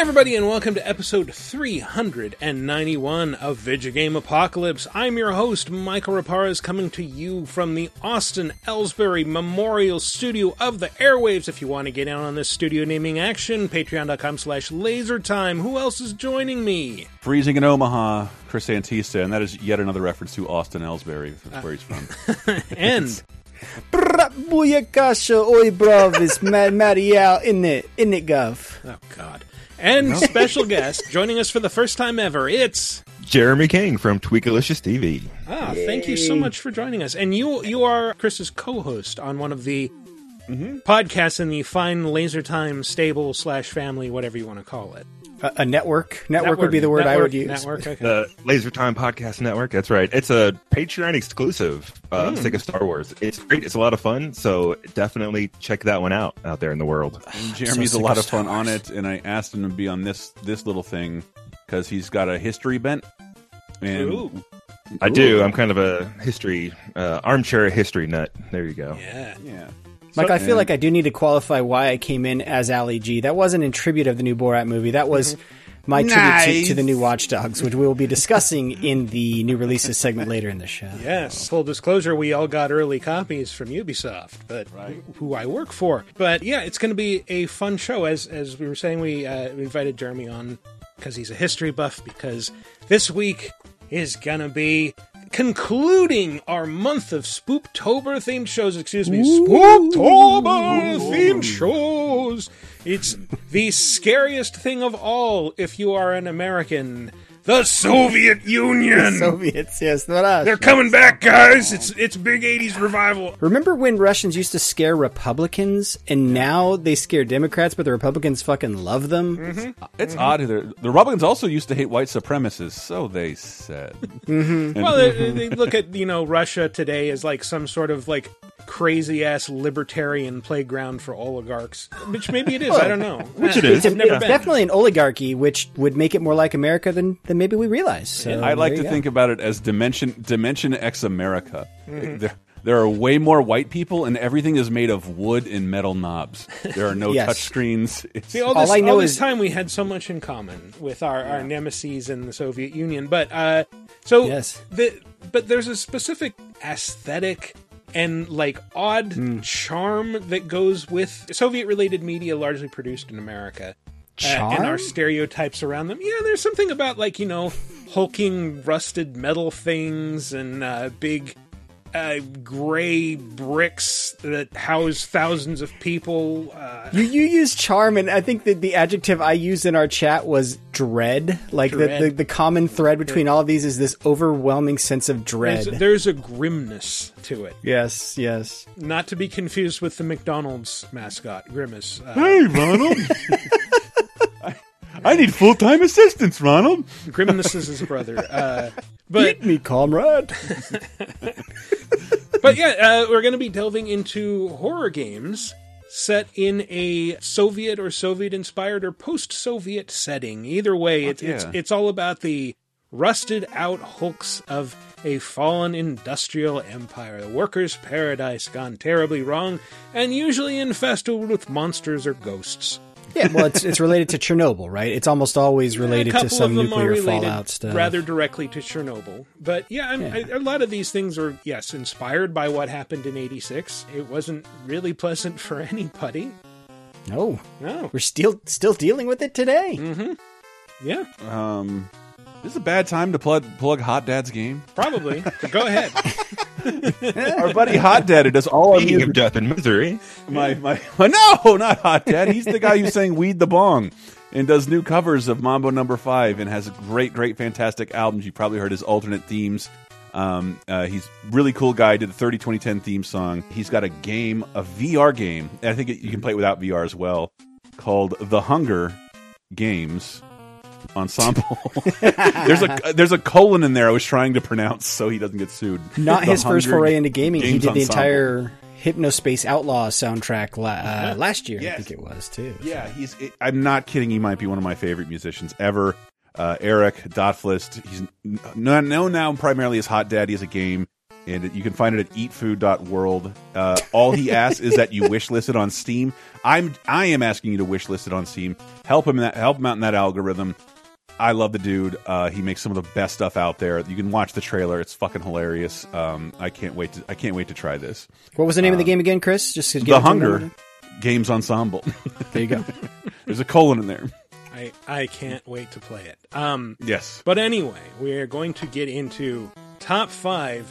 everybody, and welcome to episode 391 of Video Game Apocalypse. I'm your host, Mikel Reparaz, coming to you from the Austin Ellsbury Memorial Studio of the Airwaves. If you want to get in on this studio naming action, patreon.com slash lasertime. Who else is joining me? Freezing in Omaha, Chris Antista, and that is yet another reference to Austin Ellsbury. That's where he's from. And Booyakasha, oi bruv, it's Mad Matty in it, in it, Gov. Oh, God. And special guest joining us for the first time ever. It's Jeremy King from Tweakalicious TV. ah, thank you so much for joining us. And you you are Chris's co-host on one of the podcasts in the fine Laser Time stable slash family, whatever you want to call it. A, a network. network. would be the word I would use. Network. Okay. The Laser Time Podcast Network. That's right. It's a Patreon exclusive. Uh, Sick of Star Wars. It's great. It's a lot of fun. So definitely check that one out out there in the world. And Jeremy's sick a lot of of fun on it, and I asked him to be on this this little thing because he's got a history bent. And Ooh. I do. I'm kind of a history uh, armchair history nut. There you go. Yeah. yeah, Mike, I feel and- like I do need to qualify why I came in as Ali G. That wasn't in tribute of the new Borat movie. That was my tribute to, to the new Watch Dogs, which we will be discussing in the new releases segment later in the show. Yes. Full disclosure, we all got early copies from Ubisoft, but who I work for. But yeah, it's going to be a fun show. As as we were saying, we, uh, we invited Jeremy on because he's a history buff. Because this week is going to be concluding our month of Spooptober themed shows. Excuse me, Spooptober themed shows. It's the scariest thing of all if you are an American. The Soviet Union. The Soviets, yes, not us. They're coming back, guys. It's it's big '80s revival. Remember when Russians used to scare Republicans, and now they scare Democrats, but the Republicans fucking love them? Mm-hmm. it's odd. The the Republicans also used to hate white supremacists, so they said. Well, they, they look at you know Russia today as like some sort of like crazy ass libertarian playground for oligarchs, which maybe it is. I don't know. Which it is. I've never definitely an oligarchy, which would make it more like America than, than maybe we realize. So I like to go. think about it as dimension dimension X America. Mm-hmm. There, there are way more white people, and everything is made of wood and metal knobs. There are no Yes. touch screens. It's, See, all All I know all this is- time we had so much in common with our, our nemesis in the Soviet Union. But uh, so Yes. the but there's a specific aesthetic and like odd Hmm. charm that goes with Soviet related media largely produced in America. Uh, and our stereotypes around them. Yeah, there's something about like you know hulking rusted metal things and uh, big uh, gray bricks that house thousands of people. Uh, You, you use charm, and I think that the adjective I used in our chat was dread. Like The, Dread. the the common thread between all of these is this overwhelming sense of dread. there's, there's a grimness to it, yes, yes. not to be confused with the McDonald's mascot, Grimace. Uh, hey, Ronald. I, I need full time assistance, Ronald. Grimace is his brother. But Eat me, comrade. But yeah, uh, we're going to be delving into horror games set in a Soviet or Soviet-inspired or post-Soviet setting. Either way, it's it's it's all about the rusted-out hulks of a fallen industrial empire, the workers' paradise gone terribly wrong, and usually infested with monsters or ghosts. Yeah, well, it's it's related to Chernobyl, right? It's almost always related couple to some nuclear fallout stuff. rather directly to Chernobyl. But yeah, I'm, I, a lot of these things are yes inspired by what happened in '86. It wasn't really pleasant for anybody. no, No, we're still still dealing with it today. Mm. yeah, Um, this is a bad time to plug plug Hot Dad's game. probably. But go ahead. Our buddy Hot Dad, who does all our music. of death and misery, My my no, not Hot Dad. He's the guy who sang "Weed the Bong" and does new covers of Mambo Number Five and has a great, great, fantastic albums. You probably heard his alternate themes. Um, uh, he's really cool guy. Did the 30 2010 theme song. He's got a game, a VR game. I think it, you can play it without VR as well, called The Hunger Games Ensemble. there's a there's a colon in there. I was trying to pronounce so he doesn't get sued. Not The his first foray into gaming. He Games did the Ensemble. entire Hypnospace Outlaw soundtrack la- uh, last year. I think it was too. Yeah, he's. I'm not kidding. He might be one of my favorite musicians ever. Uh, Eric Dotflist. He's n- known now primarily as Hot Daddy as a game. and you can find it at eatfood.world. Uh, all he asks is that you wish list it on Steam. I'm I am asking you to wish list it on Steam. Help him that help him out in that algorithm. I love the dude. Uh, he makes some of the best stuff out there. You can watch the trailer; it's fucking hilarious. Um, I can't wait to I can't wait to try this. What was the name of the game again, Chris? Just to The Hunger. Games Ensemble. There you go. There's a colon in there. I I can't wait to play it. Um, Yes. but anyway, we are going to get into top five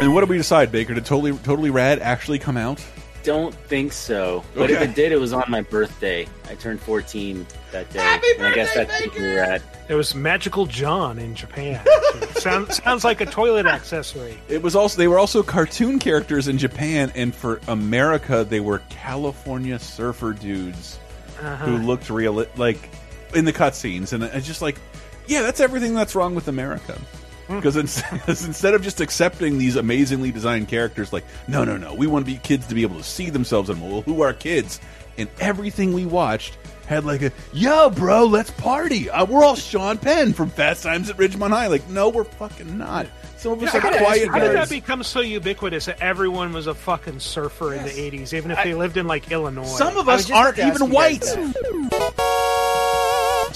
And what did we decide, Baker? Did Totally Totally Rad actually come out? Don't think so. But if it did, it was on my birthday. I turned 14 that day. and I guess that's where we're. It was Magical John in Japan. sounds sounds like a toilet accessory. It was also they were also cartoon characters in Japan, and for America they were California surfer dudes who uh-huh. looked real like in the cutscenes, and it's just like, yeah, that's everything that's wrong with America. Because instead of just accepting these amazingly designed characters, like, no, no, no, we want to be kids to be able to see themselves in them. Well, who are kids? And everything we watched had like a, yo, bro, let's party. Uh, we're all Sean Penn from Fast Times at Ridgemont High. Like, no, we're fucking not. Some of us How are did, quiet how did that become so ubiquitous that everyone was a fucking surfer in the 80s, even if they lived in like Illinois? Some of us aren't about to ask even white.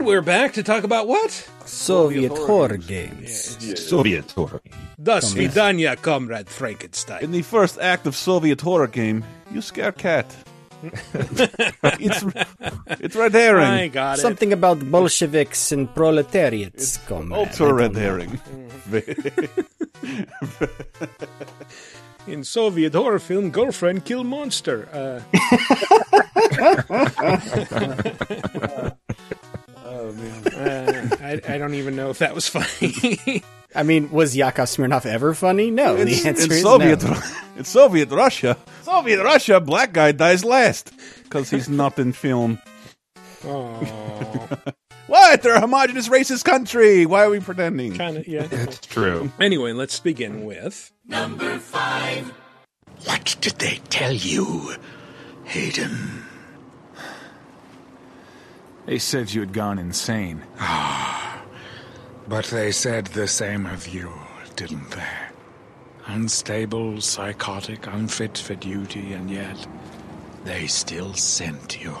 And we're back to talk about what? Soviet horror games. Soviet horror. The Svidanya, Comrade Frankenstein. In the first act of Soviet horror game, you scare cat. it's it's red herring. I got it. Something about Bolsheviks and proletariats. comrade. I Ultra red herring. In Soviet horror film, girlfriend kill monster. Uh, uh, I, I don't even know if that was funny. I mean, was Yakov Smirnoff ever funny? No. It's, the answer in is Soviet, no. in Soviet Russia, Soviet Russia, black guy dies last because he's not in film. oh, What? They're a homogenous racist country. Why are we pretending? kind of, yeah. It's true. Anyway, let's begin with. number five. What did they tell you, Hayden? They said you had gone insane. Ah, but they said the same of you, didn't they? Unstable, psychotic, unfit for duty, and yet they still sent you.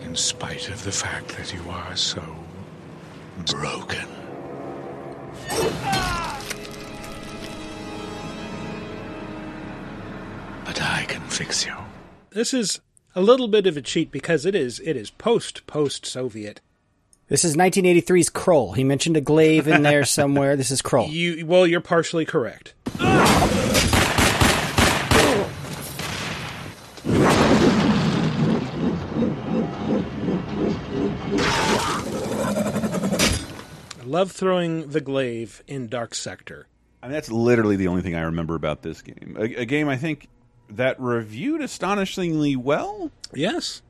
In spite of the fact that you are so broken. But I can fix you. This is a little bit of a cheat because it is it is post post Soviet. This is 1983's Krull. He mentioned a glaive in there somewhere. This is Krull. You well, you're partially correct. I love throwing the glaive in Dark Sector. I mean, that's literally the only thing I remember about this game. A, a game I think that reviewed astonishingly well, Yes.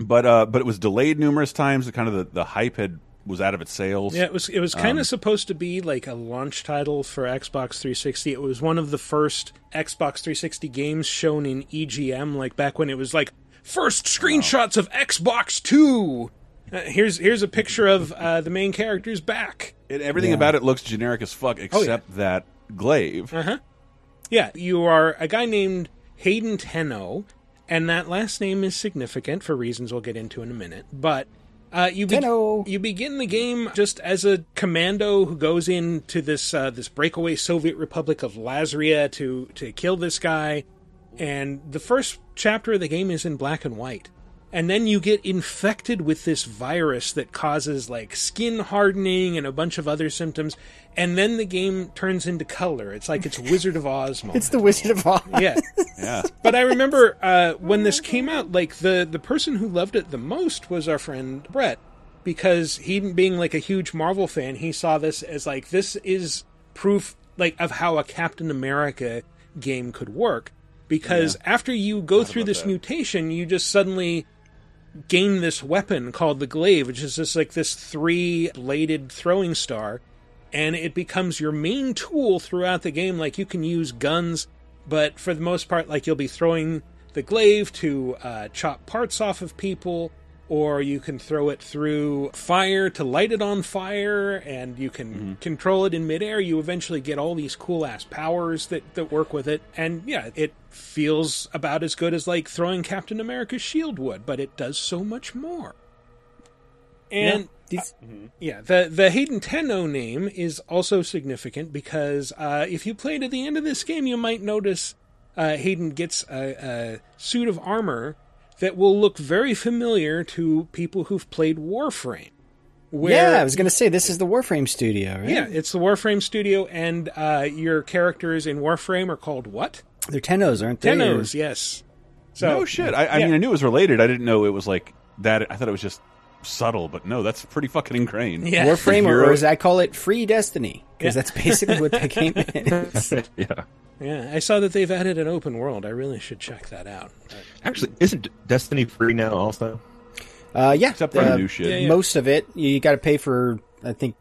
but uh, but it was delayed numerous times. The kind of the, the hype had was out of its sails. Yeah, it was it was kind of supposed to be like a launch title for Xbox 360. It was one of the first Xbox 360 games shown in EGM, like back when it was like first screenshots of Xbox 2. Uh, here's here's a picture of uh, the main character's back. And everything about it looks generic as fuck, except that glaive. Yeah, you are a guy named Hayden Tenno, and that last name is significant for reasons we'll get into in a minute. But uh, you be- you begin the game just as a commando who goes into this uh, this breakaway Soviet Republic of Lasria to to kill this guy. And the first chapter of the game is in black and white. And then you get infected with this virus that causes like skin hardening and a bunch of other symptoms. And then the game turns into color. It's like it's Wizard of Oz moment. It's the Wizard of Oz. yeah. Yeah. But I remember uh, when this came out, like the the person who loved it the most was our friend Brett, because he being like a huge Marvel fan, he saw this as like this is proof like of how a Captain America game could work. Because after you go through this mutation, you just suddenly gain this weapon called the glaive, which is just like this three bladed throwing star, and it becomes your main tool throughout the game. Like you can use guns, but for the most part, like you'll be throwing the glaive to uh, chop parts off of people, or you can throw it through fire to light it on fire, and you can control it in midair. You eventually get all these cool ass powers that, that work with it, and yeah, it feels about as good as like throwing Captain America's shield would, but it does so much more. And These- yeah, the the Hayden Tenno name is also significant because uh, if you play to the end of this game, you might notice uh, Hayden gets a, a suit of armor that will look very familiar to people who've played Warframe. Where, yeah, I was going to say this is the Warframe studio, right? yeah, it's the Warframe studio, and uh, your characters in Warframe are called what? They're Tennos, aren't they? Tennos, yes. So no shit. I, I yeah. mean, I knew it was related. I didn't know it was like that. I thought it was just subtle, but no, that's pretty fucking ingrained. Yeah. Warframe, or, Hero- as I call it, Free Destiny, because Yeah. that's basically what that game is. yeah. Yeah, I saw that they've added an open world. I really should check that out. But- Actually, isn't Destiny free now? Also, Uh, yeah, Except for the uh, new shit. yeah, yeah. Most of it, you got to pay for. I think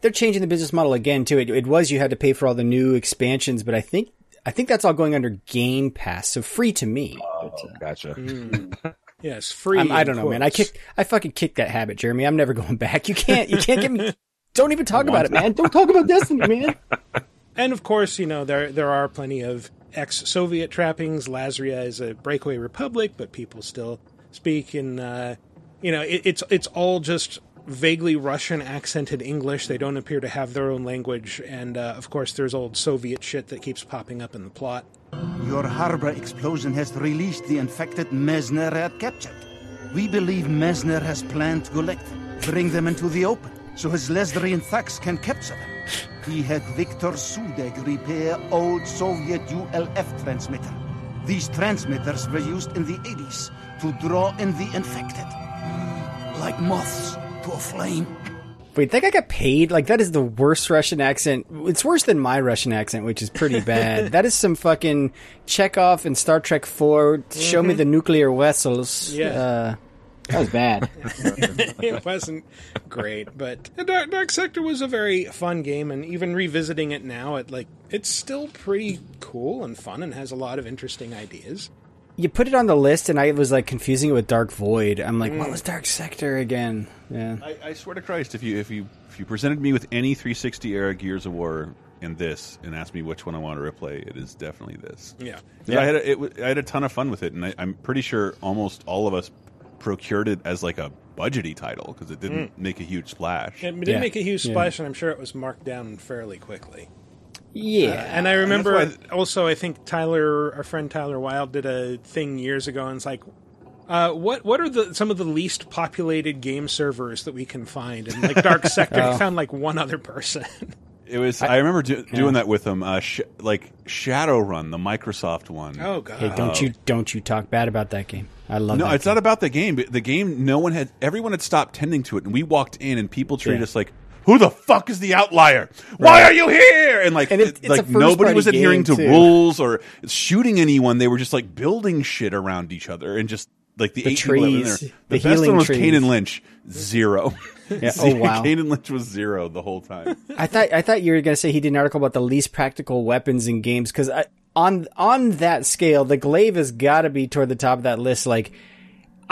they're changing the business model again too. It, it was you had to pay for all the new expansions, but I think I think that's all going under Game Pass, so free to me. oh, gotcha. Yes, free. I'm, I don't know, man. I quotes. kick, I fucking kicked that habit, Jeremy. I'm never going back. You can't, you can't get me. Don't even talk about it, man. Don't talk about Destiny, man. And of course, you know there there are plenty of ex-Soviet trappings. Lasria is a breakaway republic, but people still speak in. Uh, you know, it, it's it's all just vaguely Russian accented English. They don't appear to have their own language, and uh, of course, there's old Soviet shit that keeps popping up in the plot. Your harbor explosion has released the infected Mezner had captured. We believe Mezner has planned to collect them, bring them into the open, so his Lasrian thugs can capture them. He had Viktor Sudek repair old Soviet ULF transmitter. These transmitters were used in the 80s to draw in the infected. Like moths to a flame. Wait, that guy got paid? Like that is the worst Russian accent. It's worse than my Russian accent, which is pretty bad. that is some fucking Chekhov in Star Trek Four. Show me the nuclear vessels. Yeah. Uh, that was bad. it wasn't great, but Dark, Dark Sector was a very fun game, and even revisiting it now, it like it's still pretty cool and fun, and has a lot of interesting ideas. You put it on the list, and I was like confusing it with Dark Void. I'm like, what mm. was Dark Sector again? Yeah. I, I swear to Christ, if you if you if you presented me with any 360 era Gears of War in this and asked me which one I want to replay, it is definitely this. Yeah. Yeah, I had a, it, w- I had a ton of fun with it, and I, I'm pretty sure almost all of us procured it as like a budgety title because it didn't mm. make a huge splash. It didn't Yeah. make a huge Yeah. splash, and I'm sure it was marked down fairly quickly. Yeah. And I remember that's also, I think Tyler, our friend Tyler Wilde, did a thing years ago, and it's like, uh, what what are the some of the least populated game servers that we can find? And like Dark Sector, I found like one other person. It was. I, remember do, doing that with them. Uh, sh like Shadowrun, the Microsoft one. oh god! Hey, don't you don't you talk bad about that game? I love No, that it's not about the game. But the game, no one had. Everyone had stopped tending to it, and we walked in, and people treated Yeah. us like, "Who the fuck is the outlier? Why are you here?" And like, And it- like nobody was adhering to too. rules or shooting anyone. They were just like building shit around each other, and just like the, The eight trees, there. the The, best healing one was trees. Kane and Lynch, zero. Yeah, oh, wow. Kane and Lynch was zero the whole time. I thought I thought you were going to say he did an article about the least practical weapons in games because on on that scale, the glaive has got to be toward the top of that list. Like,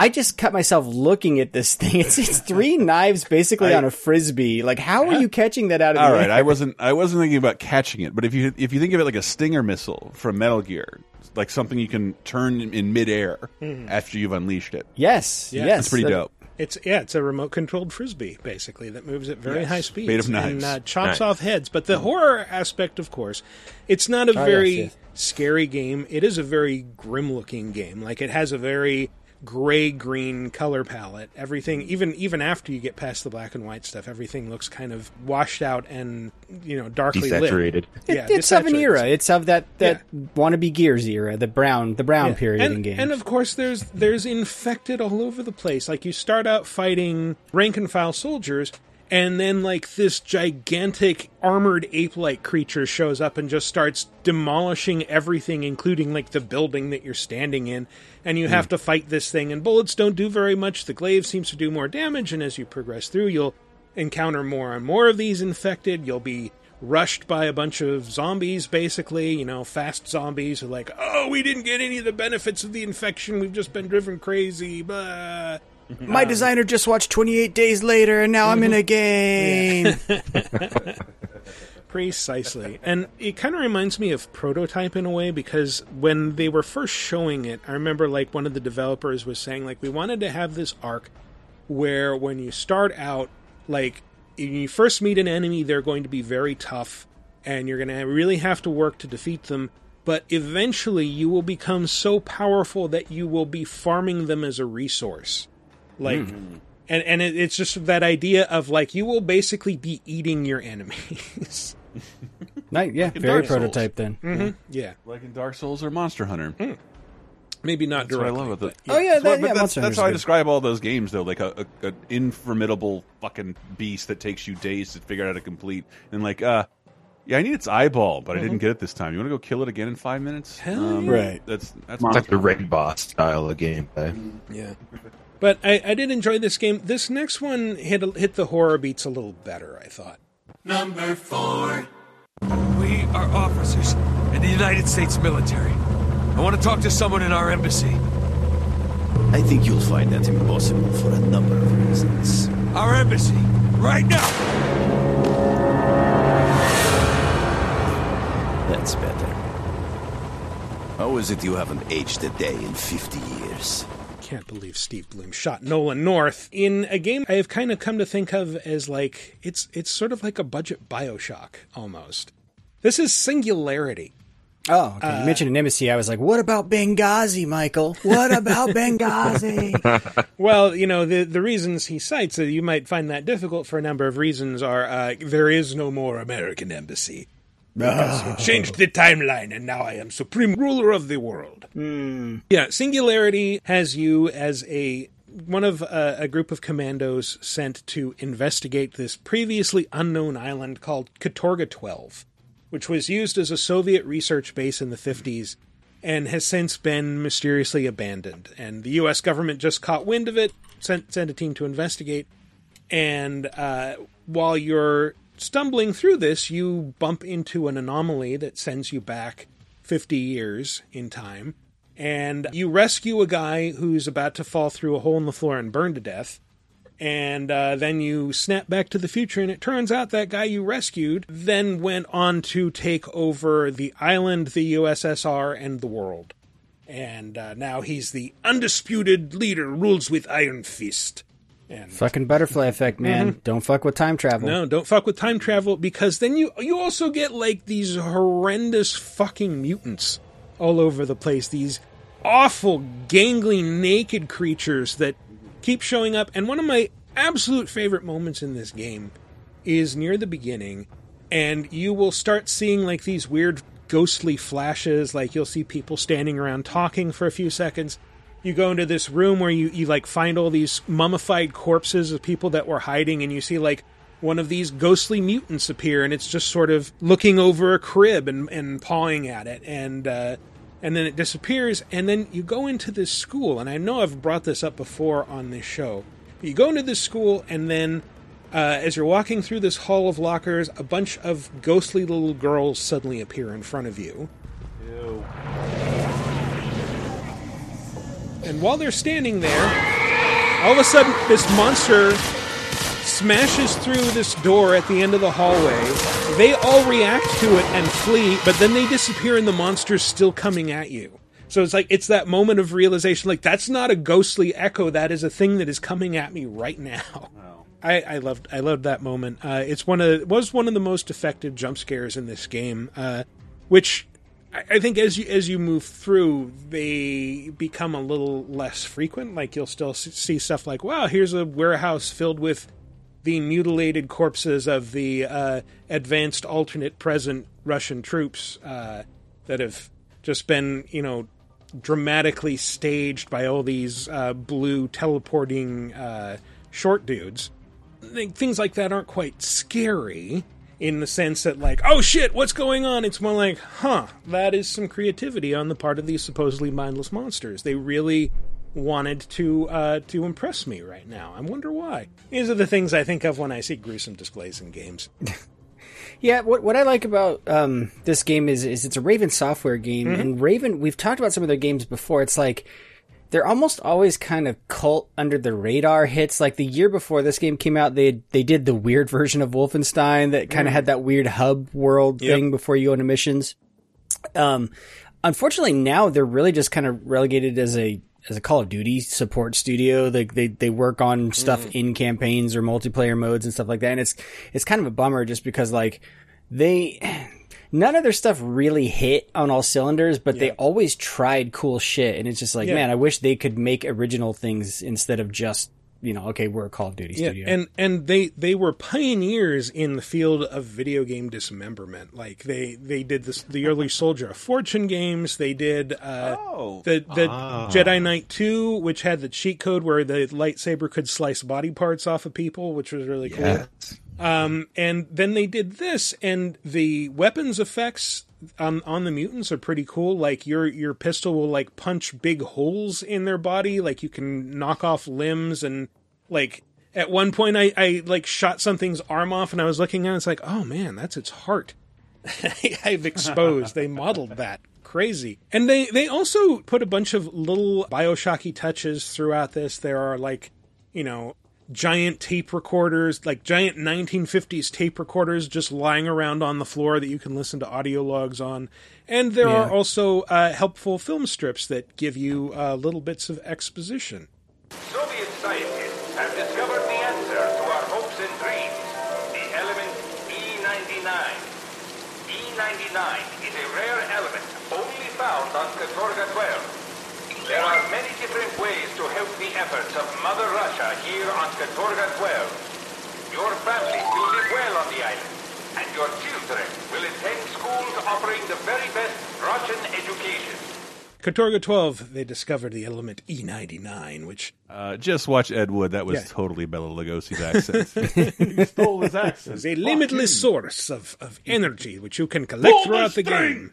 I just cut myself looking at this thing. It's it's three knives basically I- on a frisbee. Like, how are you catching that out of All the right, air? I wasn't. I wasn't thinking about catching it, but if you if you think of it like a Stinger missile from Metal Gear, like something you can turn in midair after you've unleashed it. yes, Yeah, yes, That's pretty that- dope. It's yeah, it's a remote controlled frisbee basically that moves at very Yes, high speeds made of and knives. uh, chops Nice. off heads. But the horror aspect, of course, it's not a Oh, very yes, yes. scary game. It is a very grim looking game. Like it has a very gray green color palette. Everything, even even after you get past the black and white stuff, everything looks kind of washed out and you know darkly lit. Desaturated. It- Yeah, it's of an era. It's of that that wannabe Gears era, the brown the brown Yeah. period and, in games. And of course, there's there's infected all over the place. Like you start out fighting rank and file soldiers, and then like this gigantic armored ape-like creature shows up and just starts demolishing everything, including like the building that you're standing in. And you have hmm. to fight this thing. And bullets don't do very much. The glaive seems to do more damage. And as you progress through, you'll encounter more and more of these infected. You'll be rushed by a bunch of zombies, basically, you know, fast zombies who are like, oh, we didn't get any of the benefits of the infection. We've just been driven crazy. Blah. My designer just watched 28 Days Later, and now I'm in a game. Precisely. And it kind of reminds me of Prototype in a way because when they were first showing it, I remember like one of the developers was saying like we wanted to have this arc where when you start out like when you first meet an enemy they're going to be very tough and you're going to really have to work to defeat them but eventually you will become so powerful that you will be farming them as a resource like hmm. and and it, it's just that idea of like you will basically be eating your enemies Nice, yeah, in very Dark Souls. prototype then. Mm-hmm. Hmm. yeah like in Dark Souls or Monster Hunter. Hmm. maybe not That's what I directly love with it. Oh yeah, that, but yeah, that's, Monster that's Hunter's how I describe all those games, though. Like a, a, an informidable fucking beast that takes you days to figure out how to complete. And like, uh, yeah, I need its eyeball, but I didn't mm-hmm. get it this time. You want to go kill it again in five minutes? Hell Um, yeah. Right. That's that's It's like the raid boss style of gameplay. Yeah. But I, I did enjoy this game. This next one hit hit the horror beats a little better, I thought. Number four. We are officers in the United States military. I want to talk to someone in our embassy. I think you'll find that impossible for a number of reasons. Our embassy, right now! That's better. How is it you haven't aged a day in 50 years? Can't believe Steve Blum shot Nolan North in a game I have kind of come to think of as like it's it's sort of like a budget Bioshock almost. This is Singularity. Oh, okay. you mentioned an embassy. I was like, what about Benghazi, Michael? What about Benghazi? Well, you know the the reasons he cites that you might find that difficult for a number of reasons are uh, there is no more American embassy. Because you changed the timeline, and now I am supreme ruler of the world. Yeah, Singularity has you as a one of uh, a group of commandos sent to investigate this previously unknown island called Katorga 12, which was used as a Soviet research base in the 50s and has since been mysteriously abandoned. And the U.S. government just caught wind of it, sent sent a team to investigate. And uh, while you're stumbling through this, you bump into an anomaly that sends you back 50 years in time. And you rescue a guy who's about to fall through a hole in the floor and burn to death. And uh, then you snap back to the future, and it turns out that guy you rescued then went on to take over the island, the USSR, and the world. And uh, now he's the undisputed leader, rules with iron fist. And Fucking butterfly effect, man. Mm-hmm. Don't fuck with time travel. no, don't fuck with time travel because then you you also get like these horrendous fucking mutants all over the place. These awful, gangly, naked creatures that keep showing up. And one of my absolute favorite moments in this game is near the beginning, and you will start seeing like these weird ghostly flashes. Like you'll see people standing around talking for a few seconds. You go into this room where you, you like find all these mummified corpses of people that were hiding, and you see like one of these ghostly mutants appear, and it's just sort of looking over a crib and, and pawing at it, and uh, and then it disappears, and then you go into this school, and I know I've brought this up before on this show. But you go into this school, and then uh, as you're walking through this hall of lockers, a bunch of ghostly little girls suddenly appear in front of you. And while they're standing there, all of a sudden this monster smashes through this door at the end of the hallway. They all react to it and flee, but then they disappear and the monster's still coming at you. So it's like it's that moment of realization. Like that's not a ghostly echo. That is a thing that is coming at me right now. I, I loved I loved that moment. Uh, it's one of it was one of the most effective jump scares in this game, uh, which I, think as you as you move through, they become a little less frequent. Like you'll still see stuff like, "Wow, here's a warehouse filled with the mutilated corpses of the uh, advanced alternate present Russian troops uh, that have just been, you know, dramatically staged by all these uh, blue teleporting uh, short dudes. Things like that aren't quite scary in the sense that, like, oh shit, what's going on? It's more like, huh, that is some creativity on the part of these supposedly mindless monsters. They really wanted to uh, to impress me right now. I wonder why. These are the things I think of when I see gruesome displays in games. Yeah, what what I like about um, this game is is it's a Raven software game, Mhm. and Raven. We've talked about some of their games before. It's like they're almost always kind of cult under the radar hits. Like the year before this game came out, they they did the weird version of Wolfenstein that kind of Mm. had that weird hub world Yep. thing before you go into missions. Um, unfortunately, now they're really just kind of relegated as a as a Call of Duty support studio. They they they work on stuff Mm. in campaigns or multiplayer modes and stuff like that. And it's it's kind of a bummer just because like they none of their stuff really hit on all cylinders, but they always tried cool shit. And it's just like, Yeah. man, I wish they could make original things instead of just you know, okay, we're a Call of Duty Yeah, studio. and and they they were pioneers in the field of video game dismemberment. Like they they did this the early Soldier of Fortune games. They did uh, the the Ah. Jedi Knight Two, which had the cheat code where the lightsaber could slice body parts off of people, which was really cool. Yes. Um, and then they did this, and the weapons effects um, on the mutants are pretty cool. Like your your pistol will like punch big holes in their body. Like you can knock off limbs, and like at one point I, I like shot something's arm off, and I was looking at it, it's like, oh man, that's its heart. I've exposed. they modeled that crazy, and they they also put a bunch of little Bioshocky touches throughout this. There are like you know giant tape recorders, like giant 1950s tape recorders just lying around on the floor that you can listen to audio logs on. And there Yeah. are also uh, helpful film strips that give you uh, little bits of exposition. Soviet scientists efforts of Mother Russia here on Katorga 12. Your family will live well on the island, and your children will attend schools offering the very best Russian education. Katorga 12, they discovered the element E99, which Uh, just watch Ed Wood. That was Yeah. totally Bela Lugosi's accent. he stole his accent. is a limitless source of, of energy which you can collect throughout the game.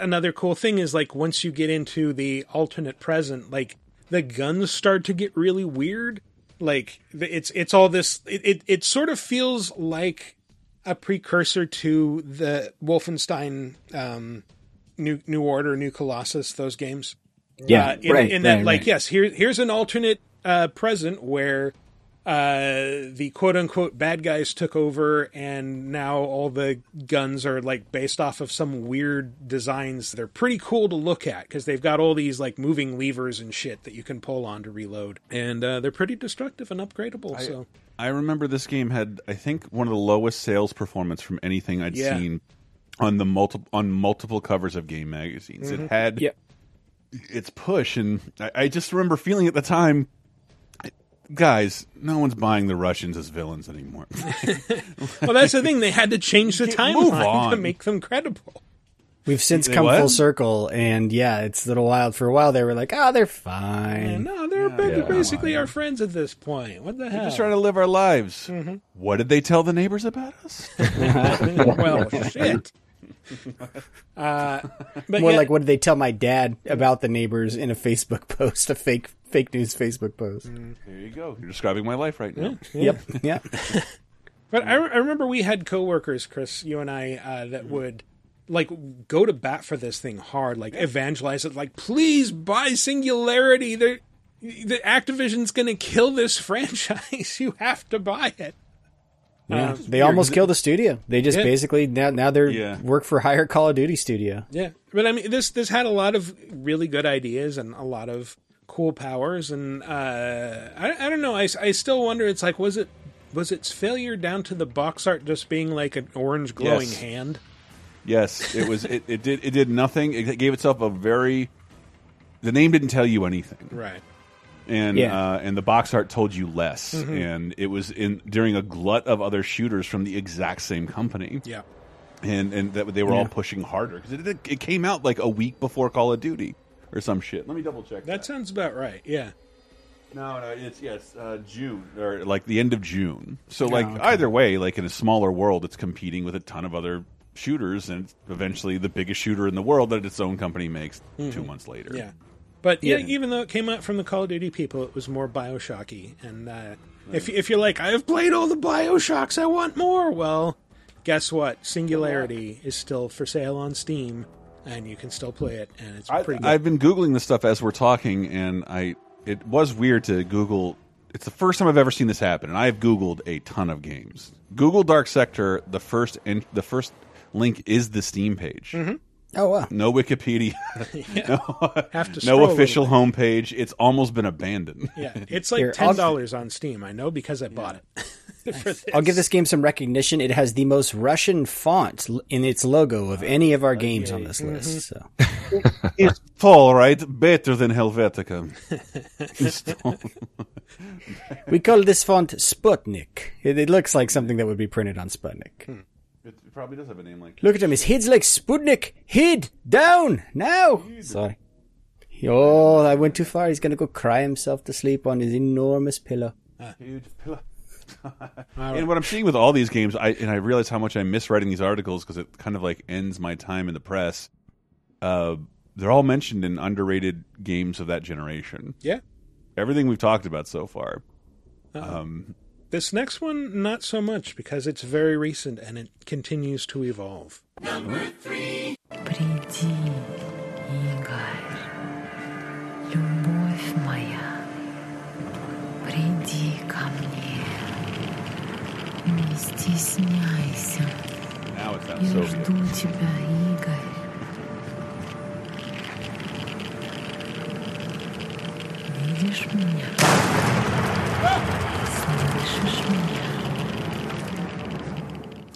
Another cool thing is like once you get into the alternate present, like the guns start to get really weird. Like it's it's all this. It it, it sort of feels like a precursor to the Wolfenstein um, New New Order, New Colossus, those games. Yeah, uh, in, right, in that right, like right. yes, here here's an alternate uh, present where uh, the quote unquote bad guys took over, and now all the guns are like based off of some weird designs. They're pretty cool to look at because they've got all these like moving levers and shit that you can pull on to reload, and uh, they're pretty destructive and upgradable. so I remember this game had, I think, one of the lowest sales performance from anything I'd Yeah. seen on the multiple on multiple covers of game magazines. Mhm. It had Yep. its push, and I, I just remember feeling at the time, guys, no one's buying the Russians as villains anymore. well, that's the thing. They had to change the Move timeline to make them credible. We've since They come what? full circle, and yeah, it's a little wild. For a while, they were like, "Oh, they're fine." No, they're ba- basically our friends at this point. What the hell? We're just trying to live our lives. Mm-hmm. What did they tell the neighbors about us? well, shit. Uh, but More yeah, like, what did they tell my dad about the neighbors in a Facebook post, a fake fake news Facebook post? There you go. You're describing my life right now. Yep, yep. But I, I remember we had coworkers, Chris, you and I, uh, that would like go to bat for this thing hard, like evangelize it, like please buy Singularity. They're, the Activision's going to kill this franchise. you have to buy it. Yeah, Uh, they almost killed the studio. They just Yeah. basically now now they're Yeah. work for hire Call of Duty studio. Yeah, but I mean, this this had a lot of really good ideas and a lot of cool powers, and uh, I I don't know. I, I still wonder. It's like was it was its failure down to the box art just being like an orange glowing Yes. hand? Yes, it was. It, it did. It did nothing. It gave itself a very. The name didn't tell you anything, Right. And Yeah. uh, and the box art told you less. Mhm. And it was in during a glut of other shooters from the exact same company. Yeah. and and that they were all pushing harder because it, it came out like a week before Call of Duty or some shit. Let me double check. That sounds about right. Yeah. No, no, it's yes, uh, June or like the end of June. So like Oh, okay. either way, like in a smaller world, it's competing with a ton of other shooters, and eventually the biggest shooter in the world that its own company makes two Mhm. months later. Yeah. But yeah, Yeah. even though it came out from the Call of Duty people, it was more Bioshocky. And uh, if if you're like, I've played all the Bioshocks, I want more. Well, guess what? Singularity is still for sale on Steam, and you can still play it, and it's I, pretty good. I've been googling this stuff as we're talking, and I it was weird to Google. It's the first time I've ever seen this happen, and I've googled a ton of games. Google Dark Sector. The first and the first link is the Steam page. Oh wow! No Wikipedia. no, Have to no official homepage. It's almost been abandoned. yeah, it's like Here, ten dollars on Steam. I know because I bought it. For. I'll give this game some recognition. It has the most Russian font in its logo of uh, any of our games on this mm-hmm. list. So it's all right, better than Helvetica. we call this font Sputnik. It, it looks like something that would be printed on Sputnik. Hmm. It probably does have a name like. Look at him. His head's like Sputnik. Hid down now. Sorry. Oh, I went too far. He's gonna go cry himself to sleep on his enormous pillow. Huge pillow. and what I'm seeing with all these games, I and I realize how much I miss writing these articles because it kind of like ends my time in the press. Uh, they're all mentioned in underrated games of that generation. Yeah. Everything we've talked about so far. Uh-oh. Um, This next one, not so much because it's very recent and it continues to evolve. Приди, Игорь, любовь моя, приди ко мне, не стесняйся. Now it sounds Я Soviet. жду тебя, Игорь. Видишь меня?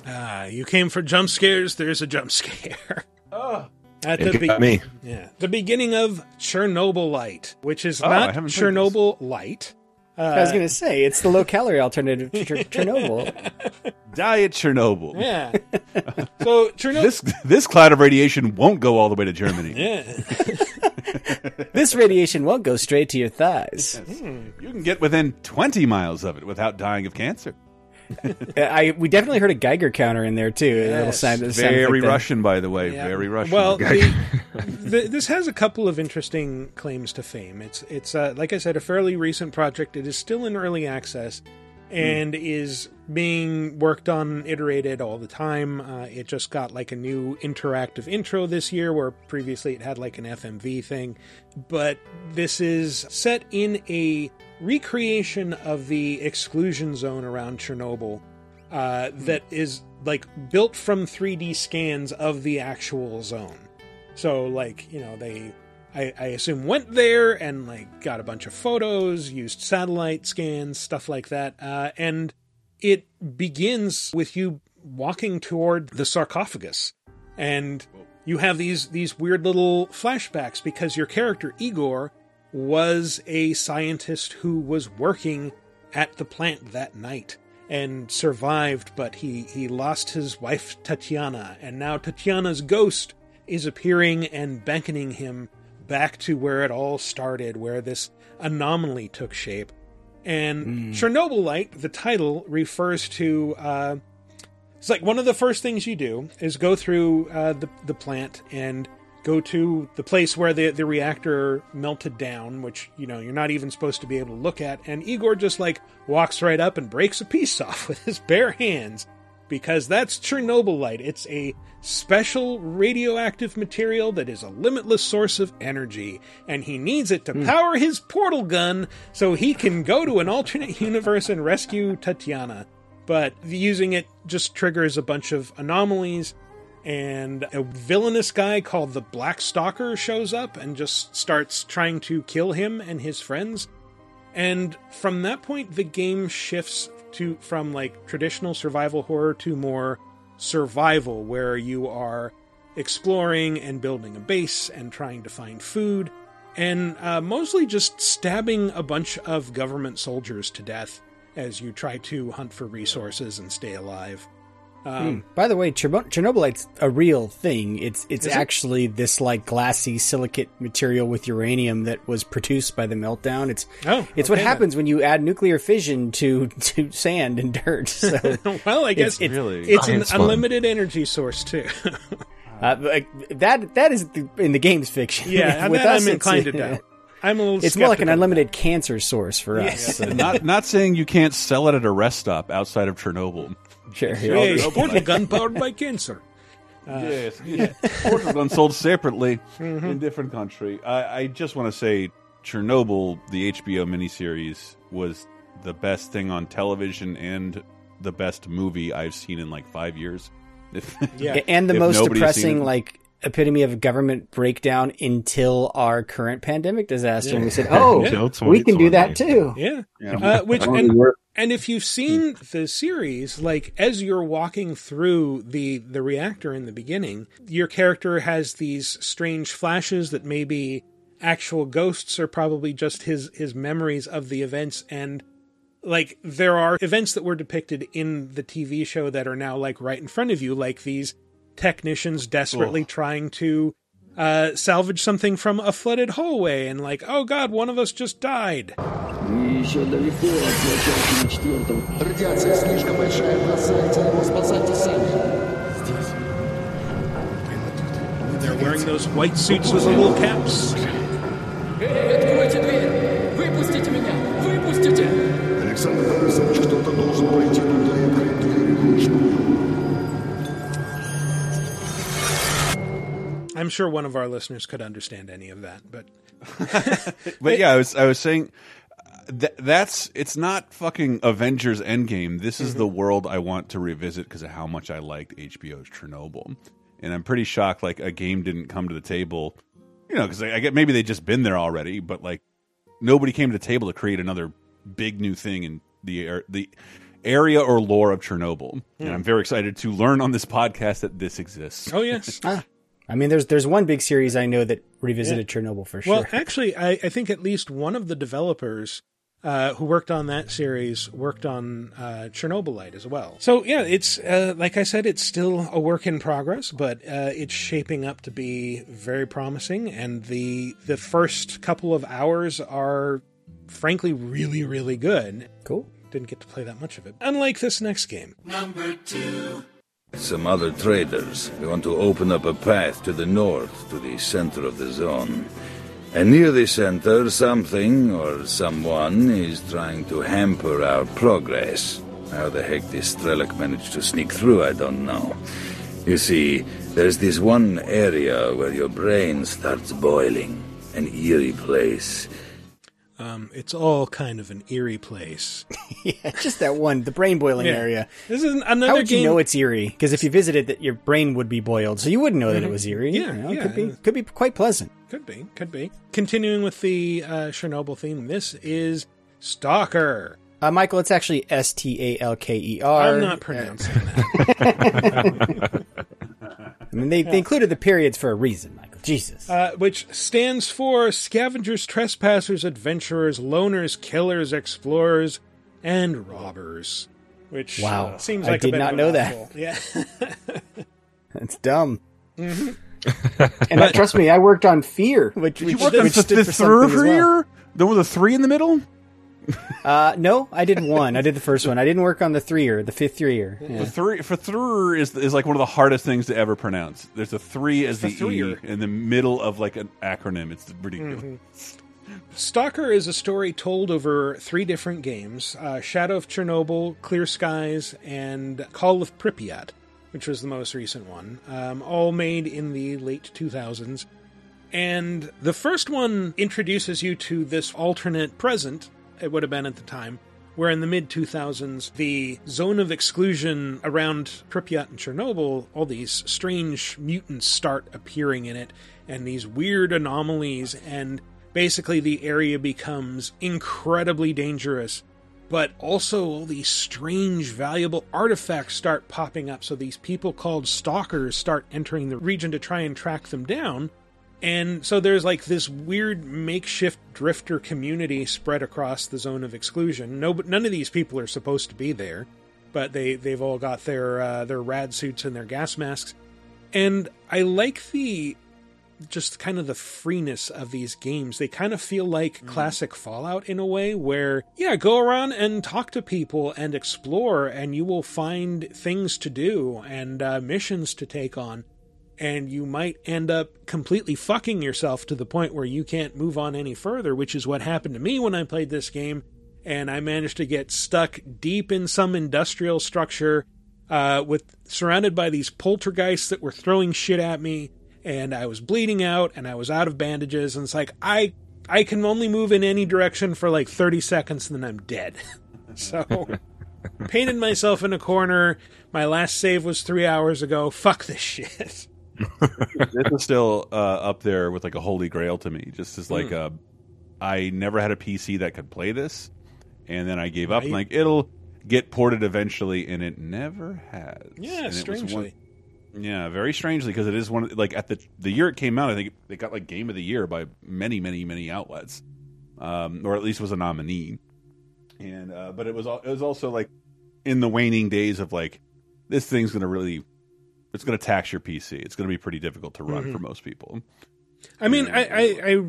Ah, you came for jump scares. There's a jump scare. Oh. At the be- me. Yeah. The beginning of Chernobylite, which is oh, not Chernobyl Light. Uh, I was going to say, it's the low calorie alternative to Chernobyl. Diet Chernobyl. Yeah. so, Chernobyl. This, this cloud of radiation won't go all the way to Germany. Yeah. this radiation won't go straight to your thighs. You can get within 20 miles of it without dying of cancer. I we definitely heard a Geiger counter in there too. A little Yes. sign that Very like. Russian, by the way. Yeah. Very Russian. Well, the, the, this has a couple of interesting claims to fame. It's it's uh, like I said, a fairly recent project. It is still in early access and is being worked on, iterated all the time. Uh, it just got like a new interactive intro this year, where previously it had like an FMV thing. But this is set in a recreation of the exclusion zone around Chernobyl uh, that is like built from 3D scans of the actual zone. So, like, you know, they, I, I assume, went there and like got a bunch of photos, used satellite scans, stuff like that, uh, and it begins with you walking toward the sarcophagus, and you have these these weird little flashbacks because your character Igor was a scientist who was working at the plant that night and survived, but he, he lost his wife Tatiana, and now Tatiana's ghost is appearing and beckoning him back to where it all started, where this anomaly took shape. And Chernobylite, the title, refers to uh, it's like one of the first things you do is go through uh, the the plant and go to the place where the the reactor melted down, which you know you're not even supposed to be able to look at. And Igor just like walks right up and breaks a piece off with his bare hands because that's Chernobylite. It's a special radioactive material that is a limitless source of energy, and he needs it to hmm. power his portal gun so he can go to an alternate universe and rescue Tatiana. but using it just triggers a bunch of anomalies. And a villainous guy called the Black Stalker shows up and just starts trying to kill him and his friends. And from that point, the game shifts to from like traditional survival horror to more survival, where you are exploring and building a base and trying to find food, and uh, mostly just stabbing a bunch of government soldiers to death as you try to hunt for resources and stay alive. Um, Hmm. By the way, Cherno- Chernobylite's a real thing. It's it's Is it? actually this like glassy silicate material with uranium that was produced by the meltdown. It's Oh, it's what okay, happens when you add nuclear fission to to sand and dirt. So well, I guess it's, Really? it's an Science fun. unlimited energy source too. uh, that that is the, in the game's fiction. yeah, With that us, I'm it's, inclined to doubt. I'm a little. It's more like an unlimited cancer source for Yeah. us. not not saying you can't sell it at a rest stop outside of Chernobyl. Sure. Yes, portal gun powered by cancer. yes, yes. Portal gun sold separately Mm-hmm. in different country. I, I just want to say, Chernobyl, the HBO miniseries, was the best thing on television and the best movie I've seen in like five years. If- Yeah. and the most depressing like epitome of government breakdown until our current pandemic disaster. And we said oh Until we can do that too. Yeah. Uh, which and, and if you've seen the series, like as you're walking through the the reactor in the beginning, your character has these strange flashes that may be actual ghosts or probably just his his memories of the events. And like there are events that were depicted in the TV show that are now like right in front of you like these technicians desperately trying to uh, salvage something from a flooded hallway and like oh god one of us just died Еще далеко от начала четвертого. Радиация слишком большая, бросайте его, спасайте сами. They're wearing those white suits with the little caps. Эй, откройте дверь! Выпустите меня! Выпустите! Александр Борисович, кто-то должен пройти туда и открыть дверь вручную. I'm sure one of our listeners could understand any of that, but but yeah, I was I was saying th that's it's not fucking Avengers Endgame. This is the world I want to revisit because of how much I liked HBO's Chernobyl, and I'm pretty shocked like a game didn't come to the table. You know, because I, I get maybe they just been there already, but like nobody came to the table to create another big new thing in the air the area or lore of Chernobyl. And Hmm. I'm very excited to learn on this podcast that this exists. oh yes. ah. I mean there's there's one big series i know that revisited chernobyl for sure Well, actually, I, I think at least one of the developers uh, who worked on that series worked on uh, Chernobylite as well. So yeah, it's uh, like I said, it's still a work in progress, but uh, it's shaping up to be very promising. And the the first couple of hours are, frankly, really really good. Cool. Didn't get to play that much of it. Unlike this next game. Some other traders We want to open up a path to the north, to the center of the zone. And near the center, something or someone is trying to hamper our progress. How the heck this Strelok managed to sneak through, I don't know. You see, there's this one area where your brain starts boiling. An eerie place. Um, it's all kind of an eerie place. yeah just that one the brain boiling Yeah. area This is another how would you know it's eerie because if you visited that your brain would be boiled so you wouldn't know that it Mhm. was eerie Yeah, You know, yeah. could be could be quite pleasant Could be, could be. Continuing with the uh, Chernobyl theme, this is Stalker. uh, michael it's actually s-t-a-l-k-e-r I'm not pronouncing that. i mean they, they included the periods for a reason jesus Uh, which stands for Scavengers, Trespassers, Adventurers, Loners, Killers, Explorers, and Robbers. Which Wow. uh, seems I like a did bit not of a know that. Yeah. that's dumb Mhm. and that, trust me i worked on fear which, Did you which, work on which the, stood the for well. here? There was a three in the middle. Uh, no, I did one. I did the first one. I didn't work on the three year, the fifth three year. Yeah. The three for three is is like one of the hardest things to ever pronounce. There's a three as the The e in the middle of like an acronym. It's ridiculous. Mhm. Stalker is a story told over three different games uh, Shadow of Chernobyl, Clear Skies, and Call of Pripyat, which was the most recent one, um, all made in the late 2000s. And the first one introduces you to this alternate present, it would have been at the time, where in the mid 2000s, the zone of exclusion around Pripyat and Chernobyl, all these strange mutants start appearing in it, and these weird anomalies, and basically the area becomes incredibly dangerous. But also, all these strange, valuable artifacts start popping up. So, these people called stalkers start entering the region to try and track them down. And so there's like this weird makeshift drifter community spread across the zone of exclusion. No, but none of these people are supposed to be there, but they they've all got their uh, their rad suits and their gas masks. And I like the just kind of the freeness of these games. They kind of feel like classic Fallout in a way where, yeah, go around and talk to people and explore, and you will find things to do and uh, missions to take on and you might end up completely fucking yourself to the point where you can't move on any further, which is what happened to me when I played this game. And I managed to get stuck deep in some industrial structure, uh, with surrounded by these poltergeists that were throwing shit at me, and I was bleeding out, and I was out of bandages, and it's like I I can only move in any direction for like thirty seconds, and then I'm dead. so. Painted myself in a corner. My last save was three hours ago. Fuck this shit. this is still uh, up there with like a holy grail to me. Just as like Hmm. a, I never had a PC that could play this, and then I gave up. Right. And like it'll get ported eventually, and it never has. Yeah, And strangely. one- yeah, very strangely because it is one of, like at the the year it came out. I think it got like Game of the Year by many, many, many outlets, um, or at least was a nominee. And uh, but it was it was also like in the waning days of like this thing's going to really it's going to tax your PC. It's going to be pretty difficult to run Mhm. for most people. I mean, I, I, I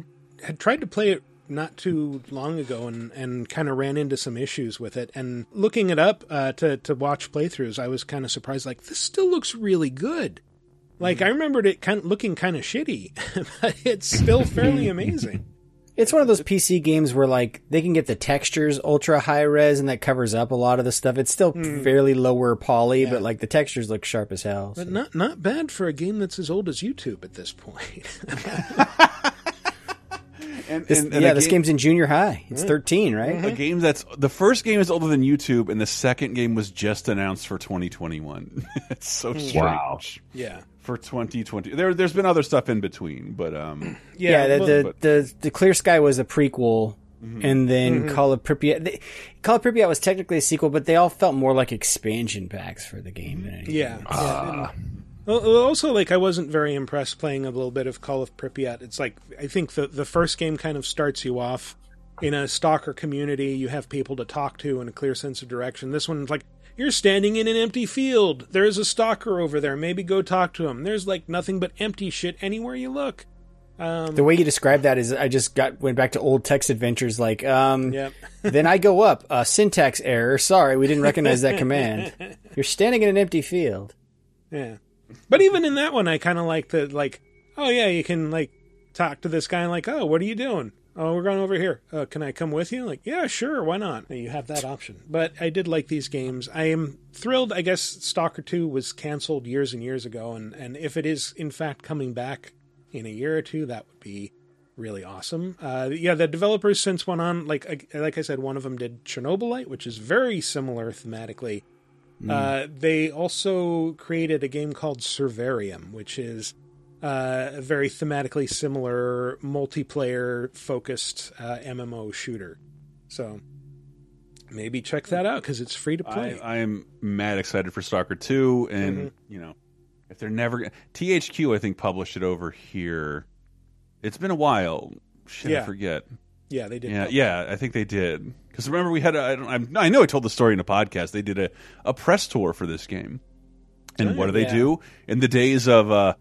had tried to play it not too long ago and, and kind of ran into some issues with it. And looking it up uh, to, to watch playthroughs, I was kind of surprised. Like, this still looks really good. Like, I remembered it kind of looking kind of shitty, but it's still fairly amazing. It's one of those PC games where like they can get the textures ultra high res and that covers up a lot of the stuff. It's still Hmm. fairly lower poly, but like the textures look sharp as hell. But not not bad for a game that's as old as YouTube at this point. And, This- and- and yeah, this game- game's in junior high. It's 13, right? A game that's the first game is older than YouTube, and the second game was just announced for 2021. it's so strange. Wow. Yeah. For 2020, there there's been other stuff in between, but um, Yeah, the, the, but- the the Clear Sky was a prequel, and then Mhm. Call of Pripyat. The, Call of Pripyat was technically a sequel, but they all felt more like expansion packs for the game than anything. Yeah. yeah. Well, well, also, like, I wasn't very impressed playing a little bit of Call of Pripyat. It's like, I think the, the first game kind of starts you off in a stalker community. You have people to talk to and a clear sense of direction. This one's like, you're standing in an empty field. There's a stalker over there. Maybe go talk to him. There's like nothing but empty shit anywhere you look. Um, The way you describe that is, I just got went back to old text adventures. Like, um, Yep. then I go up. Uh, syntax error. Sorry, we didn't recognize that command. You're standing in an empty field. Yeah. But even in that one, I kind of like the, like, oh, yeah, you can, like, talk to this guy and, like, oh, what are you doing? Oh, we're going over here. Uh, can I come with you? Like, yeah, sure, why not? You have that option. But I did like these games. I am thrilled. I guess Stalker 2 was canceled years and years ago. And, and if it is, in fact, coming back in a year or two, that would be really awesome. Uh, yeah, the developers since went on, like, like I said, one of them did Chernobylite, which is very similar thematically. Uh, they also created a game called Survarium, which is uh, a very thematically similar multiplayer focused uh, MMO shooter. So maybe check that out because it's free to play. I, am mad excited for Stalker 2 and Mhm. you know if they're never THQ I think published it over here. It's been a while. Should Yeah. I forget. yeah, they did. Yeah, yeah, I think they did. Because remember, we had a, I, don't, I'm, I know I told the story in a podcast. They did a, a press tour for this game, and Oh, what do they do in the days of uh,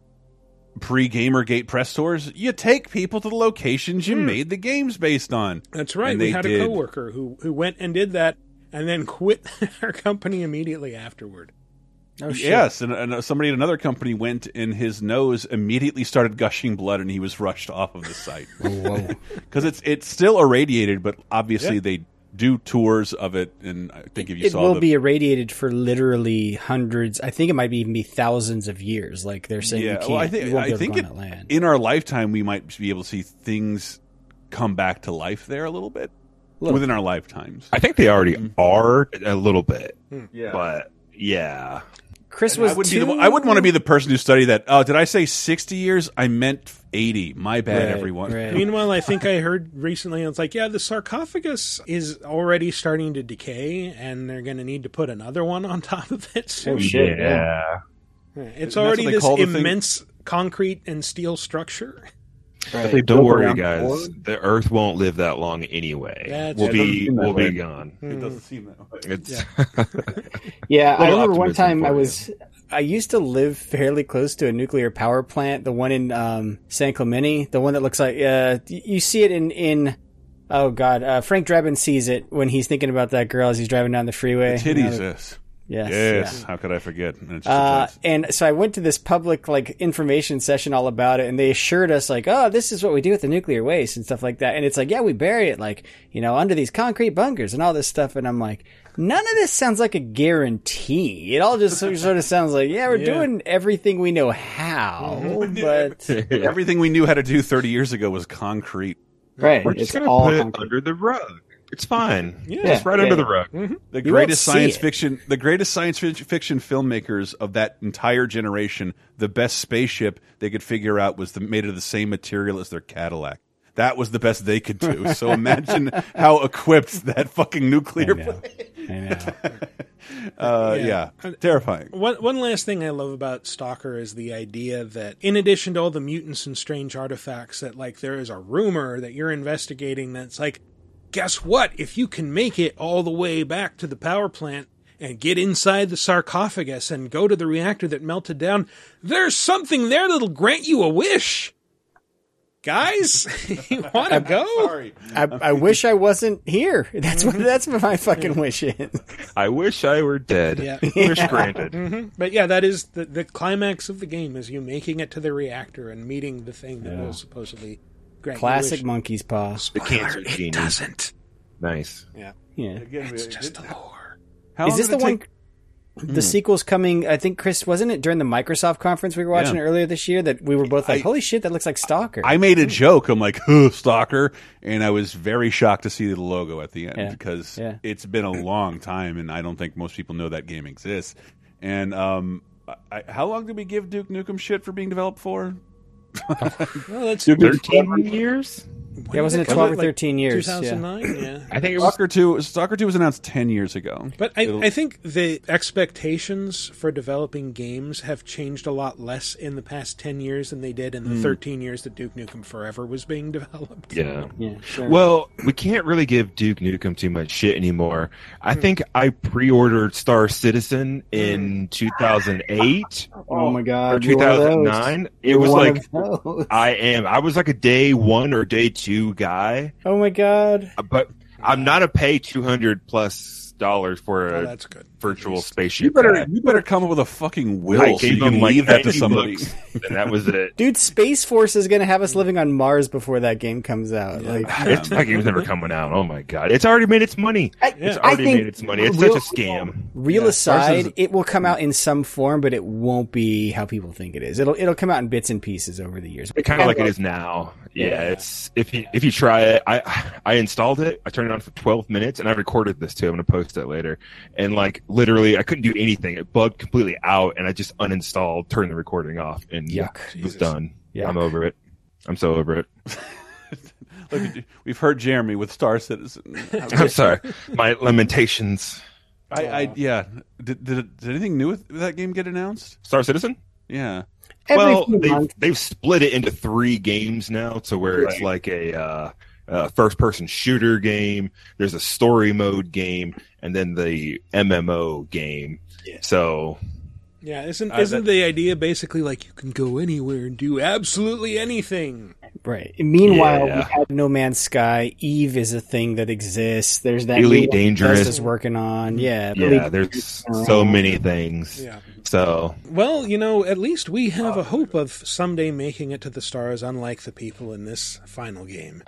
pre Gamergate press tours? You take people to the locations you hmm. made the games based on. That's right. And we they had did. a coworker who who went and did that and then quit our company immediately afterward. Oh, shit. Yes, and, and somebody at another company went, and his nose immediately started gushing blood, and he was rushed off of the site. Oh, because it's it's still irradiated, but obviously Yeah. they do tours of it, and I think if you saw it will the be irradiated for literally hundreds. I think it might even be thousands of years. Like they're saying, you can't. well, I think you won't be I able to think go it, on that land. in our lifetime we might be able to see things come back to life there a little bit. within our lifetimes. I think they already mm-hmm. are a little bit. Hmm. Yeah. But yeah. Chris I was wouldn't, too. the, I wouldn't want to be the person who studied that. Oh, did I say sixty years? I meant eighty. My bad, Right, everyone. right. Meanwhile, I think I heard recently, it's like, yeah, the sarcophagus is already starting to decay, and they're going to need to put another one on top of it. soon. Oh, shit, yeah. Yeah, It's Isn't already this call the thing? immense concrete and steel structure. But They don't worry, guys. four? The Earth won't live that long anyway. That's we'll be It doesn't seem that we'll be way. gone. Hmm. It doesn't seem that way. It's Yeah, I remember one time I was you. I used to live fairly close to a nuclear power plant, the one in um, San Clemente, the one that looks like uh, you see it in in. Oh God, uh, Frank Drebin sees it when he's thinking about that girl as he's driving down the freeway. Titties, You know, yes. Yes, yeah. How could I forget? And Uh, and so I went to this public like information session all about it, and they assured us like, oh, this is what we do with the nuclear waste and stuff like that. And it's like, yeah, we bury it like you know under these concrete bunkers and all this stuff. And I'm like, none of this sounds like a guarantee. It all just sort of sounds like, yeah, we're Yeah. doing everything we know how, mm-hmm. but everything we knew how to do thirty years ago was concrete. right, We're just gonna all put it under the rug. It's fine. Yeah. Just right Yeah, under yeah. the rug. Mm-hmm. The You greatest see science it. fiction, the greatest science fiction filmmakers of that entire generation, the best spaceship they could figure out was the, made of the same material as their Cadillac. That was the best they could do. So imagine how equipped that fucking nuclear. know. I know. Uh, Yeah. yeah. terrifying. One one last thing I love about Stalker is the idea that in addition to all the mutants and strange artifacts that like there is a rumor that you're investigating that's like guess what if you can make it all the way back to the power plant and get inside the sarcophagus and go to the reactor that melted down there's something there that'll grant you a wish guys you want to go Sorry. I, I wish I wasn't here. That's what that's what my fucking wish is. I wish I were dead. Yeah. Wish granted. hmm But yeah, that is the, the climax of the game is you making it to the reactor and meeting the thing that will supposedly grant Classic wish. monkey's paw. The cancer It genie. doesn't. Nice. Yeah, Yeah. Again, it's it- just it- a lore. How Is this did the it one? Take- The sequel's coming. I think Chris wasn't it during the Microsoft conference we were watching Yeah. earlier this year that we were both like, I- "Holy shit, that looks like Stalker." I made a joke. I'm like, huh, stalker. And I was very shocked to see the logo at the end Yeah. because Yeah. it's been a long time and I don't think most people know that game exists. And um, I, how long did we give Duke Nukem shit for being developed for? Well, that's Thirteen years. Yeah, wasn't it Was twelve or like thirteen years? Yeah. 2009. Yeah. I think it was. Stalker 2, Stalker 2 was announced 10 years ago. But I, It'll- I think the expectations for developing games have changed a lot less in the past 10 years than they did in the Hmm. 13 years that Duke Nukem Forever was being developed. Yeah. Yeah, sure. Well, we can't really give Duke Nukem too much shit anymore. I think I pre-ordered Star Citizen in 2008 oh my god, or you're one of those. 2009. It You're was like. I am. I was like a day one or day two guy, oh my god. Uh, but I'm not a pay 200 plus dollars for Oh, a that's good. virtual You spaceship. better, guy. you better come up with a fucking will I so you gave can like leave that to somebody. and that was it. Dude, Space Force is gonna have us living on Mars before that game comes out. Like, It's that game's never coming out. Oh my god! It's already made its money. It's I already made its money. It's real- such a scam. real Yeah, aside, Citizen- it will come out in some form, but it won't be how people think it is. It'll it'll come out in bits and pieces over the years. kind of like it is now. Yeah, Yeah. it's if you if you try it, I I installed it. I turned it on for 12 minutes, and I recorded this too. I'm gonna post it later. And like literally, I couldn't do anything. It bugged completely out, and I just uninstalled, turned the recording off, and Yuck. it was done. Yeah, I'm over it. I'm so over it. Look. We've heard Jeremy with Star Citizen. I'm sorry. My lamentations. I, I yeah. Did, did did anything new with that game get announced? Star Citizen. Yeah. Every well, they've, months. they've split it into three games now to where it's like a uh, uh, first person shooter game. There's a story mode game, and then the MMO game. So Yeah, isn't Uh, isn't that- the idea basically like you can go anywhere and do absolutely anything? Right. Meanwhile, Yeah. we have No Man's Sky. Eve is a thing that exists. There's that Elite new one Dangerous. Bethesda's working on. Yeah. yeah, Elite- there's so many things. Yeah. So Well, you know, at least we have a hope of someday making it to the stars, unlike the people in this final game.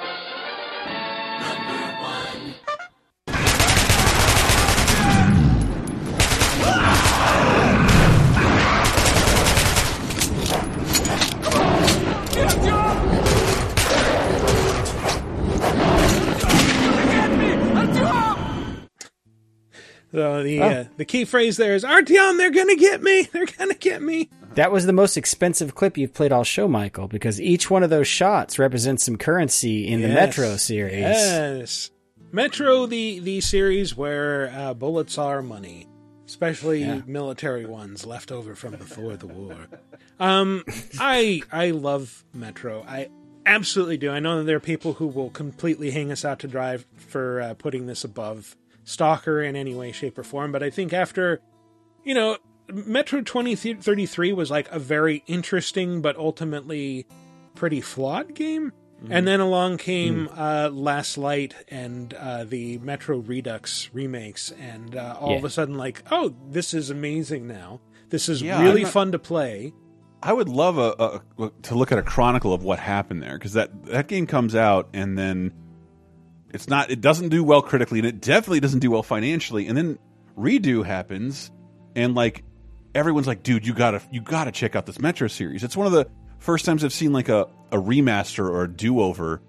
So the Oh. uh, the key phrase there is Artyom, they're gonna get me. They're gonna get me. That was the most expensive clip you've played all show, Michael, because each one of those shots represents some currency in the Metro series. Yes. Metro, the the series where uh, bullets are money, especially Yeah. military ones left over from before the war. Um, I I love Metro. I absolutely do. I know that there are people who will completely hang us out to dry for uh, putting this above Stalker in any way, shape, or form. But I think after, you know, Metro twenty thirty three was like a very interesting but ultimately pretty flawed game. And then along came uh, Last Light and uh, the Metro Redux remakes, and uh, all of a sudden, like, oh, this is amazing now. This is Yeah, really not- fun to play. I would love a, a to look at a chronicle of what happened there because that that game comes out and then it's not it doesn't do well critically and it definitely doesn't do well financially and then redo happens and like everyone's like dude you gotta you gotta check out this Metro series. It's one of the first times I've seen like a a remaster or a do over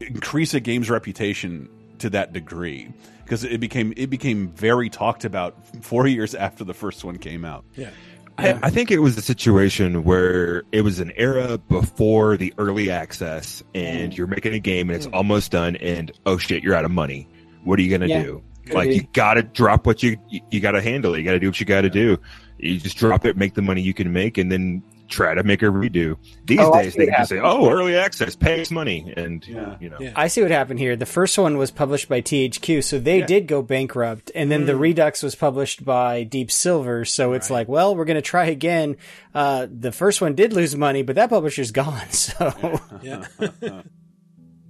increase a game's reputation to that degree because it became it became very talked about four years after the first one came out. Yeah I, I think it was a situation where it was an era before the early access, and you're making a game and it's mm. almost done, and oh shit, you're out of money. What are you gonna Yeah. do? Like you gotta drop what you you, you gotta handle. it. You gotta do what you gotta do. You just drop it, make the money you can make, and then try to make a redo. These Oh, days they can just say, "Oh, early access, pay us money," and yeah. you know. I see what happened here. The first one was published by THQ, so they did go bankrupt, and then the Mm. Redux was published by Deep Silver. So it's like, well, we're going to try again. Uh, the first one did lose money, but that publisher's gone. So Yeah.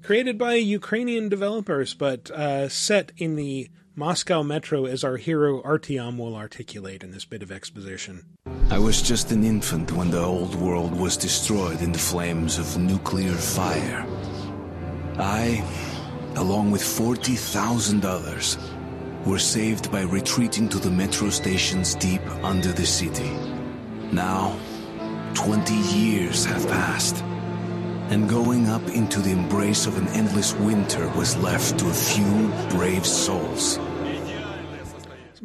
Created by Ukrainian developers, but uh, set in the Moscow metro, as our hero Artyom will articulate in this bit of exposition. I was just an infant when the old world was destroyed in the flames of nuclear fire. I, along with 40,000 others, were saved by retreating to the metro stations deep under the city. Now, 20 years have passed, and going up into the embrace of an endless winter was left to a few brave souls.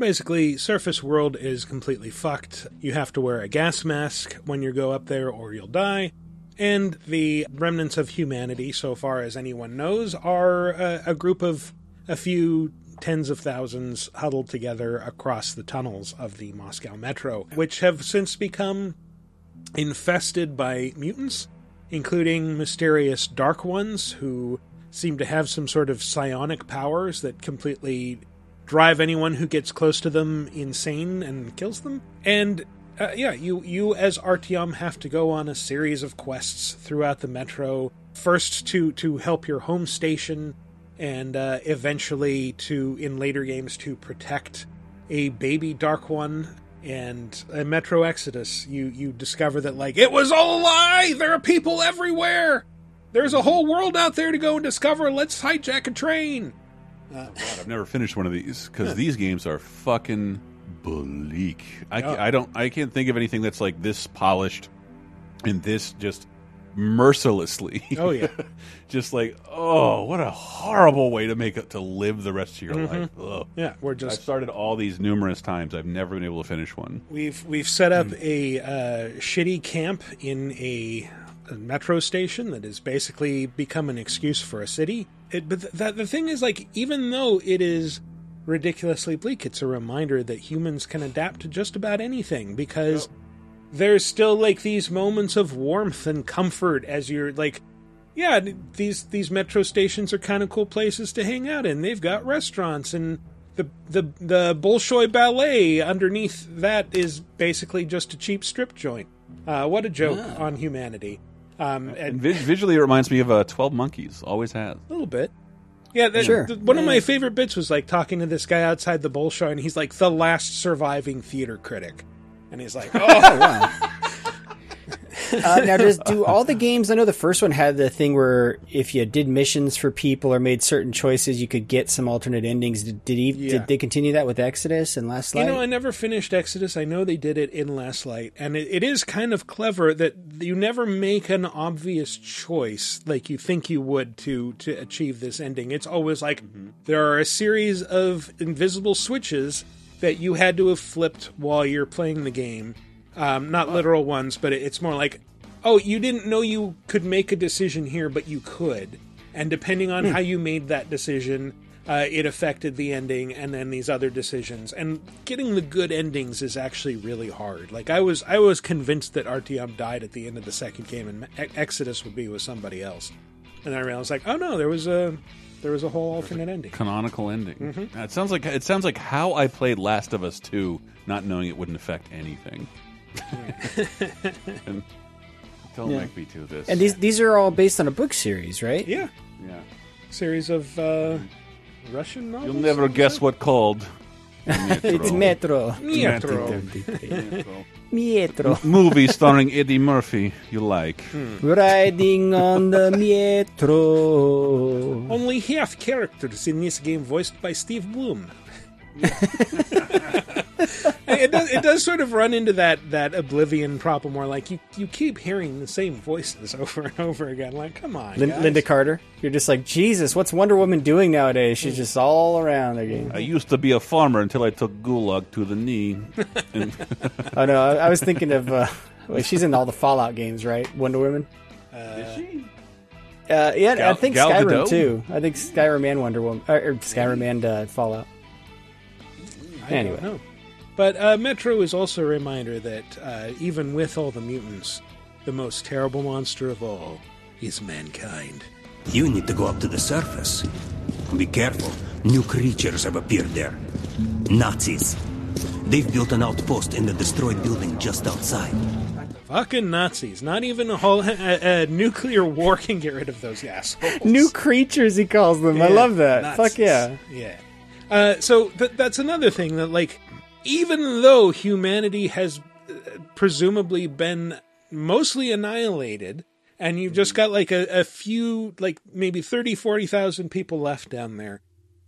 Basically, surface world is completely fucked. You have to wear a gas mask when you go up there, or you'll die. And the remnants of humanity, so far as anyone knows, are a, a group of a few tens of thousands huddled together across the tunnels of the Moscow metro, which have since become infested by mutants, including mysterious dark ones who seem to have some sort of psionic powers that completely drive anyone who gets close to them insane and kills them. And uh, yeah, you you as Artyom have to go on a series of quests throughout the metro. First to to help your home station, and uh, eventually to in later games to protect a baby Dark One. And a Metro Exodus, you you discover that like it was all a lie. There are people everywhere. There's a whole world out there to go and discover. Let's hijack a train. Uh, I've never finished one of these because these games are fucking bleak. I. I don't I can't think of anything that's like this polished and this just mercilessly. Oh, yeah. just like oh, what a horrible way to make it to live the rest of your Mhm. life. Ugh. Yeah, we're just- I've started all these numerous times. I've never been able to finish one. We've we've set up a uh, shitty camp in a, a metro station that has basically become an excuse for a city. It, but th- that the thing is, like, even though it is ridiculously bleak, it's a reminder that humans can adapt to just about anything because there's still like these moments of warmth and comfort as you're like. Yeah, these these metro stations are kind of cool places to hang out in. They've got restaurants and the the the Bolshoi Ballet underneath that is basically just a cheap strip joint. Uh, what a joke on humanity. Um, And and vi- visually, it reminds me of uh, Twelve Monkeys. Always has. a little bit. Yeah, that, Sure. th- one of my favorite bits was like talking to this guy outside the Bolshoi, and he's like the last surviving theater critic, and he's like, "Oh, uh, now, does do all the games? I know the first one had the thing where if you did missions for people or made certain choices, you could get some alternate endings. Did did, he, Yeah. did they continue that with Exodus and Last Light? You know, I never finished Exodus. I know they did it in Last Light, and it, it is kind of clever that you never make an obvious choice like you think you would to to achieve this ending. It's always like there are a series of invisible switches that you had to have flipped while you're playing the game. Um, not literal ones, but it's more like, oh, you didn't know you could make a decision here, but you could, and depending on how you made that decision, uh, it affected the ending and then these other decisions and getting the good endings is actually really hard like i was i was convinced that artyom died at the end of the second game and E- exodus would be with somebody else and i realized like oh no there was a there was a whole alternate ending Canonical ending. Mhm. It sounds like it sounds like how I played Last of Us 2, not knowing it wouldn't affect anything. and don't Yeah. make me do this. And these these are all based on a book series, right? yeah yeah series of uh russian novels You'll never guess what called. it's Metro. Metro. Metro. Metro. Movie starring Eddie Murphy. You like? Riding on the Metro. only half characters in this game voiced by steve blum it does it does sort of run into that that oblivion problem where like you you keep hearing the same voices over and over again like come on Lin- Lynda Carter. You're just like Jesus. What's Wonder Woman doing nowadays? She's just all around again. I used to be a farmer until I took Gulag to the knee. And Oh no, I, I was thinking of. Uh, wait, she's in all the Fallout games, right? Wonder Woman. Is she? Uh, yeah, I think Gal Skyrim Gadot? too. I think Skyrim and Wonder Woman, or, or Skyrim and uh, Fallout. I Anyway. Don't know. But uh, Metro is also a reminder that uh, even with all the mutants, the most terrible monster of all is mankind. You need to go up to the surface. Be careful. New creatures have appeared there. Nazis. They've built an outpost in the destroyed building just outside. Fucking Nazis! Not even a, whole, a, a nuclear war can get rid of those assholes. New creatures, he calls them. I love that. Nazis. Fuck yeah. Yeah. Uh, so th- that's another thing that, like, even though humanity has uh, presumably been mostly annihilated, and you've just got like a, a few, like maybe 30, 40,000 people left down there,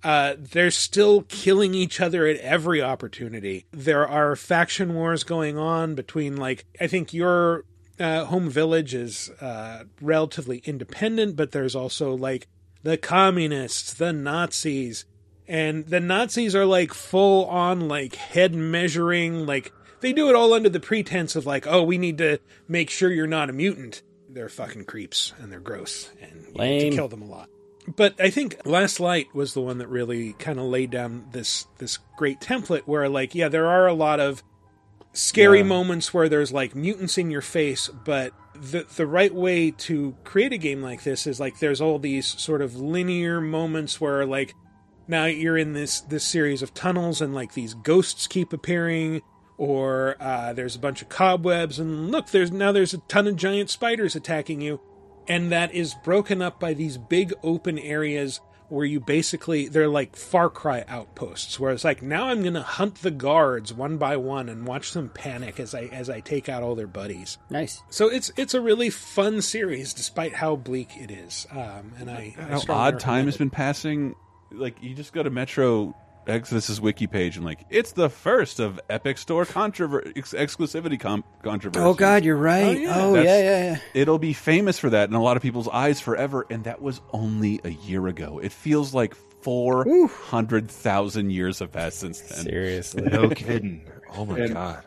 uh, they're still killing each other at every opportunity. There are faction wars going on between, like, I think your uh, home village is uh, relatively independent, but there's also, like, the communists, the Nazis, and the Nazis are like full on like head measuring, like they do it all under the pretense of like, oh, we need to make sure you're not a mutant. They're fucking creeps and they're gross and you need to kill them a lot. But I think Last Light was the one that really kind of laid down this this great template where like, yeah, there are a lot of scary Yeah. moments where there's like mutants in your face, but the the right way to create a game like this is like there's all these sort of linear moments where like now you're in this this series of tunnels and like these ghosts keep appearing or uh, there's a bunch of cobwebs and look there's now there's a ton of giant spiders attacking you and that is broken up by these big open areas where you basically they're like Far Cry outposts, where it's like now I'm gonna hunt the guards one by one and watch them panic as I as I take out all their buddies. Nice. So it's it's a really fun series, despite how bleak it is. Um, and I, I how odd time recommend has been passing. Like you just go to Metro Exodus's wiki page and like it's the first of Epic Store controver- ex- exclusivity com- controversy. Oh God, you're right. Oh, yeah, That's- yeah, yeah. It'll be famous for that in a lot of people's eyes forever, and that was only a year ago. It feels like four hundred thousand years have passed since then. Seriously, No kidding. Oh my And- god.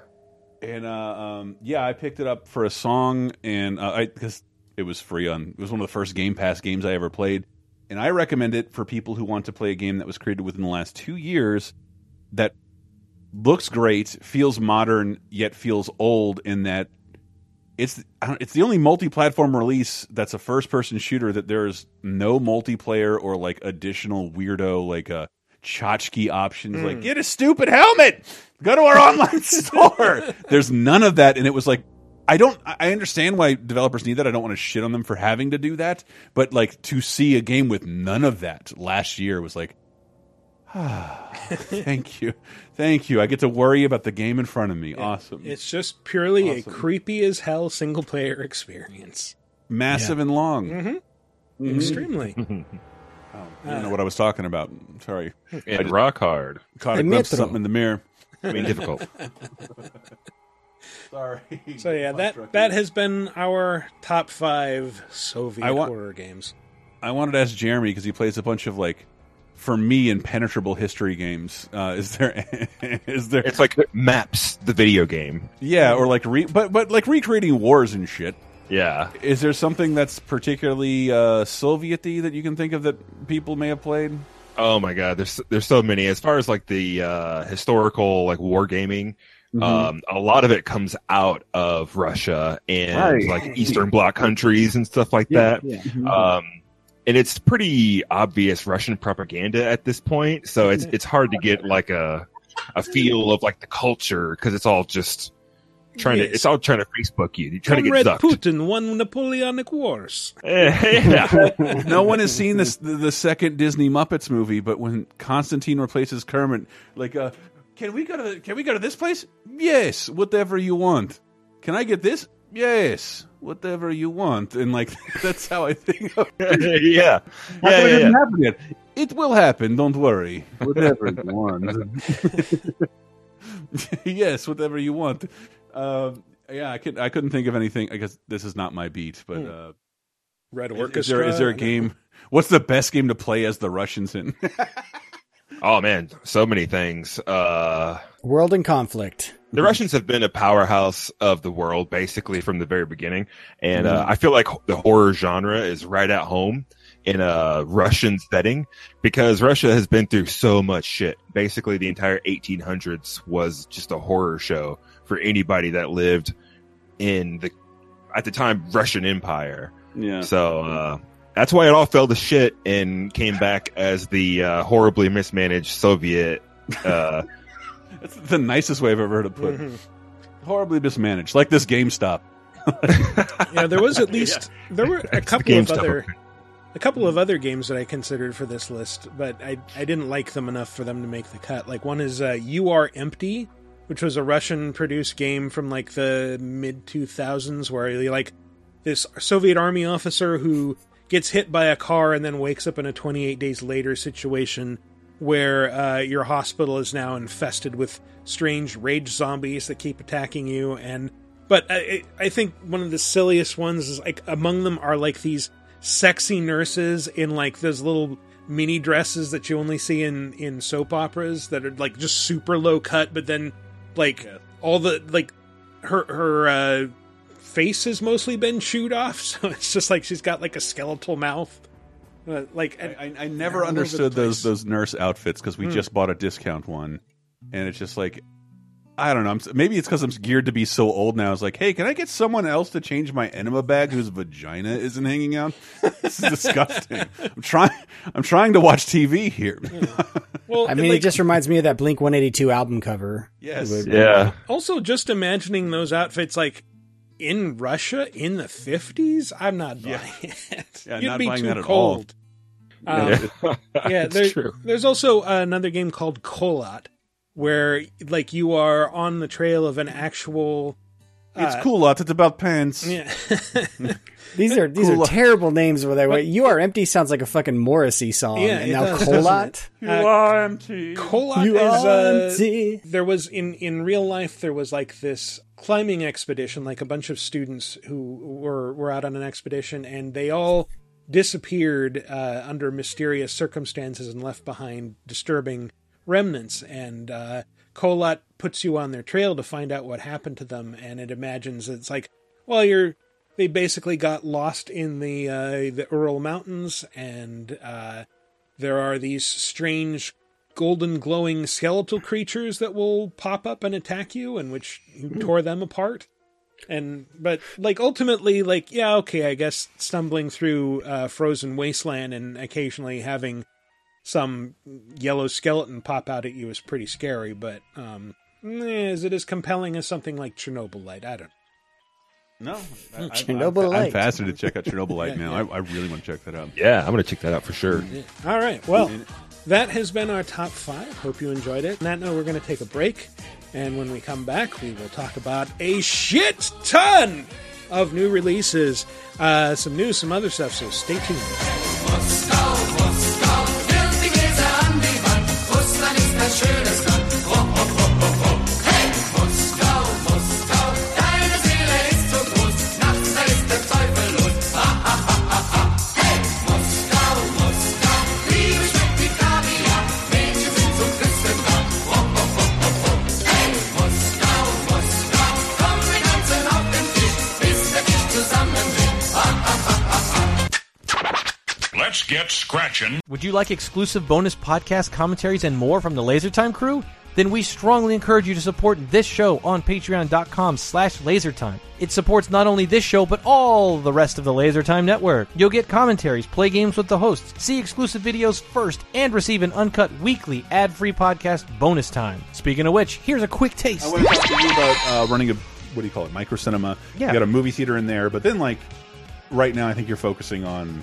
And uh, um, yeah, I picked it up for a song, and uh, I because it was free on. It was one of the first Game Pass games I ever played, and I recommend it for people who want to play a game that was created within the last two years that looks great, feels modern, yet feels old in that it's it's the only multi-platform release that's a first-person shooter that there's no multiplayer or like additional weirdo like a tchotchke options like Mm. get a stupid helmet, go to our online store. There's none of that, and it was like. I don't. I I understand why developers need that. I don't want to shit on them for having to do that. But like to see a game with none of that last year was like, ah, Thank you, thank you. I get to worry about the game in front of me. Awesome, It's just purely Awesome. a creepy as hell single player experience. massive and long. Mm-hmm. mm-hmm. Extremely. Oh, I don't uh, know what I was talking about. Sorry. And I just rock hard. Caught a glimpse of something in the mirror. I mean, difficult. Sorry. So yeah, that that has been our top five Soviet I want- horror games. I wanted to ask Jeremy because he plays a bunch of like, for me, impenetrable history games. Uh, is there? is there? It's like Maps, the video game. yeah, or like re, but but like recreating wars and shit. Yeah. Is there something that's particularly uh, Soviety that you can think of that people may have played? Oh my god, there's there's so many. As far as like the uh, historical like wargaming, Mhm. um, a lot of it comes out of Russia and Right. like Eastern Bloc countries and stuff like Yeah, that. yeah. Mhm. Um, and it's pretty obvious Russian propaganda at this point, so it's it's hard to get like a a feel of like the culture because it's all just trying to Yes. it's all trying to Facebook you. You're trying to get zucked. Putin won Napoleonic Wars. yeah. no one has seen this the, the second Disney Muppets movie, but when Constantine replaces Kermit, like, uh, can we go to the, can we go to this place? Yes, whatever you want. Can I get this? Yes, whatever you want. And like that's how I think. Of it. yeah, How yeah, it yeah, happen yet? It will happen. Don't worry. Whatever you want. yes, whatever you want. Um, yeah, I could. I couldn't think of anything. I guess this is not my beat, but. Hmm. Uh, Red is- Orchestra. Is there, is there a game? What's the best game to play as the Russians in? Oh man, so many things. Uh, World in conflict. the Russians have been a powerhouse of the world basically from the very beginning, and uh, Mhm. I feel like the horror genre is right at home in a Russian setting because Russia has been through so much shit. Basically, the entire 1800s was just a horror show for anybody that lived in the at the time Russian Empire. Yeah. So uh, that's why it all fell to shit and came back as the uh, horribly mismanaged Soviet. Uh, That's the nicest way I've ever heard it put. Mhm. Horribly mismanaged, like this GameStop. yeah, there was at least there were a couple of other a couple of other games that I considered for this list, but I I didn't like them enough for them to make the cut. Like one is uh, You Are Empty, which was a Russian produced game from like the mid 2000s where you like this Soviet army officer who gets hit by a car and then wakes up in a 28 days later situation where uh, your hospital is now infested with strange rage zombies that keep attacking you and but I, I think one of the silliest ones is like among them are like these sexy nurses in like those little mini dresses that you only see in in soap operas that are like just super low cut but then like all the like her her uh face has mostly been chewed off so it's just like she's got like a skeletal mouth uh, like I, I never all over the understood those those nurse outfits because we Hmm. just bought a discount one, and it's just like I don't know. I'm, maybe it's because I'm geared to be so old now. It's like, hey, can I get someone else to change my enema bag whose vagina isn't hanging out? this is disgusting. I'm trying. I'm trying to watch TV here. well I mean, like- it just reminds me of that Blink 182 album cover. Yes. Yeah. Also, just imagining those outfits like in Russia in the fifties, I'm not buying it. Yeah, You'd not be buying too that at all. cold. Um, yeah, there- true. there's also another game called Kholat, where like you are on the trail of an actual. It's uh, cool, lot. It's about pants. Yeah. These are these Cool. are terrible names. Where they were. You are empty sounds like a fucking Morrissey song. Yeah, and it now does, doesn't Kholat. it? Uh, are empty. Kholat You is are uh, empty. there was in in real life there was like this climbing expedition like a bunch of students who were were out on an expedition and they all disappeared uh, under mysterious circumstances and left behind disturbing remnants and Kholat puts you on their trail to find out what happened to them and it imagines it's like well you're they basically got lost in the uh the Ural mountains and uh there are these strange golden glowing skeletal creatures that will pop up and attack you and which you tore them apart. And but like ultimately like yeah okay i guess stumbling through uh frozen wasteland and occasionally having some yellow skeleton pop out at you is pretty scary but um eh, is it as compelling as something like chernobylite i don't No, I, I, Chernobyl I'm, I'm Light. fascinated to check out Chernobylite Yeah, now. yeah. I, I really want to check that out. Yeah, I'm gonna check that out for sure. all right well that has been our top five. Hope you enjoyed it. On that note, we're going to take a break. And when we come back, we will talk about a shit ton of new releases, uh, some news, some other stuff. So stay tuned. Let's get scratching. Would you like exclusive bonus podcast commentaries and more from the LaserTime crew? Then we strongly encourage you to support this show on patreon.com slash lasertime. It supports not only this show, but all the rest of the LaserTime network. You'll get commentaries, play games with the hosts, see exclusive videos first, and receive an uncut weekly ad-free podcast bonus time. Speaking of which, here's a quick taste. I want to talk to you about uh, running a what do you call it, micro cinema. Yeah. You got a movie theater in there, but then like right now, I think you're focusing on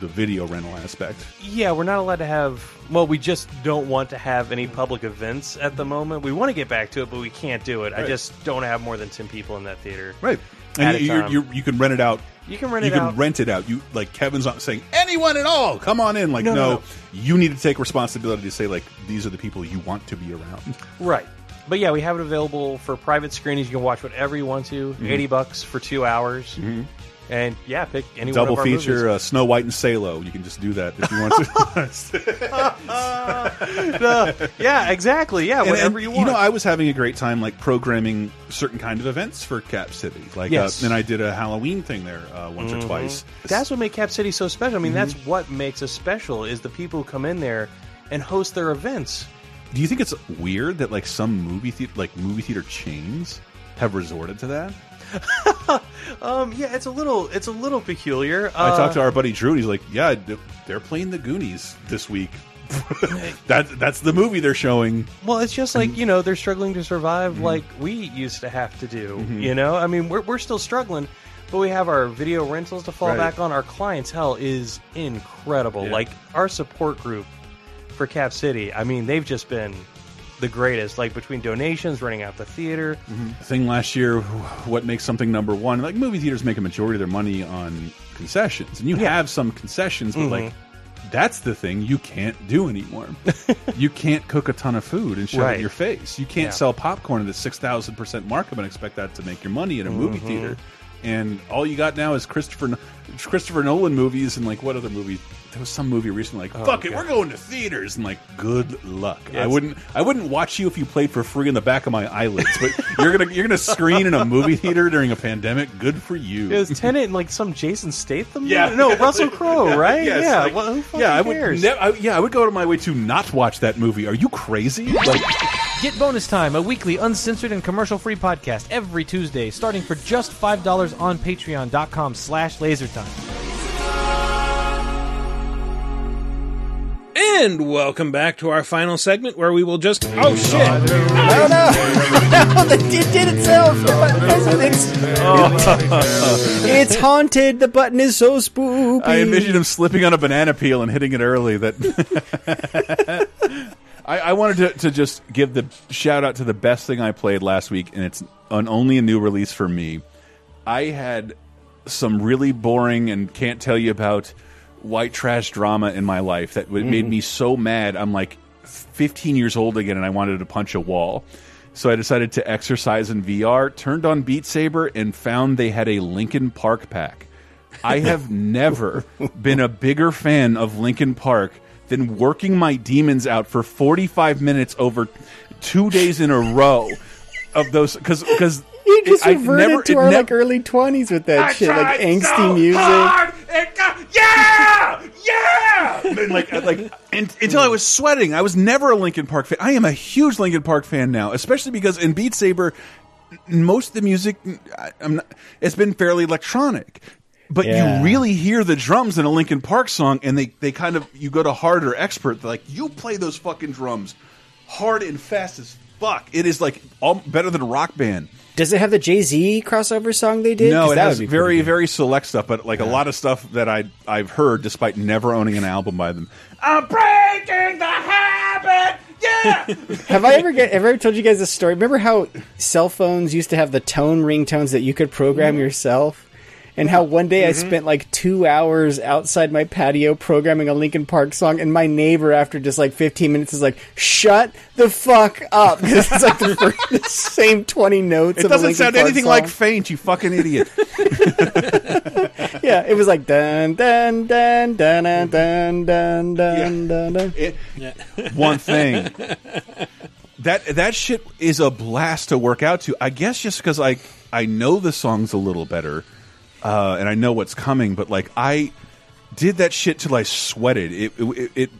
the video rental aspect. Yeah, we're not allowed to have. Well, we just don't want to have any public events at the moment. We want to get back to it, but we can't do it. I just don't have more than ten people in that theater. Right. And you, you you can rent it out. You can rent you it can out. rent it out. You like Kevin's not saying anyone at all. Come on in. Like No, no, no, you need to take responsibility to say like these are the people you want to be around. Right. But yeah, we have it available for private screenings. You can watch whatever you want to. Mhm. Eighty bucks for two hours. Mhm. And yeah, pick any Double one of our feature uh, Snow White and Salo. You can just do that if you want to. No, yeah, exactly. Yeah, And- whatever and, you want. You know, I was having a great time like programming certain kind of events for Cap City. Like, Yes. uh, and I did a Halloween thing there uh, once or Mhm. twice. That's what makes Cap City so special. I mean, Mhm. that's what makes us special is the people who come in there and host their events. Do you think it's weird that like some movie theater, like movie theater chains, have resorted to that? Um, yeah, it's a little, it's a little peculiar. I Uh, talked to our buddy Drew, and he's like, "Yeah, they're playing the Goonies this week. that that's the movie they're showing." Well, it's just like you know they're struggling to survive like we used to have to do. Mhm. You know, I mean we're we're still struggling, but we have our video rentals to fall Right. back on. Our clientele is incredible. Yeah. Like our support group for Cap City. I mean they've just been the greatest. Like between donations, running out the theater. The thing last year, what makes something number one? Like movie theaters make a majority of their money on concessions, and you have some concessions, but Mhm. like that's the thing you can't do anymore. you can't cook a ton of food and shove it in your face. You can't Yeah. sell popcorn at a six thousand percent markup and expect that to make your money in a movie Mhm. theater. And all you got now is Christopher Christopher Nolan movies and like what other movie? There was some movie recently like Oh, fuck it, God. we're going to theaters and like good luck. Yeah, I wouldn't I wouldn't watch you if you played for free in the back of my eyelids, but you're gonna you're gonna screen in a movie theater during a pandemic. Good for you. It was Tenet and like some Jason Statham. Yeah. movie? no Russell Crowe, right? Yes, yeah, like- well, who yeah, I would. cares? I, yeah, I would go to my way to not watch that movie. Are you crazy? Like, Get Bonus Time, a weekly uncensored and commercial-free podcast every Tuesday, starting for just $5 on patreon.com slash lasertime. And welcome back to our final segment where we will just. Oh, shit! Oh no! it did itself. The button has- It's, it's haunted. The button is so spooky. I envisioned him slipping on a banana peel and hitting it early. That I, I wanted to, to just give the shout out to the best thing I played last week, and it's an, only a new release for me. I had some really boring and can't tell you about white trash drama in my life that w- made Mhm. me so mad. I'm like 15 years old again, and I wanted to punch a wall. So I decided to exercise in VR, turned on Beat Saber, and found they had a Linkin Park pack. I have never been a bigger fan of Linkin Park than working my demons out for 45 minutes over two days in a row of those because because You just I reverted never- to our nev- like early twenties with that I shit, like angsty so music. hard yeah, yeah. And like, uh, like, and, until I was sweating. I was never a Linkin Park fan. I am a huge Linkin Park fan now, especially because in Beat Saber, most of the music, I- I'm not, it's been fairly electronic. But Yeah. you really hear the drums in a Linkin Park song, and they, they kind of you go to harder expert. They're like you play those fucking drums hard and fast as fuck. It is like all better than Rock Band. Does it have the Jay Z crossover song they did? No, it has very very select stuff, but like a lot of stuff that I I've heard despite never owning an album by them. I'm breaking the habit. Yeah. Have I ever get ever told you guys this story? Remember how cell phones used to have the tone ringtones that you could program Mm-hmm. yourself? And how one day I Mhm. spent like two hours outside my patio programming a Linkin Park song, and my neighbor, after just like 15 minutes, is like, "Shut the fuck up!" Because it's like the, first, the same 20 notes. It of doesn't Linkin sound Park anything song. like Faint, you fucking idiot. yeah, it was like dun dun dun dun dun dun dun dun dun. dun. One thing. That that shit is a blast to work out to. I guess just because I I know the songs a little better, uh, and I know what's coming. But like I did that shit till I sweated. It, it, it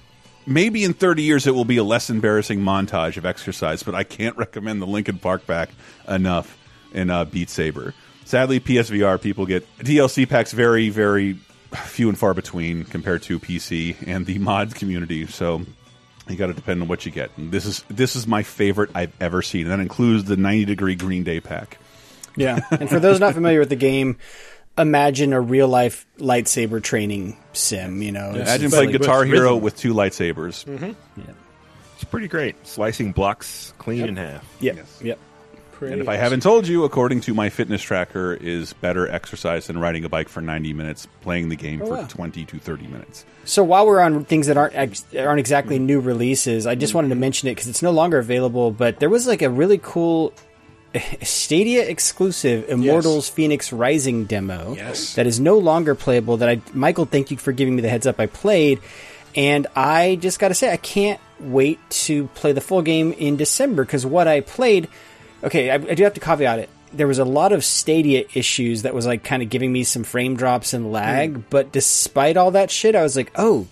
maybe in thirty years it will be a less embarrassing montage of exercise. But I can't recommend the Linkin Park back enough in uh, Beat Saber. Sadly, PSVR people get DLC packs very very few and far between compared to PC and the mod community. So you got to depend on what you get. And this is this is my favorite I've ever seen, and that includes the 90 degree Green Day pack. Yeah, and for those not familiar with the game, imagine a real life lightsaber training sim. You know, It's- Imagine playing like- Guitar Hero with two lightsabers. Mm-hmm. It's pretty great. Slicing blocks clean in half. Yep. Yep. and if I haven't told you, according to my fitness tracker, is better exercise than riding a bike for 90 minutes, playing the game Oh, for wow. 20 to 30 minutes. So while we're on things that aren't ex- aren't exactly new releases, I just wanted to mention it because it's no longer available. But there was like a really cool Stadia exclusive Immortals Phoenix Rising demo Yes. that is no longer playable. That I Michael, thank you for giving me the heads up. I played, and I just got to say I can't wait to play the full game in December because what I played. Okay, I, I do have to caveat it. There was a lot of Stadia issues that was like kind of giving me some frame drops and lag. Hmm. But despite all that shit, I was like, oh,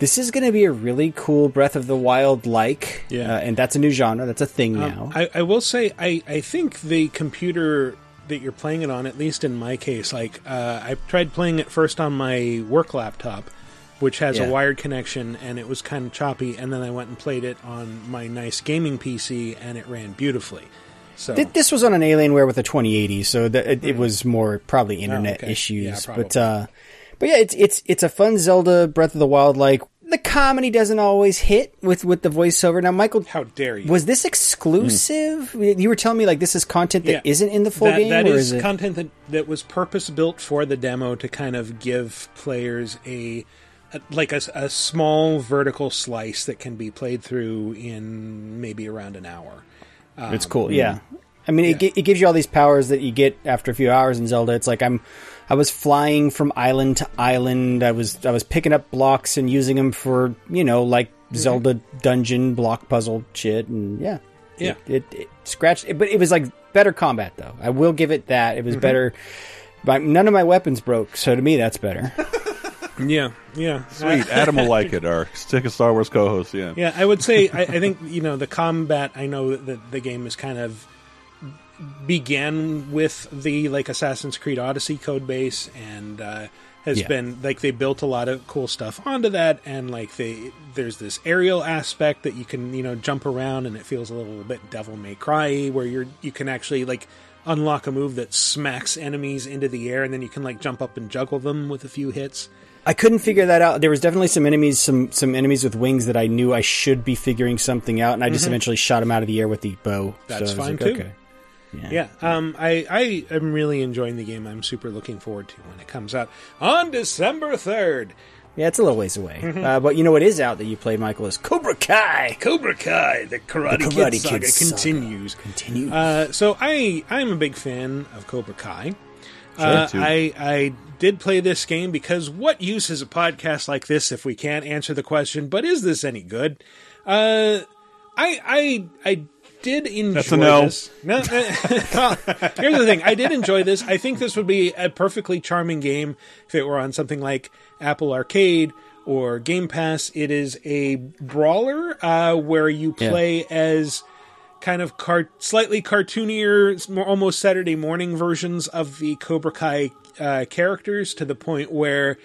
this is going to be a really cool Breath of the Wild like. Yeah. Uh, and that's a new genre. That's a thing Um, now. I, I will say, I, I think the computer that you're playing it on, at least in my case, like uh, I tried playing it first on my work laptop, which has Yeah. a wired connection, and it was kind of choppy. And then I went and played it on my nice gaming PC, and it ran beautifully. So Th- This was on an Alienware with a 2080, so that it, it was more probably internet Hmm. Oh, okay. issues. Yeah, but uh, but yeah, it's it's it's a fun Zelda Breath of the Wild like. The comedy doesn't always hit with with the voiceover. Now, Michael, how dare you? Was this exclusive? You were telling me like this is content that Yeah. not in the full that, game, That or is is it? content that, that was purpose built for the demo to kind of give players a, a like a, s- a small vertical slice that can be played through in maybe around an hour. Um, it's cool. Yeah. I mean, it, it gives you all these powers that you get after a few hours in Zelda. It's like I'm, I was flying from island to island. I was, I was picking up blocks and using them for, you know, like Mm-hmm. Zelda dungeon block puzzle shit. And yeah, Yeah. it, it, it scratched, but it was like better combat though. I will give it that. It was Mhm. better. But none of my weapons broke, so to me that's better. Yeah, yeah. Sweet. Adam will like it, our stick of Star Wars co host. Yeah. Yeah, I would say I, I think you know the combat. I know that the game is kind of began with the like Assassin's Creed Odyssey code base and uh, has Yeah. been like they built a lot of cool stuff onto that and like they there's this aerial aspect that you can you know jump around and it feels a little bit Devil May Cry where you're you can actually like unlock a move that smacks enemies into the air and then you can like jump up and juggle them with a few hits. I couldn't figure that out. There was definitely some enemies, some some enemies with wings that I knew I should be figuring something out, and I just Mhm. eventually shot them out of the air with the bow. That's So fine like, too. Okay. Yeah, um, I I am really enjoying the game. I'm super looking forward to when it comes out on December third. Yeah, it's a little ways away. Mhm. Uh, but you know what is out that you played, Michael, is Cobra Kai. Cobra Kai, the Karate, The Karate Kid, saga Kid saga continues. Continues. Uh, so I I'm a big fan of Cobra Kai. Sure, uh. I I did play this game because what use is a podcast like this if we can't answer the question? But is this any good? Uh, I I I did enjoy That's a no. this. No, well, here's the thing. I did enjoy this. I think this would be a perfectly charming game if it were on something like Apple Arcade or Game Pass. It is a brawler uh, where you Yeah. play as kind of car- slightly cartoonier, s- more- almost Saturday morning versions of the Cobra Kai uh, characters to the point where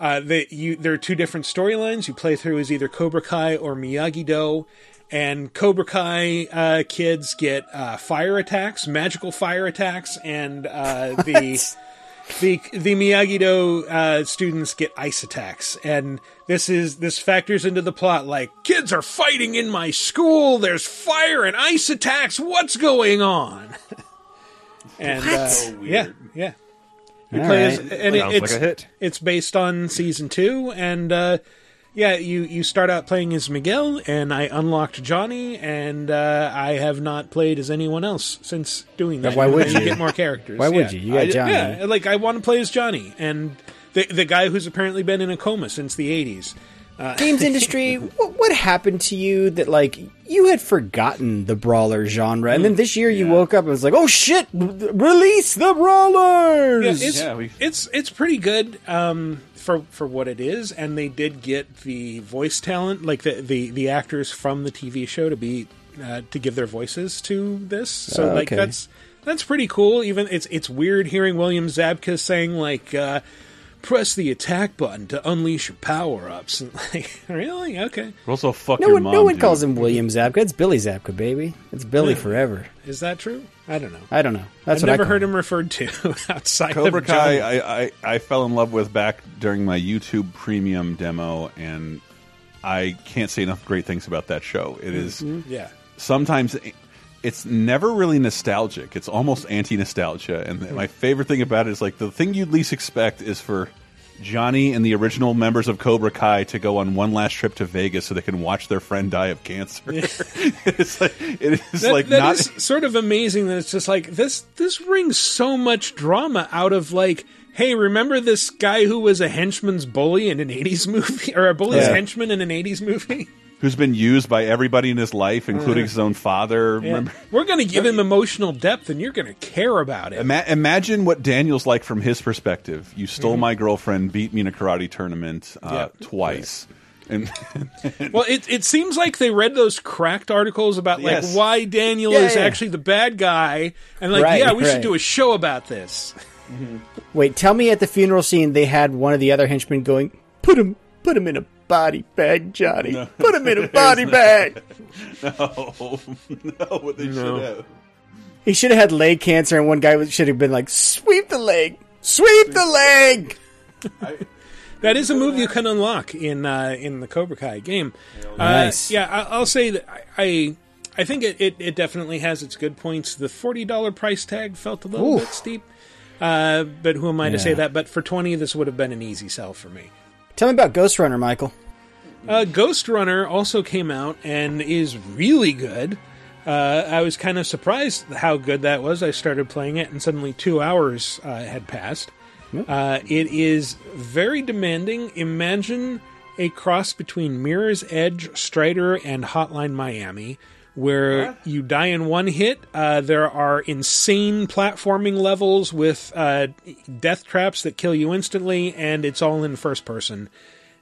uh, they, you, there are two different storylines. You play through as either Cobra Kai or Miyagi Do, and Cobra Kai uh, kids get uh, fire attacks, magical fire attacks, and uh, the the the Miyagi Do uh, students get ice attacks, and this is this factors into the plot. Like kids are fighting in my school. There's fire and ice attacks. What's going on? and uh, So yeah, yeah. You All play as- right. and it- Sounds it's like a hit. it's based on season two, and uh, yeah, you you start out playing as Miguel, and I unlocked Johnny, and uh, I have not played as anyone else since doing that. Why would And you? get more characters? Why would you? You got I- Johnny. Yeah, like I want to play as Johnny, and the the guy who's apparently been in a coma since the eighties. Uh, Games industry, what, what happened to you that like you had forgotten the brawler genre, and then this year you woke up and was like, "Oh shit! Release the Yeah, brawlers!" it's, it's it's pretty good um, for for what it is, and they did get the voice talent, like the the, the actors from the TV show, to be uh, to give their voices to this. So Oh, like okay. that's that's pretty cool. Even it's it's weird hearing William Zabka saying like. Uh, Press the attack button to unleash your power ups. And like, really? Okay. Also, fuck no your one, mom. no one dude. calls him William Zabka. It's Billy Zabka, baby. It's Billy Yeah. forever. Is that true? I don't know. I don't know. That's I've what never call heard him referred to outside Cobra of Kai, I, I, I fell in love with back during my YouTube premium demo, and I can't say enough great things about that show. It is Mhm. Yeah. sometimes it's never really nostalgic. It's almost anti nostalgia, and hmm. my favorite thing about it is like the thing you'd least expect is for Johnny and the original members of Cobra Kai to go on one last trip to Vegas so they can watch their friend die of cancer. it's like it is That- like that not. is sort of amazing that it's just like this this brings so much drama out of like hey remember this guy who was a henchman's bully in an 80s movie or a bully's Yeah. henchman in an 80s movie Who's been used by everybody in his life, including his own father. Yeah. We're going to give him emotional depth and you're going to care about it Ima- imagine what Daniel's like from his perspective. You stole Mhm. my girlfriend, beat me in a karate tournament uh, Yeah. twice, and well it, it seems like they read those cracked articles about like Yes. why daniel Yeah, is yeah. actually the bad guy and like Right, yeah we should do a show about this Wait, tell me at the funeral scene they had one of the other henchmen going, "Put him, put him in a body bag, Johnny. Put him in a body bag." no, no, what they should have. He should have had leg cancer, and one guy should have been like, "Sweep the leg, sweep the leg." That is a move you can unlock in uh, in the Cobra Kai game. Nice. Uh, yeah, I, I'll say that I I, I think it, it, it definitely has its good points. The forty dollar price tag felt a little Ooh. bit steep, uh, but who am I to say that? But for twenty, this would have been an easy sell for me. Tell me about Ghost Runner, Michael. Uh, Ghost Runner also came out and is really good. Uh, I was kind of surprised how good that was. I started playing it, and suddenly two hours uh, had passed. Uh, it is very demanding. Imagine a cross between Mirror's Edge, Strider, and Hotline Miami, where you die in one hit. Uh, there are insane platforming levels with uh, death traps that kill you instantly, and it's all in first person.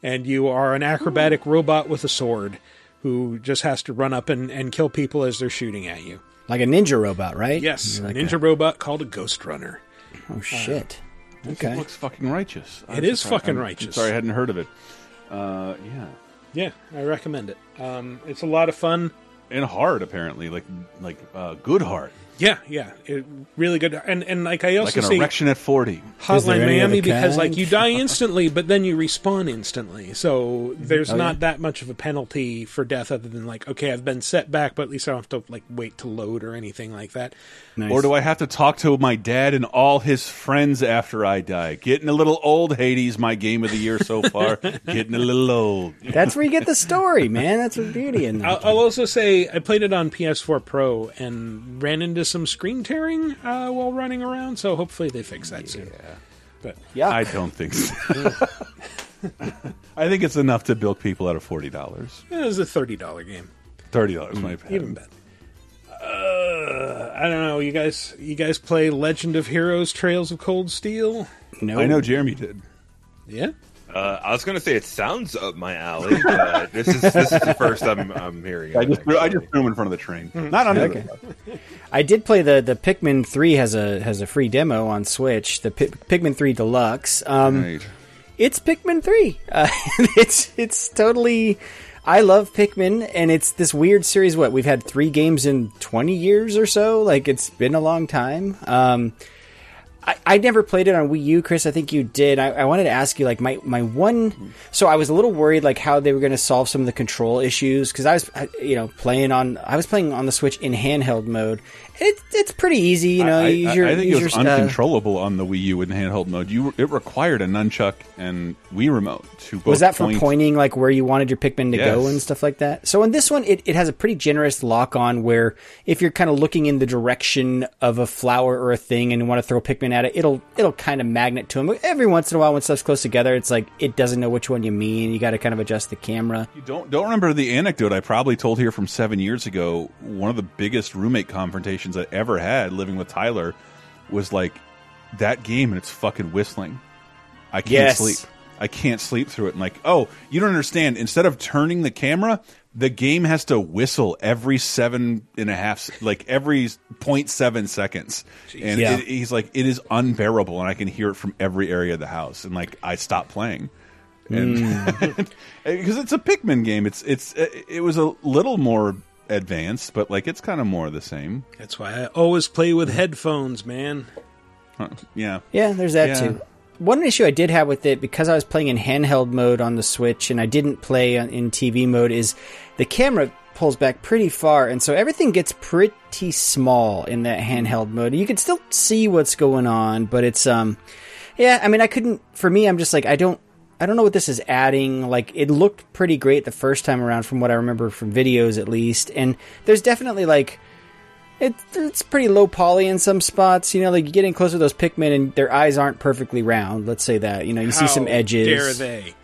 And you are an acrobatic robot with a sword who just has to run up and, and kill people as they're shooting at you. Like a ninja robot, right? Yes, Like a ninja robot called a Ghost Runner. Oh shit. This Okay. looks fucking righteous. It is surprised- fucking I'm- I'm righteous. sorry, I hadn't heard of it. Uh, yeah, Yeah, I recommend it. Um, it's a lot of fun. and hard apparently, like like uh, good hard, Yeah, yeah, it, really good. And and like I also like an see erection at forty. Hotline Miami because like you die instantly, but then you respawn instantly. So there's Oh, not yeah? that much of a penalty for death, other than like okay, I've been set back, but at least I don't have to like wait to load or anything like that. Or do I have to talk to my dad and all his friends after I die? Getting a little old, Hades. My game of the year so far. Getting a little old. That's where you get the story, man. That's the beauty in I'll, that. I'll also say I played it on PS4 Pro and ran into some screen tearing uh, while running around. So hopefully they fix that soon. But yeah, I don't think so. I think it's enough to bilk people out of forty dollars. it was a thirty dollar game. Thirty dollars, my bad. Even better. Uh, I don't know. You guys, you guys play Legend of Heroes: Trails of Cold Steel? No, I know Jeremy did. Yeah. Uh, I was going to say it sounds up my alley, but this is this is the first I'm, I'm hearing. I just it, threw, I just threw him in front of the train. Not on Okay. I did play the the Pikmin three has a has a free demo on Switch. The Pi- Pikmin three Deluxe. Um, Right. It's Pikmin three. Uh, it's it's totally I love Pikmin, and it's this weird series. What we've had three games in twenty years or so. Like it's been a long time. Um, I, I never played it on Wii U, Chris. I think you did. I, I wanted to ask you, like my my one. So I was a little worried, like how they were going to solve some of the control issues because I was, you know, playing on. I was playing on the Switch in handheld mode. It, it's pretty easy, you know. I, you use I- your, I think it was uncontrollable on the Wii U in handheld mode. You it required a nunchuck and Wii remote to both Was that for point- pointing like where you wanted your Pikmin to go and stuff like that? So in this one, it, it has a pretty generous lock on where if you're kind of looking in the direction of a flower or a thing and you want to throw Pikmin at it, it'll it'll kind of magnet to them. Every once in a while, when stuff's close together, it's like it doesn't know which one you mean. You got to kind of adjust the camera. You don't don't remember the anecdote I probably told here from seven years ago. One of the biggest roommate confrontations I ever had living with Tyler was like that game and it's fucking whistling. I can't Yes. sleep. I can't sleep through it. And like, oh, you don't understand. Instead of turning the camera, the game has to whistle every seven and a half, like every 0.7 seconds. And Yeah. it, he's like, it is unbearable, and I can hear it from every area of the house. And like, I stopped playing. And mm. because it's a Pikmin game, it's it's it was a little more advanced, but like it's kind of more the same. That's why I always play with headphones, man. Huh, Yeah, Yeah, there's that Yeah. too. One issue I did have with it because I was playing in handheld mode on the Switch and I didn't play in TV mode is the camera pulls back pretty far and so everything gets pretty small in that handheld mode. You can still see what's going on, but it's um yeah, I mean I couldn't for me I'm just like I don't I don't know what this is adding. Like it looked pretty great the first time around from what I remember from videos at least. And there's definitely like it, it's pretty low poly in some spots. You know, like you get in close to those Pikmin and their eyes aren't perfectly round. Let's say that. You know, you see some edges. Dare they?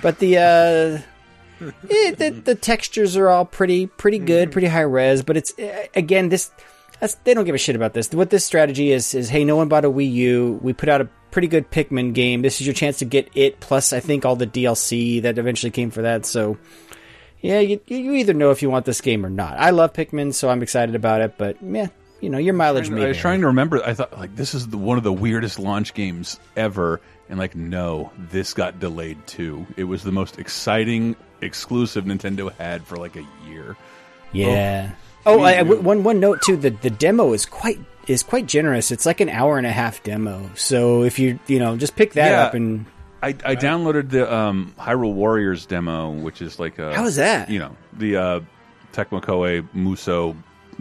But the uh, eh, the the textures are all pretty pretty good, pretty high res. But it's eh, again this that's they don't give a shit about this. What this strategy is is hey, no one bought a Wii U. We put out a pretty good Pikmin game. This is your chance to get it. Plus, I think all the DLC that eventually came for that. So. Yeah, you, you either know if you want this game or not. I love Pikmin, so I'm excited about it. But yeah, you know your mileage may I was trying to remember. I thought like this is the, one of the weirdest launch games ever, and like no, this got delayed too. It was the most exciting exclusive Nintendo had for like a year. Yeah. Oh, oh Wii I, I- one one note too. The the demo is quite is quite generous. It's like an hour and a half demo. So if you you know just pick that Yeah. up and I, I downloaded the um, Hyrule Warriors demo, which is like a How is that? You know the uh, Tecmo Koei Muso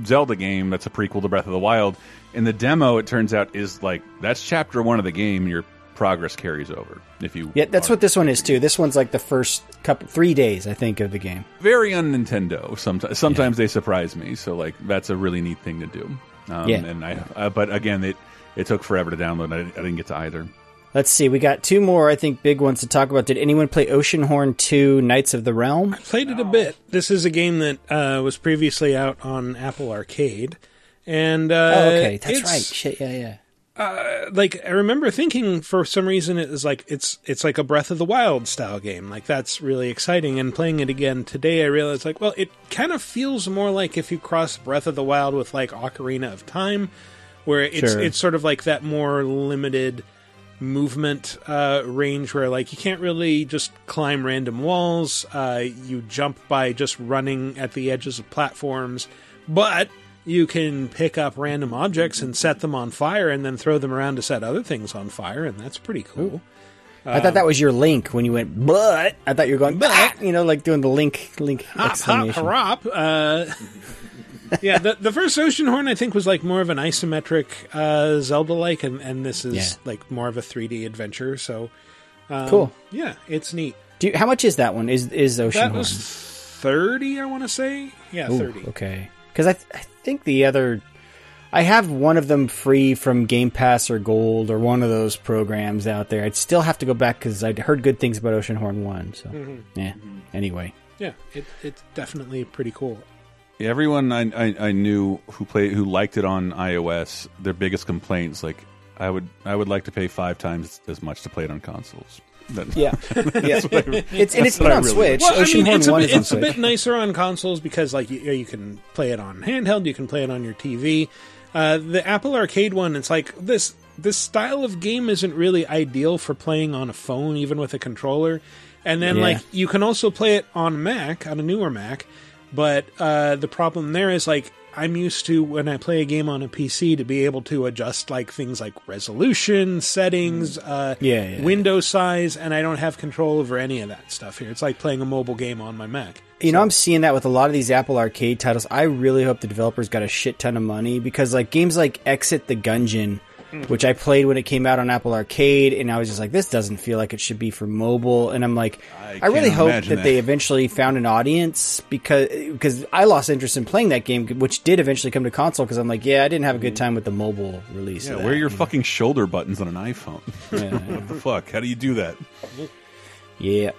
Zelda game that's a prequel to Breath of the Wild. And the demo, it turns out, is like that's chapter one of the game. Your progress carries over if you yeah, that's what this one is too. This one's like the first couple three days I think of the game. very un Nintendo. Sometimes sometimes they surprise me, so like that's a really neat thing to do. Um, Yeah. And I, uh, but again, it it took forever to download. I, I didn't get to either. Let's see, we got two more I think big ones to talk about. Did anyone play Oceanhorn Two: Knights of the Realm? I played it a bit. This is a game that uh, was previously out on Apple Arcade, and uh, oh, okay, that's right. Shit, yeah, yeah. Uh, like I remember thinking for some reason it was like it's it's like a Breath of the Wild style game. Like that's really exciting. And playing it again today, I realized like, well, it kind of feels more like if you cross Breath of the Wild with like Ocarina of Time, where it's Sure. it's sort of like that more limited movement uh, range where like you can't really just climb random walls. Uh, you jump by just running at the edges of platforms, but you can pick up random objects and set them on fire and then throw them around to set other things on fire, and that's pretty cool. I thought that was your link when you went, but I thought you were going, but you know, like doing the link link Hop, hop, hop. Uh, yeah, the, the first Oceanhorn I think was like more of an isometric uh, Zelda like, and, and this is Yeah. like more of a 3D adventure. So, um, Cool. Yeah, it's neat. Do you, how much is that one? Is is Ocean that Horn? was 30, I want to say. Yeah, Ooh, 30. Okay, because I th- I think the other, I have one of them free from Game Pass or Gold or one of those programs out there. I'd still have to go back because I'd heard good things about Oceanhorn One. So Mhm. yeah. Anyway, Yeah, it, it's definitely pretty cool. Yeah, everyone I, I I knew who played who liked it on iOS, their biggest complaints like I would I would like to pay five times as much to play it on consoles. That- Yeah. Yeah. I- It's- and it's that's what been on really Switch. like. Well, I mean, it's, a bit, it's a bit nicer on consoles because like you, you can play it on handheld, you can play it on your TV. Uh, the Apple Arcade one, it's like this. this style of game isn't really ideal for playing on a phone, even with a controller. And then Yeah. like you can also play it on Mac, on a newer Mac, but uh, the problem there is like I'm used to when I play a game on a PC to be able to adjust like things like resolution, settings, uh, Yeah, yeah. window size, and I don't have control over any of that stuff here. It's like playing a mobile game on my Mac. You know, I'm seeing that with a lot of these Apple Arcade titles. I really hope the developers got a shit ton of money because, like, games like Exit the Gungeon, Mm. which I played when it came out on Apple Arcade, and I was just like, this doesn't feel like it should be for mobile. And I'm like, I, really hope that, that. they eventually found an audience because because I lost interest in playing that game, which did eventually come to console. Because I'm like, yeah, I didn't have a good mm. time with the mobile release. Yeah, where are your fucking shoulder buttons on an iPhone? Yeah. what the fuck? How do you do that? Yeah.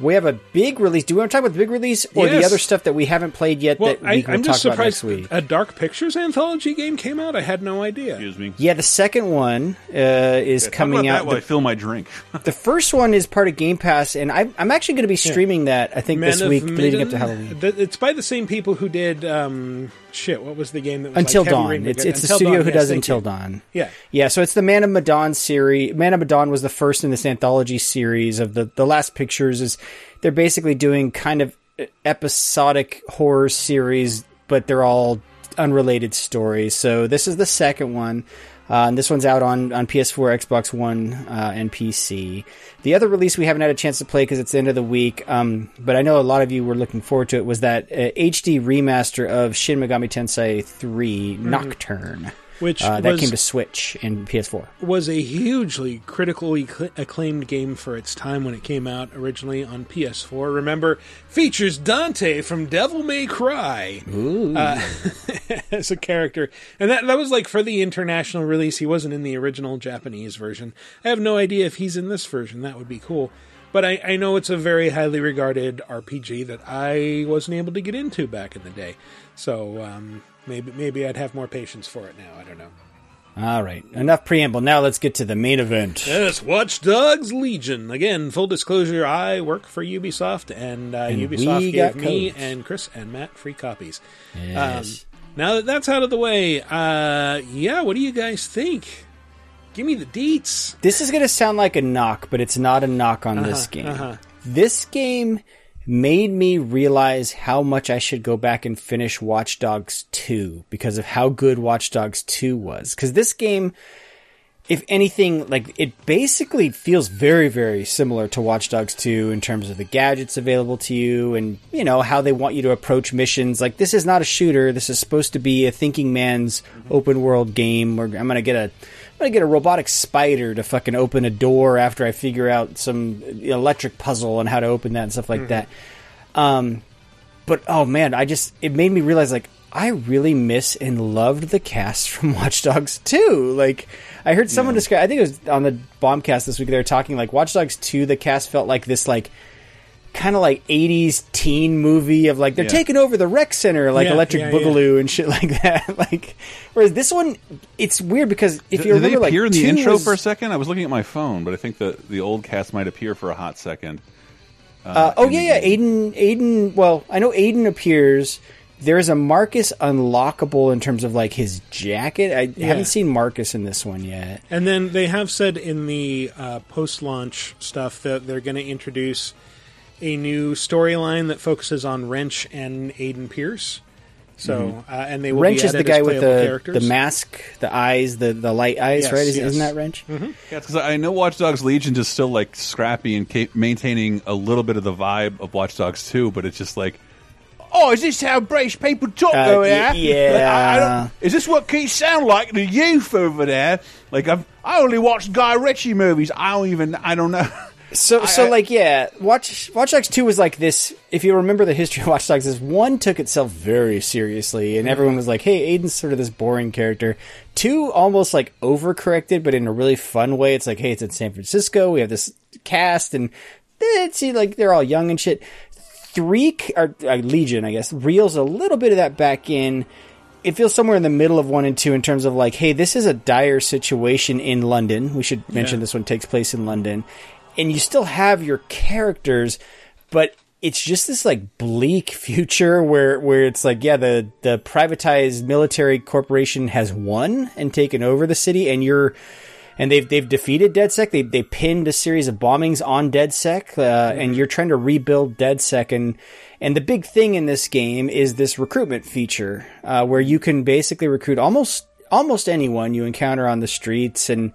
We have a big release. Do we want to talk about the big release or the other stuff that we haven't played yet Well, that we I, can I'm talk just about next surprised week? a Dark Pictures anthology game came out. I had no idea. Excuse me. Yeah, the second one uh, is Yeah, talk coming about out. that while I The, fill my drink. the first one is part of Game Pass, and I, I'm actually going to be streaming that. I think Men this of week, leading up to Halloween. Th- It's by the same people who did um, shit. What was the game that was Until like Dawn. It's it's the studio Dawn, who yes, does Until you. Dawn. Yeah. Yeah, so it's the Man of Medan series. Man of Medan was the first in this anthology series of the the last pictures. Is they're basically doing kind of episodic horror series, but they're all unrelated stories. So this is the second one. Uh, and this one's out on, on PS4, Xbox One, uh, and PC. The other release we haven't had a chance to play because it's the end of the week, um, but I know a lot of you were looking forward to it, was that uh, HD remaster of Shin Megami Tensei 3 Nocturne. Which uh, that was- came to Switch and PS4. was a hugely critically acclaimed game for its time when it came out originally on PS4. Remember, features Dante from Devil May Cry uh, as a character, and that that was like for the international release. He wasn't in the original Japanese version. I have no idea if he's in this version. That would be cool. But I, I know it's a very highly regarded RPG that I wasn't able to get into back in the day. So um, maybe maybe I'd have more patience for it now. I don't know. All right, enough preamble. Now let's get to the main event. Yes, Watch Dogs Legion. Again, full disclosure, I work for Ubisoft, and, uh, And Ubisoft we gave got me codes. and Chris and Matt free copies. Yes. Um, now that that's out of the way, uh, yeah, what do you guys think? Give me the deets. This is going to sound like a knock, but it's not a knock on this Uh-huh, game. uh-huh. This game made me realize how much I should go back and finish Watch Dogs 2 because of how good Watch Dogs 2 was. Because this game, if anything, like it basically feels very, very similar to Watch Dogs 2 in terms of the gadgets available to you and, you know, how they want you to approach missions. Like, this is not a shooter. This is supposed to be a thinking man's open world game where I'm going to get a. I'm gonna get a robotic spider to fucking open a door after I figure out some electric puzzle on how to open that and stuff like Mhm. that. Um, but oh man, I just it made me realize like I really miss and loved the cast from Watch Dogs 2. Like I heard someone describe I think it was on the Bombcast this week they were talking like Watch Dogs 2 the cast felt like this like kind of like 80s teen movie of like they're Yeah. taking over the rec center like Yeah, Electric yeah, yeah. Boogaloo and shit like that. like whereas this one it's weird because if Did- you did they remember appear like in the intro was- for a second? I was looking at my phone, but I think the the old cast might appear for a hot second. Uh, oh yeah, yeah. Aiden, Aiden. Well, I know Aiden appears. There's a Marcus unlockable in terms of like his jacket. I Yeah. haven't seen Marcus in this one yet. And then they have said in the uh, post-launch stuff that they're going to introduce a new storyline that focuses on Wrench and Aiden Pearce. So, uh, and they will Wrench be is the guy with the characters. the mask, the eyes, the the light eyes, Yes, right? Is, yes. Isn't that Wrench? Mhm. Yeah, because I know Watch Dogs Legion is still like scrappy and ca- maintaining a little bit of the vibe of Watch Dogs 2, but it's just like, oh, is this how British people talk Uh, over y- there? yeah. I- I don't- is this what kids sound like the youth over there? Like I've I only watched Guy Ritchie movies. I don't even I don't know. So, I- so like, yeah, Watch Watch Dogs Two was like this. If you remember the history of Watch Dogs, is one took itself very seriously, and everyone was like, "Hey, Aiden's sort of this boring character." Two almost like overcorrected, but in a really fun way. It's like, "Hey, it's in San Francisco. We have this cast, and it's like they're all young and shit." Three or uh, Legion, I guess, reels a little bit of that back in it feels somewhere in the middle of one and two in terms of like, hey, this is a dire situation in London. We should mention Yeah. this one takes place in London, and you still have your characters, but it's just this like bleak future where where it's like yeah the the privatized military corporation has won and taken over the city and you're and they've they've defeated DedSec. They they pinned a series of bombings on DedSec, uh, and you're trying to rebuild DedSec. And and the big thing in this game is this recruitment feature, uh, where you can basically recruit almost almost anyone you encounter on the streets, and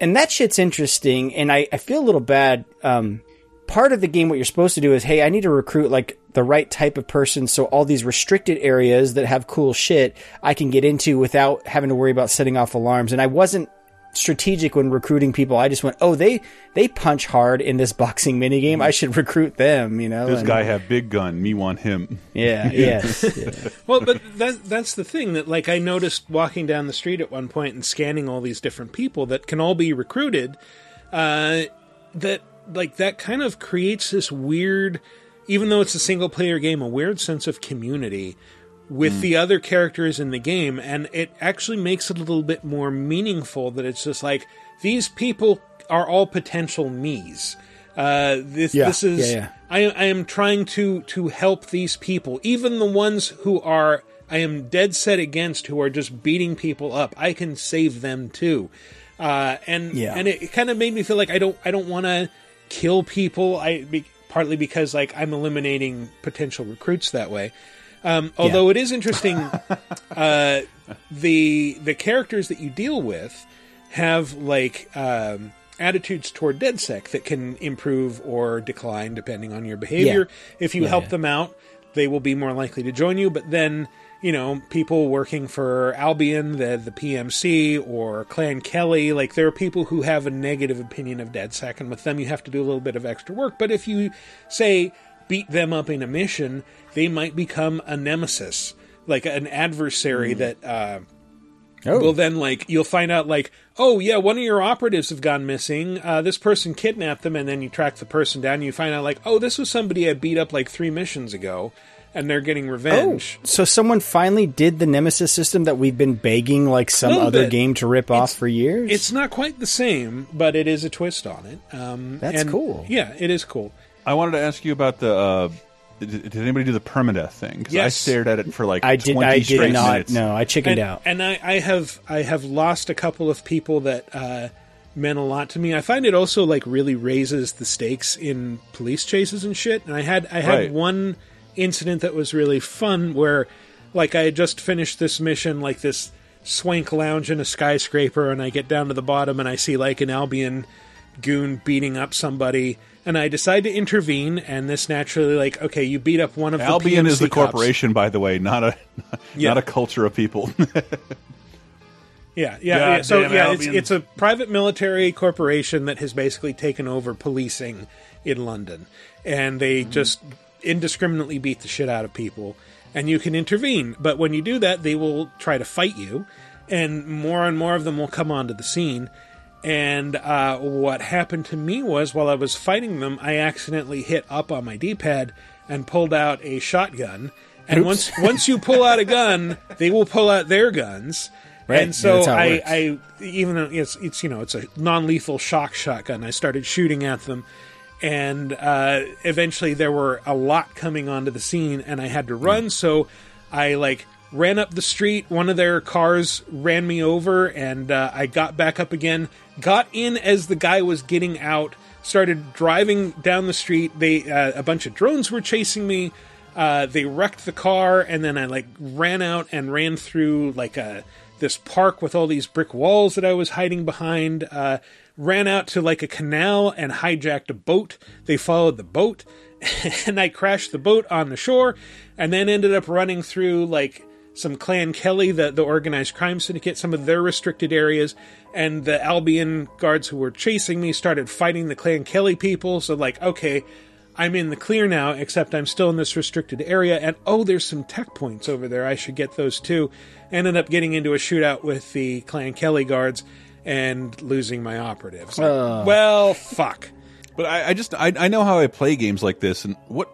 and that shit's interesting. And I I feel a little bad. Um, part of the game, what you're supposed to do is, hey, I need to recruit like the right type of person, so all these restricted areas that have cool shit I can get into without having to worry about setting off alarms. And I wasn't strategic when recruiting people. I just went, oh, they they punch hard in this boxing minigame. I should recruit them. You know, This and- guy have big gun. Me want him. Yeah, yes, yeah. well, but that that's the thing that like I noticed walking down the street at one point and scanning all these different people that can all be recruited. Uh, that like that kind of creates this weird, even though it's a single player game, a weird sense of community with Mm. the other characters in the game, and it actually makes it a little bit more meaningful. That it's just like these people are all potential me's. Uh, this Yeah, this is yeah, yeah. I, I am trying to to help these people, even the ones who are I am dead set against, who are just beating people up. I can save them too, uh, and Yeah. and it, kind of made me feel like I don't I don't want to kill people. I be, partly because like I'm eliminating potential recruits that way. Um, although it is interesting, uh, the the characters that you deal with have like um, attitudes toward DedSec that can improve or decline depending on your behavior. If you Yeah, help yeah. them out, they will be more likely to join you. But then, you know, people working for Albion, the the PMC, or Clan Kelly, like there are people who have a negative opinion of DedSec, and with them you have to do a little bit of extra work. But if you say beat them up in a mission, they might become a nemesis, like an adversary that. Uh, Oh. Well, then, like, you'll find out, like, oh, yeah, one of your operatives have gone missing. Uh, this person kidnapped them, and then you track the person down. And you find out, like, oh, this was somebody I beat up like three missions ago, and they're getting revenge. Oh, so someone finally did the Nemesis system that we've been begging like some other bit. game to rip off for years. It's not quite the same, but it is a twist on it. Um, That's and- cool. Yeah, it is cool. I wanted to ask you about the. Uh, did, did anybody do the permadeath thing? 'Cause I Yes. stared at it for like I did- 20 I did straight not. minutes. No, I chickened and, out. And I, I have I have lost a couple of people that uh, meant a lot to me. I find it also like really raises the stakes in police chases and shit. And I had I had Right. one incident that was really fun where like I had just finished this mission like this swank lounge in a skyscraper and I get down to the bottom and I see like an Albion goon beating up somebody and I decide to intervene and this naturally like okay you beat up one of the Albion the is the cops. corporation, by the way, not a Yeah. not a culture of people. Yeah, yeah. Yeah. So damn yeah, it's, Albion. it's a private military corporation that has basically taken over policing in London, and they Mm-hmm. just indiscriminately beat the shit out of people. And you can intervene, but when you do that, they will try to fight you, and more and more of them will come onto the scene. And uh, what happened to me was while I was fighting them, I accidentally hit up on my D-pad and pulled out a shotgun. And Oops. once once you pull out a gun, they will pull out their guns. Right, And so it I. I, even though it's it's you know it's a non-lethal shock shotgun, I started shooting at them, and uh, eventually there were a lot coming onto the scene, and I had to run. So I like ran up the street. One of their cars ran me over, and uh, I got back up again. Got in as the guy was getting out. Started driving down the street. They uh, a bunch of drones were chasing me. Uh, they wrecked the car, and then I like ran out and ran through like a this park with all these brick walls that I was hiding behind. Uh, ran out to like a canal and hijacked a boat. They followed the boat, and I crashed the boat on the shore, and then ended up running through like some Clan Kelly, the the organized crime syndicate, some of their restricted areas, and the Albion guards who were chasing me started fighting the Clan Kelly people. So like, okay. I'm in the clear now, except I'm still in this restricted area. And oh, there's some tech points over there. I should get those too. Ended up getting into a shootout with the Clan Kelly guards and losing my operatives. Ugh. well, fuck. But I, I just I, I know how I play games like this, and what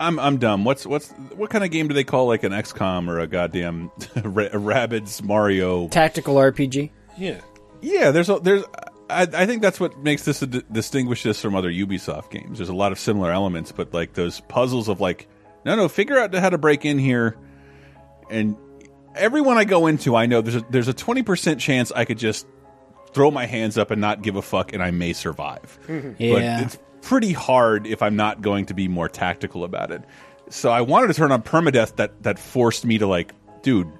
I'm I'm dumb. What's what's what kind of game do they call like an XCOM or a goddamn Ra- Rabbids Mario? Tactical RPG. Yeah. Yeah, there's a, there's I, I think that's what makes this a, distinguish this from other Ubisoft games. There's a lot of similar elements, but like those puzzles of like, no, no, figure out how to break in here, and everyone I go into, I know there's a, there's a twenty percent chance I could just throw my hands up and not give a fuck, and I may survive. Mm-hmm. But Yeah. it's pretty hard if I'm not going to be more tactical about it. So I wanted to turn on permadeath that that forced me to like, dude,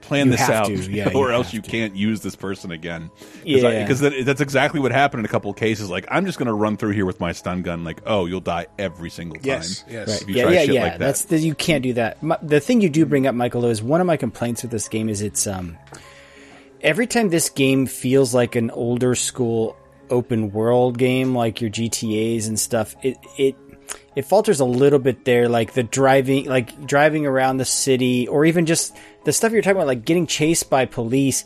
plan You this out, to, yeah, or you else you can't use this person again. Yeah. because that, that's exactly what happened in a couple of cases. Like, I'm just going to run through here with my stun gun. Like, oh, you'll die every single time. Yes, yes. Right. If you Yeah, try yeah, shit yeah. like that. That's the, you can't do that. My, the thing you do bring up, Michael, though, is one of my complaints with this game is it's um every time this game feels like an older school open world game, like your GTA's and stuff. It it it falters a little bit there, like the driving, like driving around the city, or even just the stuff you're talking about, like getting chased by police.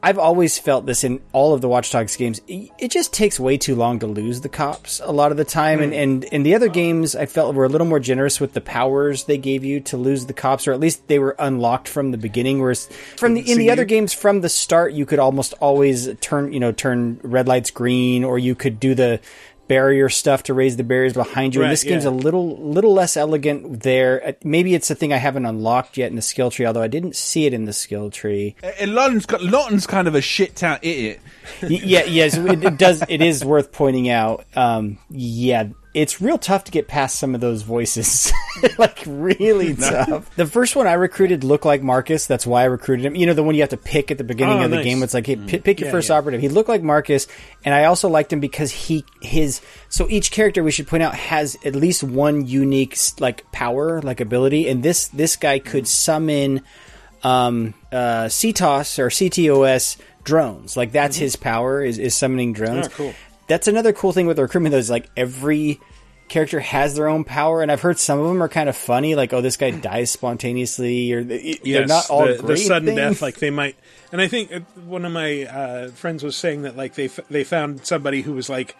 I've always felt this in all of the Watch Dogs games. It just takes way too long to lose the cops a lot of the time, and hmm. and in the other games, I felt were a little more generous with the powers they gave you to lose the cops, or at least they were unlocked from the beginning. Whereas from the in See, the other games from the start, you could almost always turn you know turn red lights green, or you could do the barrier stuff to raise the barriers behind you. and this game's yeah. a little little less elegant there. Uh, Maybe it's a thing I haven't unlocked yet in the skill tree, although I didn't see it in the skill tree. and Lawton's, got- Lawton's kind of a shit town idiot. Yeah, yes, it, it does. It is worth pointing out. Um, yeah, it's real tough to get past some of those voices. like really tough. The first one I recruited looked like Marcus. That's why I recruited him. You know, the one you have to pick at the beginning Oh, of the nice. game. It's like, hey, pick, pick your Yeah, first yeah. operative. He looked like Marcus, and I also liked him because he his. So each character we should point out has at least one unique like power, like ability, and this this guy could summon um, uh, CTOS or CTOS drones. Like that's his power is, is summoning drones. Oh, cool. That's another cool thing with the recruitment though is like every character has their own power, and I've heard some of them are kind of funny. Like oh, this guy dies spontaneously, or they- they're Yes, not all the, the sudden things. death. Like they might, and I think uh, one of my uh, friends was saying that like they f- they found somebody who was like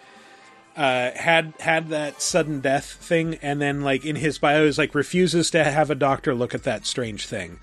uh, had had that sudden death thing, and then like in his bio is like refuses to have a doctor look at that strange thing.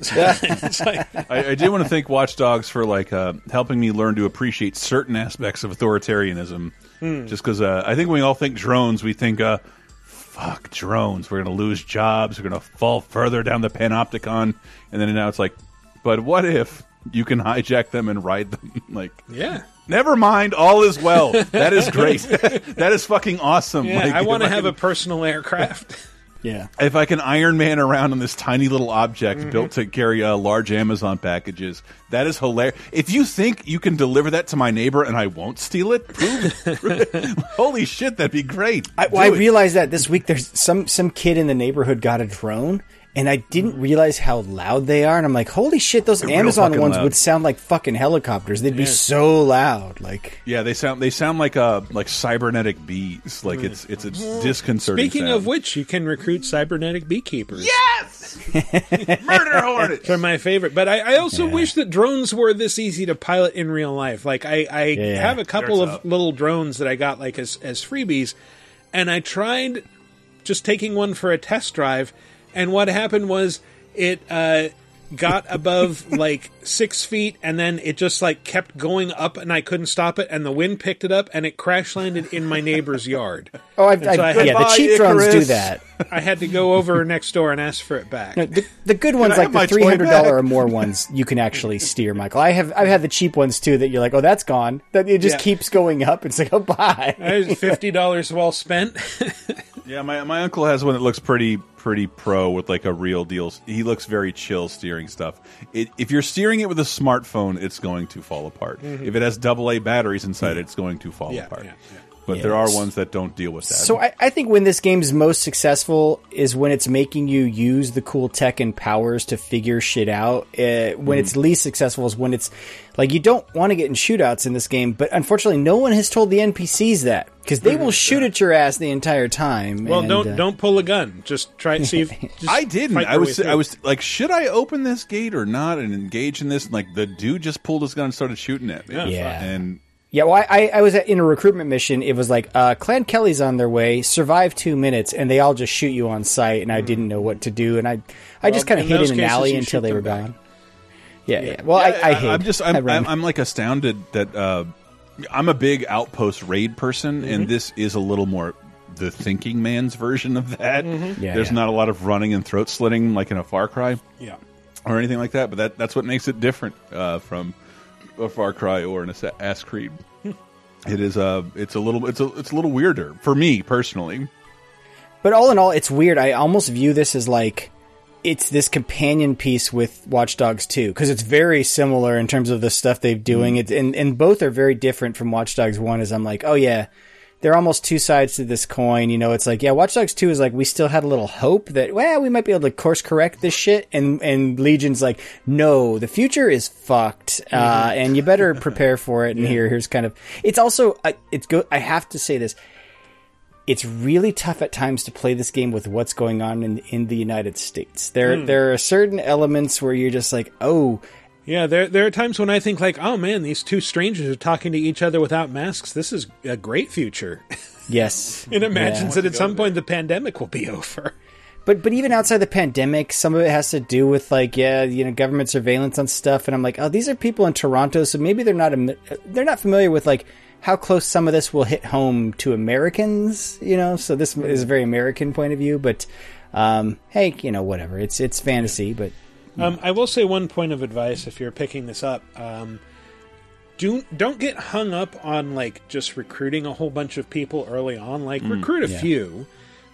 Like, I, I did want to thank Watch Dogs for like uh, helping me learn to appreciate certain aspects of authoritarianism. Hmm. Just because uh, I think when we all think drones, we think, uh, "Fuck drones, we're going to lose jobs, we're going to fall further down the panopticon," and then now it's like, "But what if you can hijack them and ride them?" like, yeah. never mind, all is well. That is great. that is fucking awesome. Yeah, Like, I want to have can- a personal aircraft. Yeah. if I can Iron Man around on this tiny little object Mm-hmm. built to carry uh, large Amazon packages, that is hilarious. If you think you can deliver that to my neighbor and I won't steal it. Holy shit, that'd be great. I, well, I realized that this week there's some some kid in the neighborhood got a drone, and I didn't realize how loud they are. And I'm like, holy shit, those They're Amazon ones loud. would sound like fucking helicopters. They'd be so loud. Like, yeah, they sound they sound like uh like cybernetic bees. Like it's it's a disconcerting. Speaking sound. of which, you can recruit cybernetic beekeepers. Yes, murder hornets. They're my favorite. But I, I also wish that drones were this easy to pilot in real life. Like I, I Yeah. have a couple They're of tough. little drones that I got like as as freebies, and I tried just taking one for a test drive, and what happened was it uh, got above like six feet, and then it just like kept going up, and I couldn't stop it, and the wind picked it up, and it crash landed in my neighbor's yard. oh, I've, so I've, I had- yeah, the Goodbye, cheap drones do that. I had to go over next door and ask for it back. No, the, the good ones, like the three hundred dollar or more ones, you can actually steer, Michael. I have I've had the cheap ones too that you're like, oh, that's gone. That it just Yeah. keeps going up. It's like, oh, bye. Fifty dollars well spent. Yeah, my my uncle has one that looks pretty pretty pro with like a real deal. He looks very chill steering stuff. It, if you're steering it with a smartphone, it's going to fall apart. Mm-hmm. If it has double A batteries inside it, it's going to fall Yeah, apart. yeah, yeah. But Yeah, there are ones that don't deal with that. So I, I think when this game's most successful is when it's making you use the cool tech and powers to figure shit out. Uh, when it's least successful is when it's like you don't want to get in shootouts in this game, but unfortunately, no one has told the NPCs that because they will shoot at your ass the entire time. Well, and, don't uh, don't pull a gun. Just try and see if just I didn't. I was I was like, should I open this gate or not and engage in this? And, like the dude just pulled his gun and started shooting at me. Yeah. Yeah. And Yeah, well, I, I was in a recruitment mission. It was like, uh, Clan Kelley's on their way, survive two minutes, and they all just shoot you on sight, and I didn't know what to do, and I, I just kind of hid in an alley until they were back. gone. Yeah, yeah. Well, I, I hid. am just I I'm, ran. I'm I'm like astounded that uh, I'm a big outpost raid person, Mm-hmm. and this is a little more the thinking man's version of that. Mhm. Yeah, There's yeah. not a lot of running and throat slitting like in a Far Cry. Yeah. Or anything like that, but that that's what makes it different uh, from a Far Cry or an Ass Creed. it is uh it's a little it's a it's a little weirder for me personally. But all in all, it's weird. I almost view this as like it's this companion piece with Watch Dogs 2 because it's very similar in terms of the stuff they're doing. It's and and both are very different from Watch Dogs 1 as I'm like, "Oh yeah, they're almost two sides to this coin." You know, it's like, yeah, Watch Dogs 2 is like we still had a little hope that well, we might be able to course correct this shit and and Legion's like, "No, the future is fucked." Uh and you better prepare for it and here here's kind of It's also I it's go I have to say this it's really tough at times to play this game with what's going on in in the United States. There Hmm. there are certain elements where you're just like, oh, Yeah, there there are times when I think like, oh man, these two strangers are talking to each other without masks. This is a great future. yes. it imagines Yeah. that at some point the pandemic will be over. But but even outside the pandemic, some of it has to do with like yeah, you know, government surveillance on stuff, and I'm like, oh, these are people in Toronto, so maybe they're not they're not familiar with like how close some of this will hit home to Americans, you know. So this is a very American point of view, but um, hey, you know, whatever. It's it's fantasy, but Um, I will say one point of advice if you're picking this up. Um, do don't get hung up on like just recruiting a whole bunch of people early on. Like Mm, recruit a yeah. few,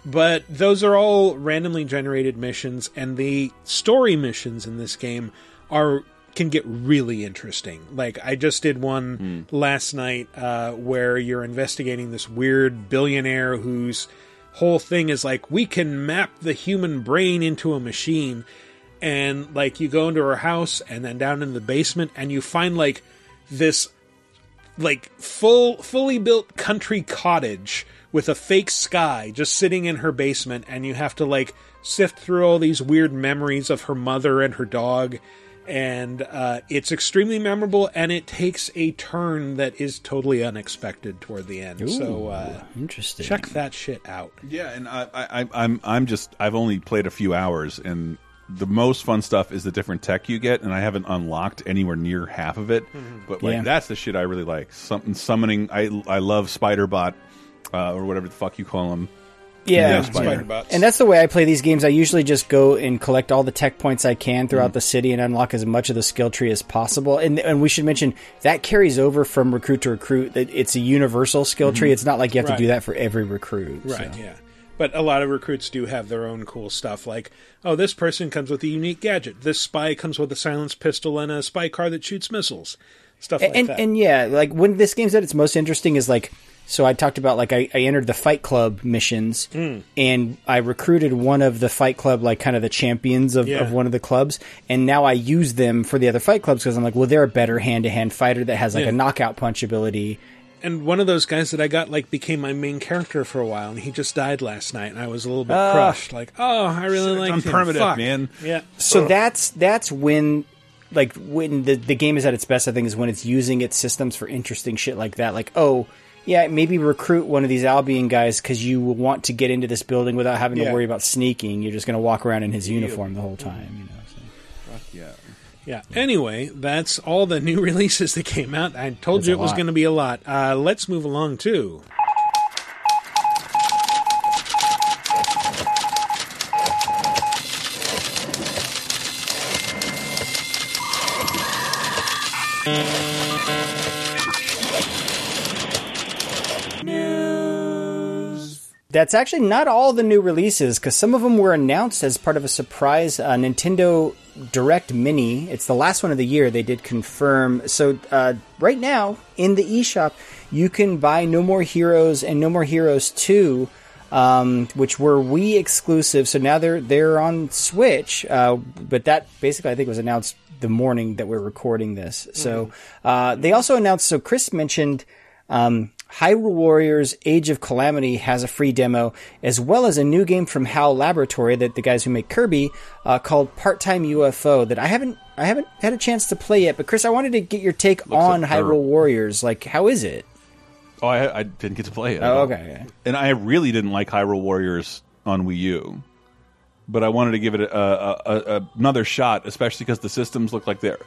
but those are all randomly generated missions, and the story missions in this game are can get really interesting. Like I just did one last night uh, where you're investigating this weird billionaire whose whole thing is like we can map the human brain into a machine and like you go into her house and then down in the basement and you find like this like full fully built country cottage with a fake sky just sitting in her basement and you have to like sift through all these weird memories of her mother and her dog. And uh, it's extremely memorable and it takes a turn that is totally unexpected toward the end. So uh, interesting. check that shit out. Yeah, and I, I, I- I'm I'm just I've only played a few hours, and the most fun stuff is the different tech you get, and I haven't unlocked anywhere near half of it. But like Yeah. that's the shit I really like. Something summoning. I I love Spiderbot, uh, or whatever the fuck you call them. Yeah, Spider. and that's the way I play these games. I usually just go and collect all the tech points I can throughout the city and unlock as much of the skill tree as possible. And and we should mention that carries over from recruit to recruit. That it's a universal skill tree. Mhm. It's not like you have Right. to do that for every recruit. Right, so. yeah. But a lot of recruits do have their own cool stuff, like, oh, this person comes with a unique gadget. This spy comes with a silenced pistol and a spy car that shoots missiles. Stuff like and that. and yeah, like when this game's at its most interesting is like so I talked about like I, I entered the Fight Club missions Mm. and I recruited one of the Fight Club like kind of the champions of, Yeah. of one of the clubs and now I use them for the other Fight Clubs because I'm like well they're a better hand to hand fighter that has like Yeah. a knockout punch ability. And one of those guys that I got like became my main character for a while, and he just died last night, and I was a little bit Ah. crushed. Like, oh, I really like him. permadeath, Fuck. man. Yeah. So that's that's when like when the the game is at its best. I think is when it's using its systems for interesting shit like that. Like oh. Yeah, maybe recruit one of these Albion guys because you will want to get into this building without having to worry about sneaking. You're just going to walk around in his uniform the whole time. You know. Yeah. Anyway, that's all the new releases that came out. I told That's you it was going to be a lot. Uh, let's move along too. That's actually not all the new releases because some of them were announced as part of a surprise uh, Nintendo Direct Mini. It's the last one of the year. They did confirm. So uh, right now in the eShop, you can buy No More Heroes and No More Heroes Two, um, which were Wii exclusive. So now they're they're on Switch. Uh, but that basically I think was announced the morning that we're recording this. So uh, they also announced. So Chris mentioned. Um, Hyrule Warriors Age of Calamity has a free demo, as well as a new game from HAL Laboratory that the guys who make Kirby uh, called Part Time UFO that I haven't I haven't had a chance to play yet. But Chris, I wanted to get your take on superb. Hyrule Warriors. Like, how is it? Oh, I, I didn't get to play it. Oh, okay. And I really didn't like Hyrule Warriors on Wii U, but I wanted to give it a, a, a, another shot, especially because the systems look like they're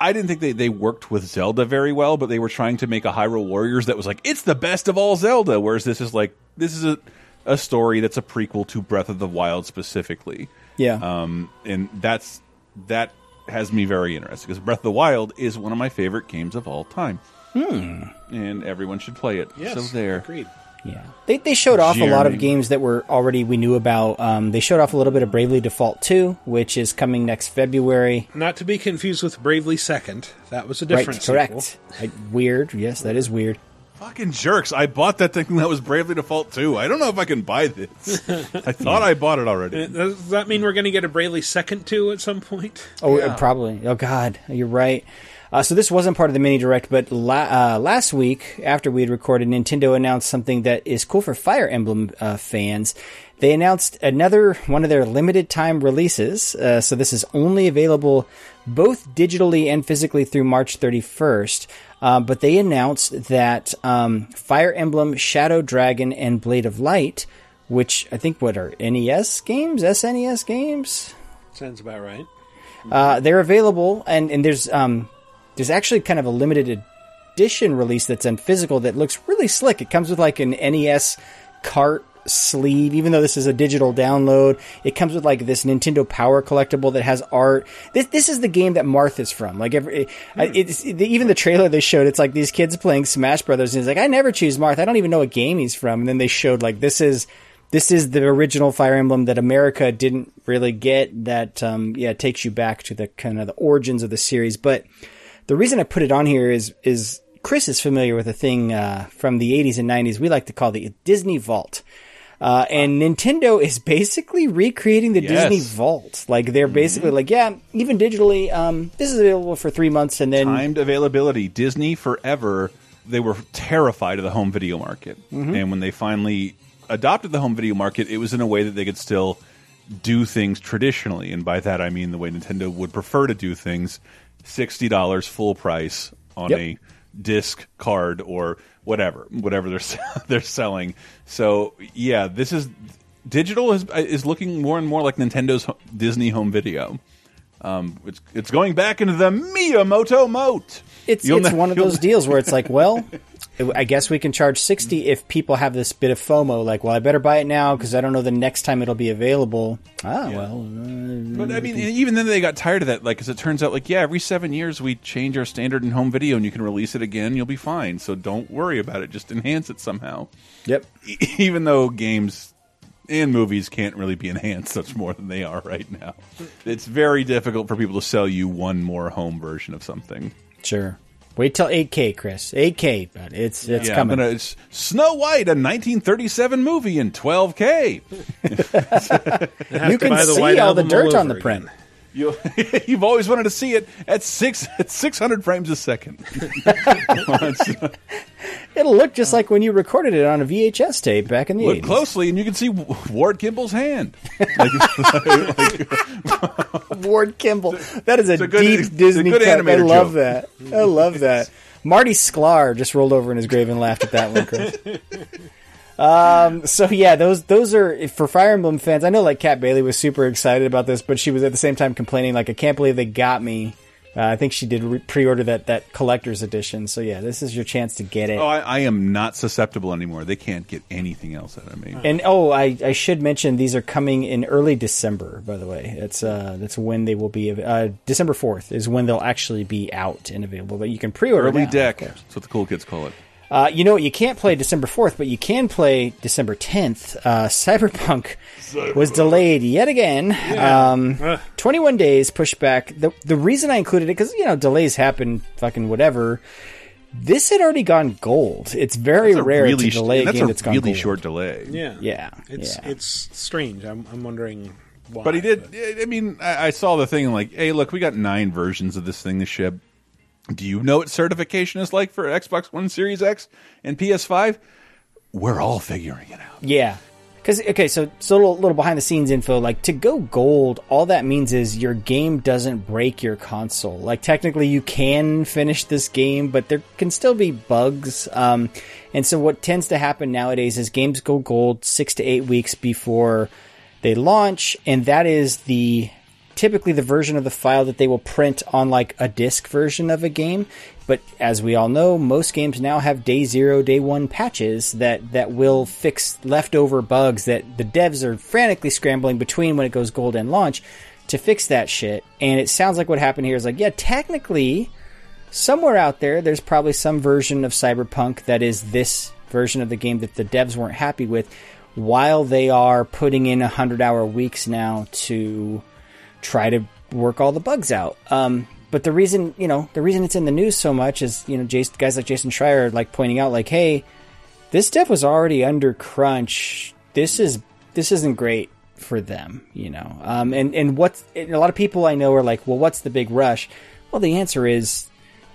I didn't think they, they worked with Zelda very well, but they were trying to make a Hyrule Warriors that was like it's the best of all Zelda, whereas this is like this is a a story that's a prequel to Breath of the Wild specifically. Yeah. Um, and that's that has me very interested because Breath of the Wild is one of my favorite games of all time. Hmm. And everyone should play it. Yes, so there. agreed. Yeah, they they showed off a lot of games that were already we knew about. Um, they showed off a little bit of Bravely Default 2, which is coming next February. Not to be confused with Bravely Second. That was a Right, different correct. sequel. I- weird. Yes, that is weird. Fucking jerks! I bought that thing that was Bravely Default 2. I don't know if I can buy this. I thought I bought it already. Uh, Does that mean we're going to get a Bravely Second two at some point? Oh, uh, probably. Oh, God, you're right. Uh, so this wasn't part of the mini direct, but la- uh, last week after we had recorded, Nintendo announced something that is cool for Fire Emblem uh, fans. They announced another one of their limited time releases. Uh, so this is only available both digitally and physically through March 31st. Uh, but they announced that um, Fire Emblem, Shadow Dragon, and Blade of Light, which I think what are NES games, SNES games, Sounds about right. uh, they're available, and and there's um there's actually kind of a limited edition release that's in physical that looks really slick. It comes with like an NES cart sleeve, even though this is a digital download. It comes with like this Nintendo Power collectible that has art. This this is the game that Marth's from. Like every, I- it's even the trailer they showed. It's like these kids playing Smash Brothers, and he's like, I never choose Marth. I don't even know what game he's from. And then they showed like this is. This is the original Fire Emblem that America didn't really get. That um, yeah takes you back to the kind of the origins of the series. But the reason I put it on here is is Chris is familiar with a thing uh, from the 80s and 90s we like to call the Disney Vault. Uh, and Nintendo is basically recreating the Yes. Mm-hmm. Disney Vault. Like they're basically like, yeah, even digitally, um, this is available for three months, and then timed availability. Disney forever they were terrified of the home video market, Mhm. and when they finally adopted the home video market, it was in a way that they could still do things traditionally, and by that I mean the way Nintendo would prefer to do things: sixty dollars full price on Yep. a disc card or whatever, whatever they're they're selling. So yeah, this is digital is is looking more and more like Nintendo's Disney home video. Um, it's it's going back into the Miyamoto moat. It's You'll it's ne- one of those deals where it's like, well, I guess we can charge sixty if people have this bit of FOMO. Like, well, I better buy it now because I don't know the next time it'll be available. Ah, well, But I mean, even then they got tired of that. Like, because it turns out, like yeah, every seven years we change our standard in home video, and you can release it again. You'll be fine. So don't worry about it. Just enhance it somehow. Yep. Even though games and movies can't really be enhanced much more than they are right now, it's very difficult for people to sell you one more home version of something. Sure. Wait till 8K, Chris. 8K, but it's it's yeah, coming. Gonna, it's Snow White, a 1937 movie in 12K. you can see all the dirt on the print. You, you've always wanted to see it at six at 600 frames a second. It'll look just like when you recorded it on a VHS tape back in the Look 80s. closely, and you can see Ward Kimball's hand. Ward Kimball. That is a, a good- deep a Disney cut. I love joke. that. I love that. Marty Sklar just rolled over in his grave and laughed at that one, Chris. Um, so yeah, those those are for Fire Emblem fans. I know like Kat Bailey was super excited about this, but she was at the same time complaining like I can't believe they got me. Uh, I think she did re- pre-order that that collector's edition. So yeah, this is your chance to get it. Oh, I, I am not susceptible anymore. They can't get anything else out of me. And oh, I, I should mention these are coming in early December. By the way, it's uh that's when they will be. Uh, December fourth is when they'll actually be out and available. But you can pre-order Early now, deck. That's what the cool kids call it. Uh, you know what? You can't play December 4th, but you can play December 10th. Uh, Cyberpunk was delayed yet again. Yeah. Um, 21 days pushback. The, the reason I included it, because, you know, delays happen, fucking whatever. This had already gone gold. It's very rare really to sh- delay a that's game a that's gone really gold. short delay. Yeah, Yeah, It's yeah. it's strange. I'm I'm wondering why. But he did. I mean, I, I saw the thing like, hey, look, we got nine versions of this thing to ship. Do you know what certification is like for Xbox One Series X and PS5? We're all figuring it out. Yeah. Because okay, so so a little, little behind the scenes info. Like to go gold, all that means is your game doesn't break your console. Like technically, you can finish this game, but there can still be bugs. Um, and so what tends to happen nowadays is games go gold six to eight weeks before they launch, and that is the typically the version of the file that they will print on like a disk version of a game. But as we all know, most games now have day zero, day one patches that, that will fix leftover bugs that the devs are frantically scrambling between when it goes gold and launch to fix that shit. And it sounds like what happened here is like, yeah, technically, somewhere out there, there's probably some version of Cyberpunk that is this version of the game that the devs weren't happy with, while they are putting in 100 hour weeks now to try to work all the bugs out. Um, but the reason, you know, the reason it's in the news so much is, you know, Jason, guys like Jason Schreier like pointing out, like, hey, this dev was already under crunch. This is this isn't great for them, you know. Um, and and what a lot of people I know are like, well, what's the big rush? Well, the answer is,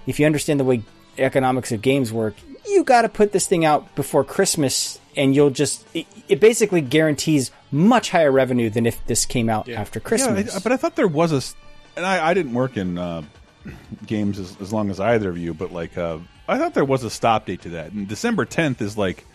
if you understand the way economics of games work, you got to put this thing out before Christmas, and you'll just it, it basically guarantees much higher revenue than if this came out after Christmas. Yeah, I- but I thought there was a, and I, I didn't work in uh, games as, as long as either of you, but like uh, I thought there was a stop date to that. And December 10th is like,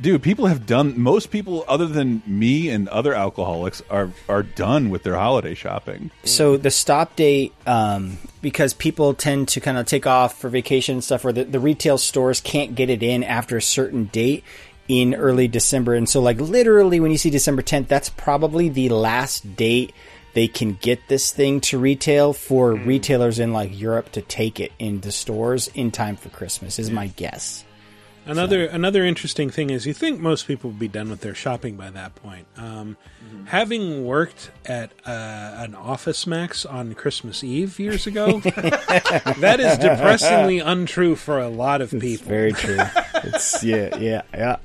dude, people have done. Most people, other than me and other alcoholics, are are done with their holiday shopping. So the stop date, um, because people tend to kind of take off for vacation and stuff, or the, the retail stores can't get it in after a certain date in early December. And so, like, literally, when you see December 10th, that's probably the last date they can get this thing to retail for retailers in like Europe to take it into stores in time for Christmas, is my guess. Another another interesting thing is you think most people would be done with their shopping by that point. Um, Having worked at uh, an Office Max on Christmas Eve years ago, that is depressingly untrue for a lot of people. Very true. It's yeah, yeah, yeah.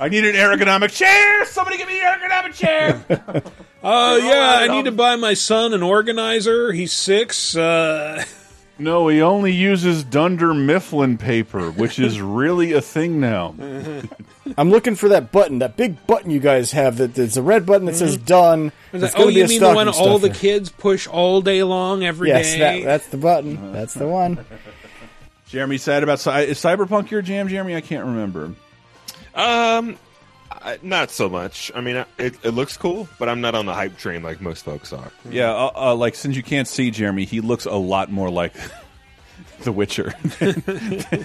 I need an ergonomic chair. Somebody give me an ergonomic chair. Oh yeah, I need to buy my son an organizer. He's six. Uh, no, he only uses Dunder Mifflin paper, which is really a thing now. I'm looking for that button, that big button you guys have. That there's a red button that says "done." Is that- oh, you mean the one stocking all the stuffer. kids push all day long every day? yes, that, that's the button. That's the one. Jeremy sad about is Cyberpunk your jam, Jeremy? I can't remember. Um, I, not so much. I mean, it, it looks cool, but I'm not on the hype train like most folks are. Yeah, uh, uh, like since you can't see Jeremy, he looks a lot more like The Witcher.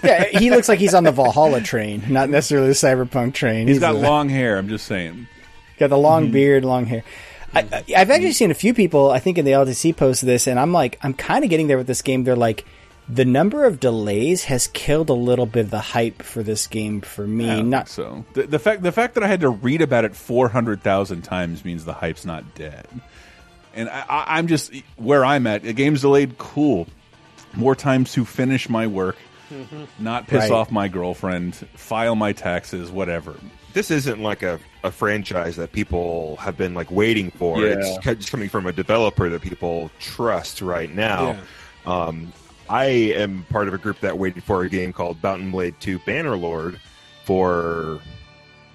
yeah, he looks like he's on the Valhalla train, not necessarily the Cyberpunk train. He's got a- long hair. I'm just saying. got the long beard, long hair. I, I- I've actually seen a few people, I think, in the LTC post this, and I'm like, I'm kind of getting there with this game. They're like, the number of delays has killed a little bit of the hype for this game for me. I don't Not think so. The, the fact the fact that I had to read about it four hundred thousand times means the hype's not dead. And I, I, I'm just where I'm at. A game's delayed. Cool. More time to finish my work, not piss Right. off my girlfriend, file my taxes, whatever. This isn't like a, a franchise that people have been like waiting for. Yeah. It's ca- coming from a developer that people trust right now. Um, I am part of a group that waited for a game called Mount & Blade 2 Bannerlord for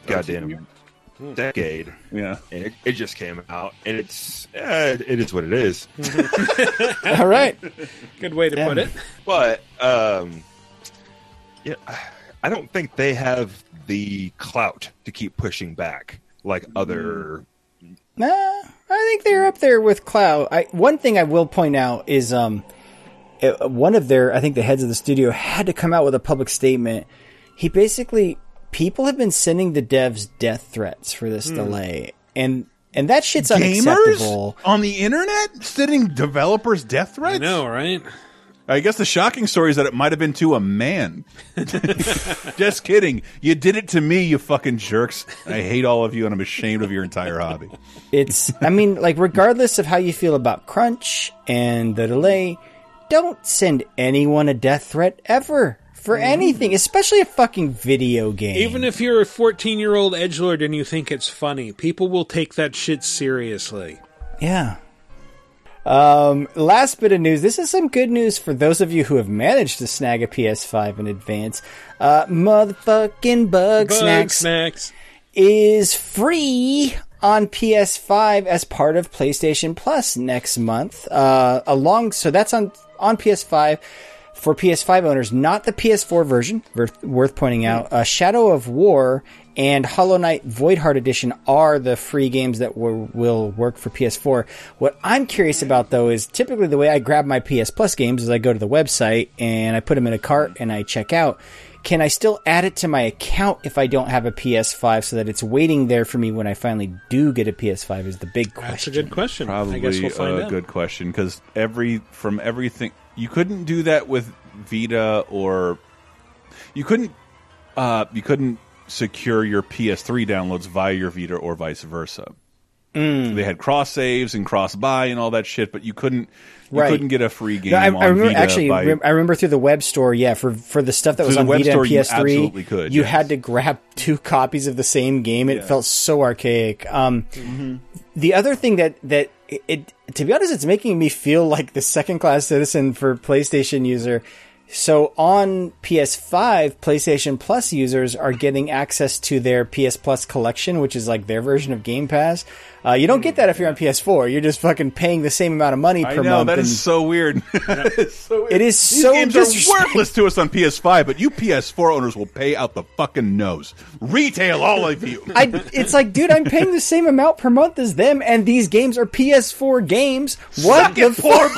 goddamn decade. Yeah, and it, it just came out, and it's eh, it is what it is. All right, good way to put it. But um, yeah, I don't think they have the clout to keep pushing back like other. Nah, I think they're up there with clout. I, one thing I will point out is um, uh, one of their, I think the heads of the studio had to come out with a public statement. He basically, people have been sending the devs death threats for this Hmm. delay, and and that shit's Gamers unacceptable. on the internet sending developers death threats. I know, right? I guess the shocking story is that it might have been to a man. Just kidding. You did it to me, you fucking jerks. I hate all of you, and I'm ashamed of your entire hobby. It's, I mean, like, regardless of how you feel about crunch and the delay, don't send anyone a death threat ever for anything, especially a fucking video game. Even if you're a 14 year old edgelord and you think it's funny, people will take that shit seriously. Yeah. Um, last bit of news. This is some good news for those of you who have managed to snag a PS5 in advance. Uh, motherfucking Bug, Bugsnax, Snacks is free on PS5 as part of PlayStation Plus next month. Uh, along, so that's on on PS5 for PS5 owners, not the PS4 version. Worth, worth pointing out, uh, Shadow of War and Hollow Knight Voidheart Edition are the free games that will, will work for PS4. What I'm curious about though is typically the way I grab my PS Plus games is I go to the website and I put them in a cart and I check out. Can I still add it to my account if I don't have a PS5 so that it's waiting there for me when I finally do get a PS5 is the big question. That's a good question. Probably I guess we'll find a out. good question because every from everything you couldn't do that with Vita or you couldn't uh, you couldn't secure your PS3 downloads via your Vita or vice versa. Mm. They had cross saves and cross buy and all that shit, but you couldn't you Right. couldn't get a free game No, I, I remember Vita actually. by, I remember through the web store. Yeah, for for the stuff that was on Vita store, and PS3, absolutely could, you yes. had to grab two copies of the same game. It felt so archaic. Um, Mm-hmm. The other thing that that it, it, to be honest, it's making me feel like the second class citizen for PlayStation user. So on PS5, PlayStation Plus users are getting access to their PS Plus collection, which is like their version of Game Pass. Uh, you don't get that if you're on PS4. You're just fucking paying the same amount of money I per know month. that and- is so weird. It's so weird. It is These so games are worthless to us on PS5, but you PS4 owners will pay out the fucking nose. Retail all of you. I, it's like, dude, I'm paying the same amount per month as them, and these games are PS4 games. What Suck it, the poor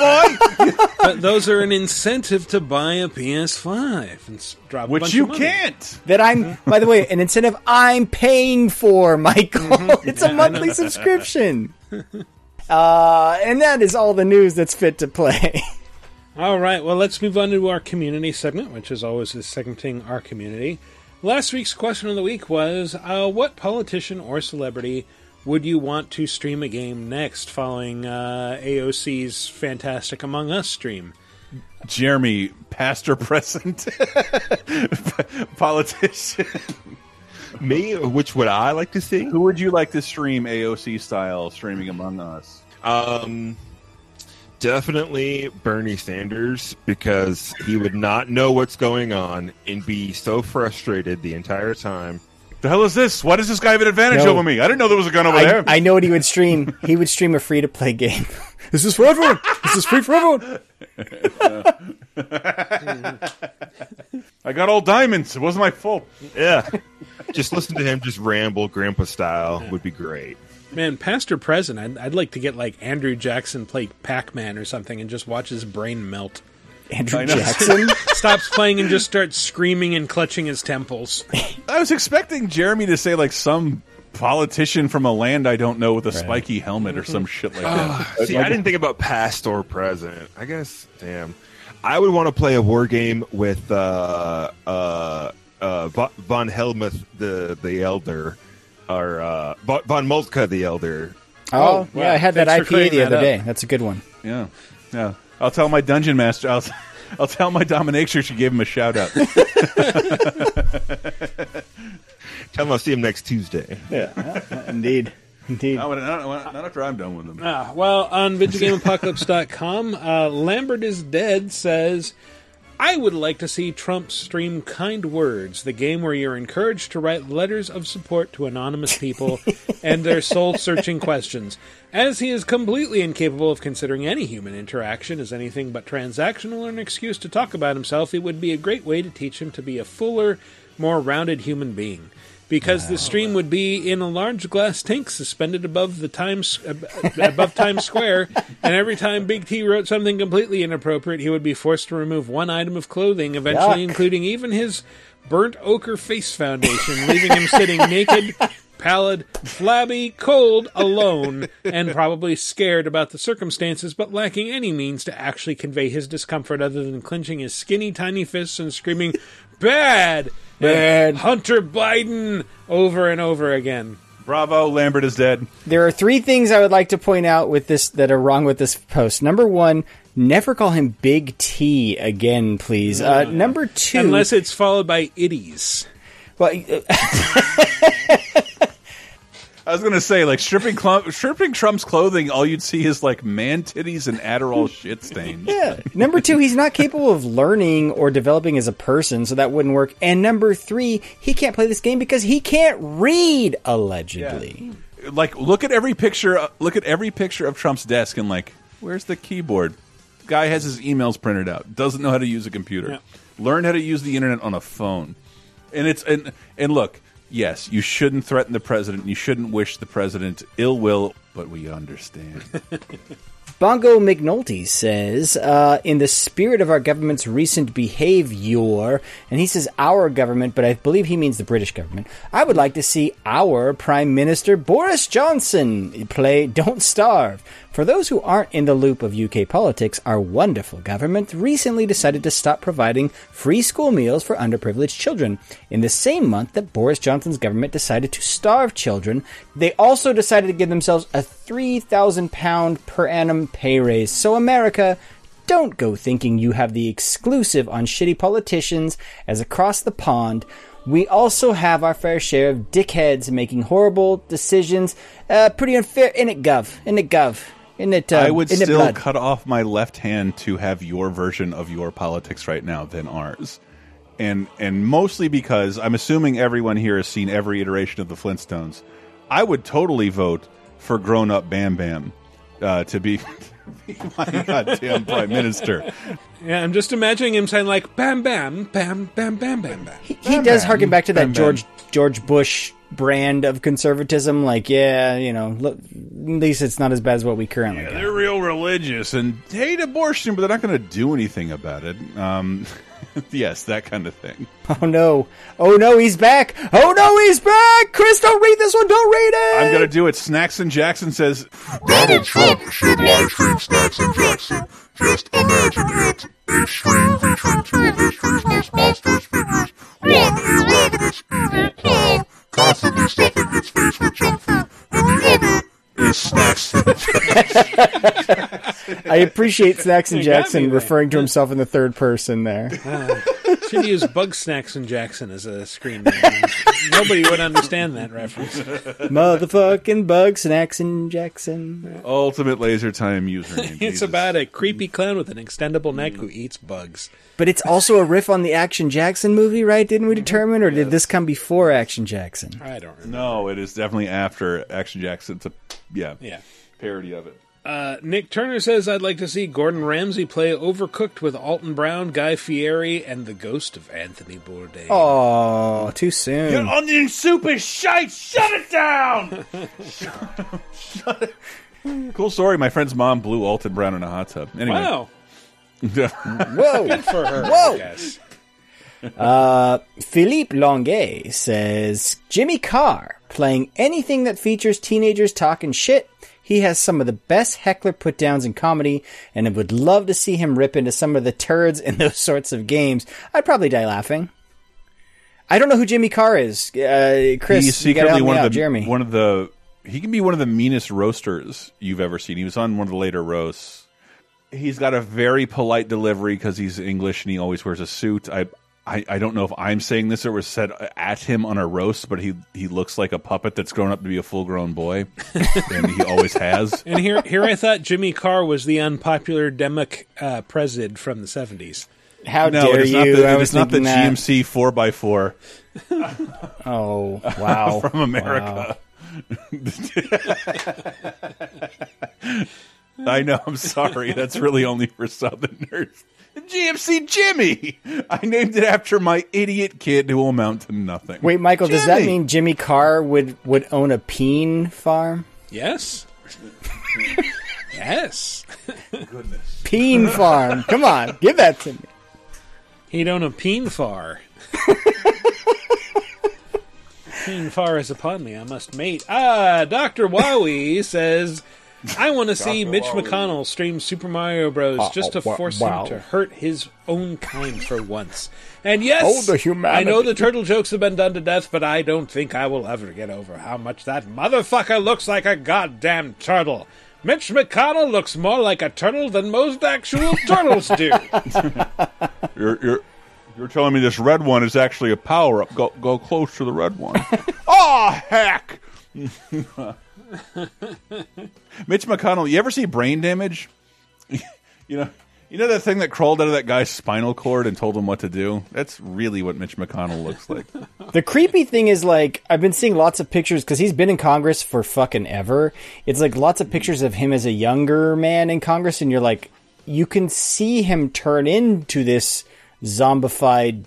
boy? but those are an incentive to buy a PS5 and s- drop Which you can't. that I'm, by the way, an incentive I'm paying for, Michael. It's a Yeah, monthly subscription. Uh, and that is all the news that's fit to play. All right, well, let's move on to our community segment, which is always is segmenting our community. Last week's question of the week was uh, What politician or celebrity would you want to stream a game next following uh, AOC's Fantastic Among Us stream? Jeremy, pastor present politician. Me, which would I like to see? Who would you like to stream AOC style streaming Among Us? Um, definitely Bernie Sanders because he would not know what's going on and be so frustrated the entire time. The hell is this? Why does this guy have an advantage No. over me? I didn't know there was a gun over I, there. I know what he would stream. He would stream a free to play game. this is for everyone. This is free for everyone. I got all diamonds. It wasn't my fault. Yeah, just listen to him just ramble, grandpa style would be great. Man, past or Present, I'd, I'd like to get like Andrew Jackson play Pac Man or something and just watch his brain melt. Andrew I know. Jackson. Stops playing and just starts screaming and clutching his temples. I was expecting Jeremy to say like some politician from a land I don't know with a spiky helmet or some shit like that. Oh, See, I didn't think about past or present. I guess, damn. I would want to play a war game with uh, uh, uh, Von Helmuth the the Elder, or uh, Von Moltke the Elder. Oh, wow. yeah, I had that Thanks for IPA the other up. day. That's a good one. Yeah, yeah. I'll tell my dungeon master. I'll, I'll tell my dominatrix she gave him a shout out. Tell him I'll see him next Tuesday. Yeah, indeed. Indeed. not, not, not after I'm done with them. Ah, well, on VideoGameApocalypse.com, uh, Lambert is Dead says, I would like to see Trump stream Kind Words, the game where you're encouraged to write letters of support to anonymous people and their soul searching questions. As he is completely incapable of considering any human interaction as anything but transactional or an excuse to talk about himself, it would be a great way to teach him to be a fuller, more rounded human being. Because the stream would be in a large glass tank suspended above the Times above Times Square, and every time Big T wrote something completely inappropriate, he would be forced to remove one item of clothing, eventually Yuck. including even his burnt ochre face foundation, leaving him sitting naked, pallid, flabby, cold, alone, and probably scared about the circumstances, but lacking any means to actually convey his discomfort other than clenching his skinny, tiny fists and screaming, Bad! Bad. And Hunter Biden! over and over again. Bravo, Lambert is dead. There are three things I would like to point out with this that are wrong with this post. Number one, never call him Big T again, please. Uh, number two, Unless it's followed by itties. well, I was gonna say, like stripping Clump, stripping Trump's clothing, all you'd see is like man titties and Adderall shit stains. Yeah. Number two, he's not capable of learning or developing as a person, so that wouldn't work. And number three, he can't play this game because he can't read, allegedly. Like, look at every picture. Look at every picture of Trump's desk, and like, where's the keyboard? Guy has his emails printed out. Doesn't know how to use a computer. Yeah. Learn how to use the internet on a phone. And it's and and look, yes, you shouldn't threaten the president. You shouldn't wish the president ill will, but we understand. Bongo McNulty says, uh, in the spirit of our government's recent behavior, and he says our government, but I believe he means the British government, I would like to see our Prime Minister Boris Johnson play Don't Starve. For those who aren't in the loop of UK politics, our wonderful government recently decided to stop providing free school meals for underprivileged children. In the same month that Boris Johnson's government decided to starve children, they also decided to give themselves a £3,000 per annum pay raise. So, America, don't go thinking you have the exclusive on shitty politicians, as across the pond, we also have our fair share of dickheads making horrible decisions. Uh, pretty unfair, in it, Gov? In it, Gov? In it, uh, I would it, still blood? cut off my left hand to have your version of your politics right now than ours. And and mostly because I'm assuming everyone here has seen every iteration of the Flintstones. I would totally vote for grown up Bam Bam uh, to be my goddamn prime minister. Yeah, I'm just imagining him saying like bam bam bam bam bam bam bam. he does harken back to that Bam, bam. George George Bush brand of conservatism. Like, yeah, you know, look, at least it's not as bad as what we currently got. They're real religious and hate abortion, but they're not going to do anything about it. Um, yes, that kind of thing. Oh no! Oh no! He's back! Oh no! He's back! Chris, don't read this one. Don't read it. I'm going to do it. Snacks and Jackson says Donald Trump should live stream Snacks and Jackson. Just imagine it. A stream featuring two of history's most monstrous figures. One, a ravenous evil clown, constantly stuffing its face with junk food. And the other is Snacks and Jackson. I appreciate Snacks and You got me Jackson referring to himself in the third person there. Uh, should use Bug Snacks and Jackson as a screen name. Nobody would understand that reference. Motherfucking bug Snacks and Jackson. Ultimate Laser Time username. It's about a creepy clown with an extendable neck who eats bugs. But it's also a riff on the Action Jackson movie, right? Didn't we determine, or did this come before Action Jackson? I don't remember. No, it is definitely after Action Jackson. It's a yeah, Yeah. parody of it. Uh, Nick Turner says, I'd like to see Gordon Ramsay play Overcooked with Alton Brown, Guy Fieri, and the ghost of Anthony Bourdain. Oh, too soon. Your onion soup is shite. Shut it down. Shut it. cool story. My friend's mom blew Alton Brown in a hot tub. Anyway. Wow. Whoa. Good for her, Whoa. I guess. Uh, Philippe Longuet says Jimmy Carr playing anything that features teenagers talking shit. He has some of the best heckler put downs in comedy, and I would love to see him rip into some of the turds in those sorts of games. I'd probably die laughing. I don't know who Jimmy Carr is. Uh, Chris, He's secretly one out, of the Jeremy. one of the. He can be one of the meanest roasters you've ever seen. He was on one of the later roasts. He's got a very polite delivery because he's English and he always wears a suit. I, I I don't know if I'm saying this or was said at him on a roast, but he he looks like a puppet that's grown up to be a full grown boy, and he always has. And here, here I thought Jimmy Carr was the unpopular Demic uh, president from the 70s. How no, dare it is you? not the, I it was is not the thinking that. GMC four x four. Oh wow! from America. I know. I'm sorry. That's really only for Southerners. GMC Jimmy. I named it after my idiot kid who will amount to nothing. Wait, Michael, does that mean Jimmy Carr would would own a peen farm? Yes. yes. Goodness. Peen farm. Come on, give that to me. He'd own a peen far. peen far is upon me, I must mate. Ah, Dr. Wowie says, I want to see Mitch Wowie. McConnell stream Super Mario Bros. Oh, just to wa- force wow. him to hurt his own kind for once. And yes, Oh, the I know the turtle jokes have been done to death, but I don't think I will ever get over how much that motherfucker looks like a goddamn turtle. Mitch McConnell looks more like a turtle than most actual turtles do. You're you're you're telling me this red one is actually a power up. Go go close to the red one. oh heck! Mitch McConnell. You ever see Brain Damage? you know. You know that thing that crawled out of that guy's spinal cord and told him what to do? That's really what Mitch McConnell looks like. The creepy thing is like I've been seeing lots of pictures because he's been in Congress for fucking ever. It's like lots of pictures of him as a younger man in Congress, and you're like, you can see him turn into this zombified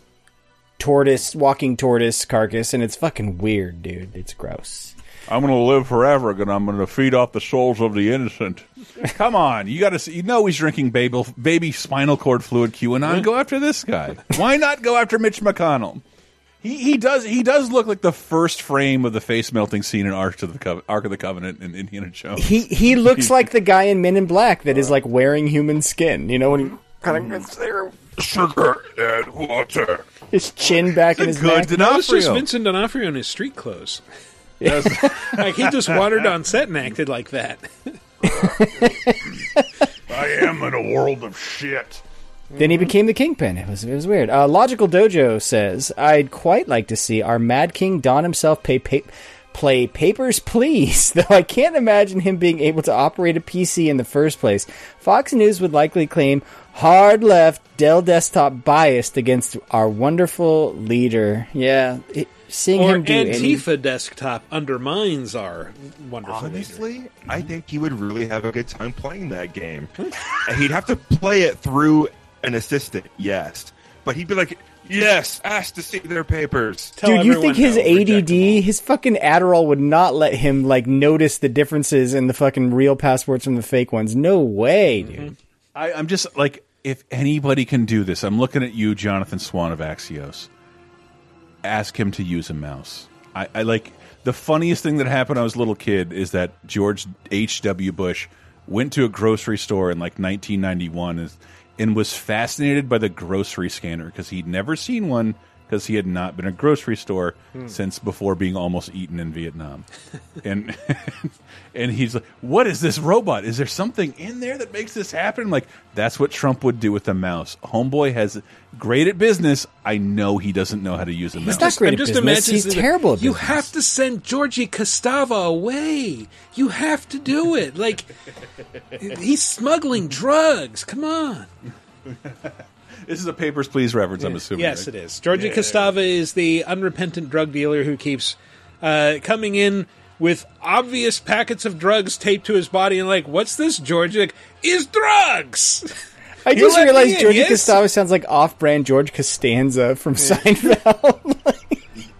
tortoise, walking tortoise carcass, and it's fucking weird, dude. It's gross. I'm going to live forever, and I'm going to feed off the souls of the innocent. Come on, you got to. See, You know he's drinking baby baby spinal cord fluid. QAnon, go after this guy. Why not go after Mitch McConnell? He he does he does look like the first frame of the face melting scene in Ark of the Co- Ark of the Covenant in Indiana Jones. He he looks like the guy in Men in Black that is like wearing human skin. You know when he kind of gets there, Sugar and water. his chin back in his neck. That was just Vincent D'Onofrio in his street clothes. like he just wandered on set and acted like that. I am in a world of shit. Then he became the kingpin. It was it was weird. Uh, Logical Dojo says, "I'd quite like to see our Mad King Don himself pay pa- play Papers, Please." Though I can't imagine him being able to operate a PC in the first place. Fox News would likely claim hard left Dell desktop biased against our wonderful leader. Yeah, it, seeing or him do any- Antifa desktop undermines our wonderful leader. Honestly, I think he would really have a good time playing that game. And he'd have to play it through an assistant, yes, but he'd be like, "Yes, ask to see their papers." Dude, you think his ADD, his fucking Adderall would not let him like notice the differences in the fucking real passports from the fake ones? No way, dude. Mm-hmm. I, I'm just like, if anybody can do this, I'm looking at you, Jonathan Swan of Axios. Ask him to use a mouse. I, I like the funniest thing that happened when I was a little kid is that George H. W. Bush went to a grocery store in like 1991 and, and was fascinated by the grocery scanner because he'd never seen one because he had not been a grocery store Hmm. since before being almost eaten in Vietnam. and and he's like, "What is this robot? Is there something in there that makes this happen?" I'm like, that's what Trump would do with a mouse. Homeboy has great at business. I know he doesn't know how to use a mouse. I'm just imagining that You have to send Jorji Costava away. You have to do it. Like he's smuggling drugs. Come on. This is a Papers, Please reference. I'm assuming. Yes, right? it is. Jorji Yeah. Costava is the unrepentant drug dealer who keeps uh, coming in with obvious packets of drugs taped to his body and like, what's this, George? Like, is drugs. I just realized in, George yes? Costanza sounds like off-brand George Costanza from Seinfeld.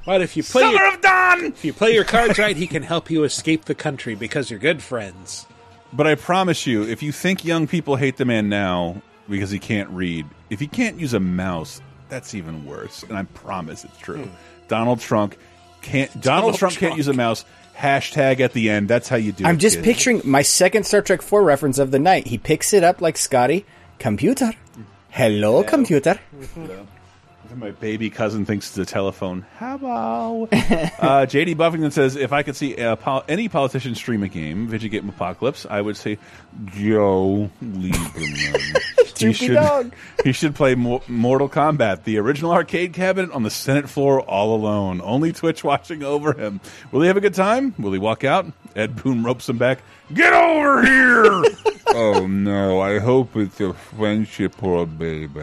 But if you play Summer your, of Dawn, if you play your cards right, he can help you escape the country because you're good friends. But I promise you, if you think young people hate the man now because he can't read, if he can't use a mouse, that's even worse. And I promise it's true. Hmm. Donald Trump can't. Donald, Donald Trump, can't use a mouse. Hashtag at the end. That's how you do it. I'm just kid. picturing my second Star Trek 4 reference of the night. He picks it up like Scotty. Computer. Hello, computer. My baby cousin thinks it's a telephone. Hello. uh, JD Buffington says, if I could see a pol any politician stream a game, Video Game Apocalypse, I would say Joe Lieberman. he, should, dog. he should play Mo Mortal Kombat, the original arcade cabinet on the Senate floor all alone. Only Twitch watching over him. Will he have a good time? Will he walk out? Ed Boon ropes him back. Get over here! oh no, I hope it's a friendship or a babe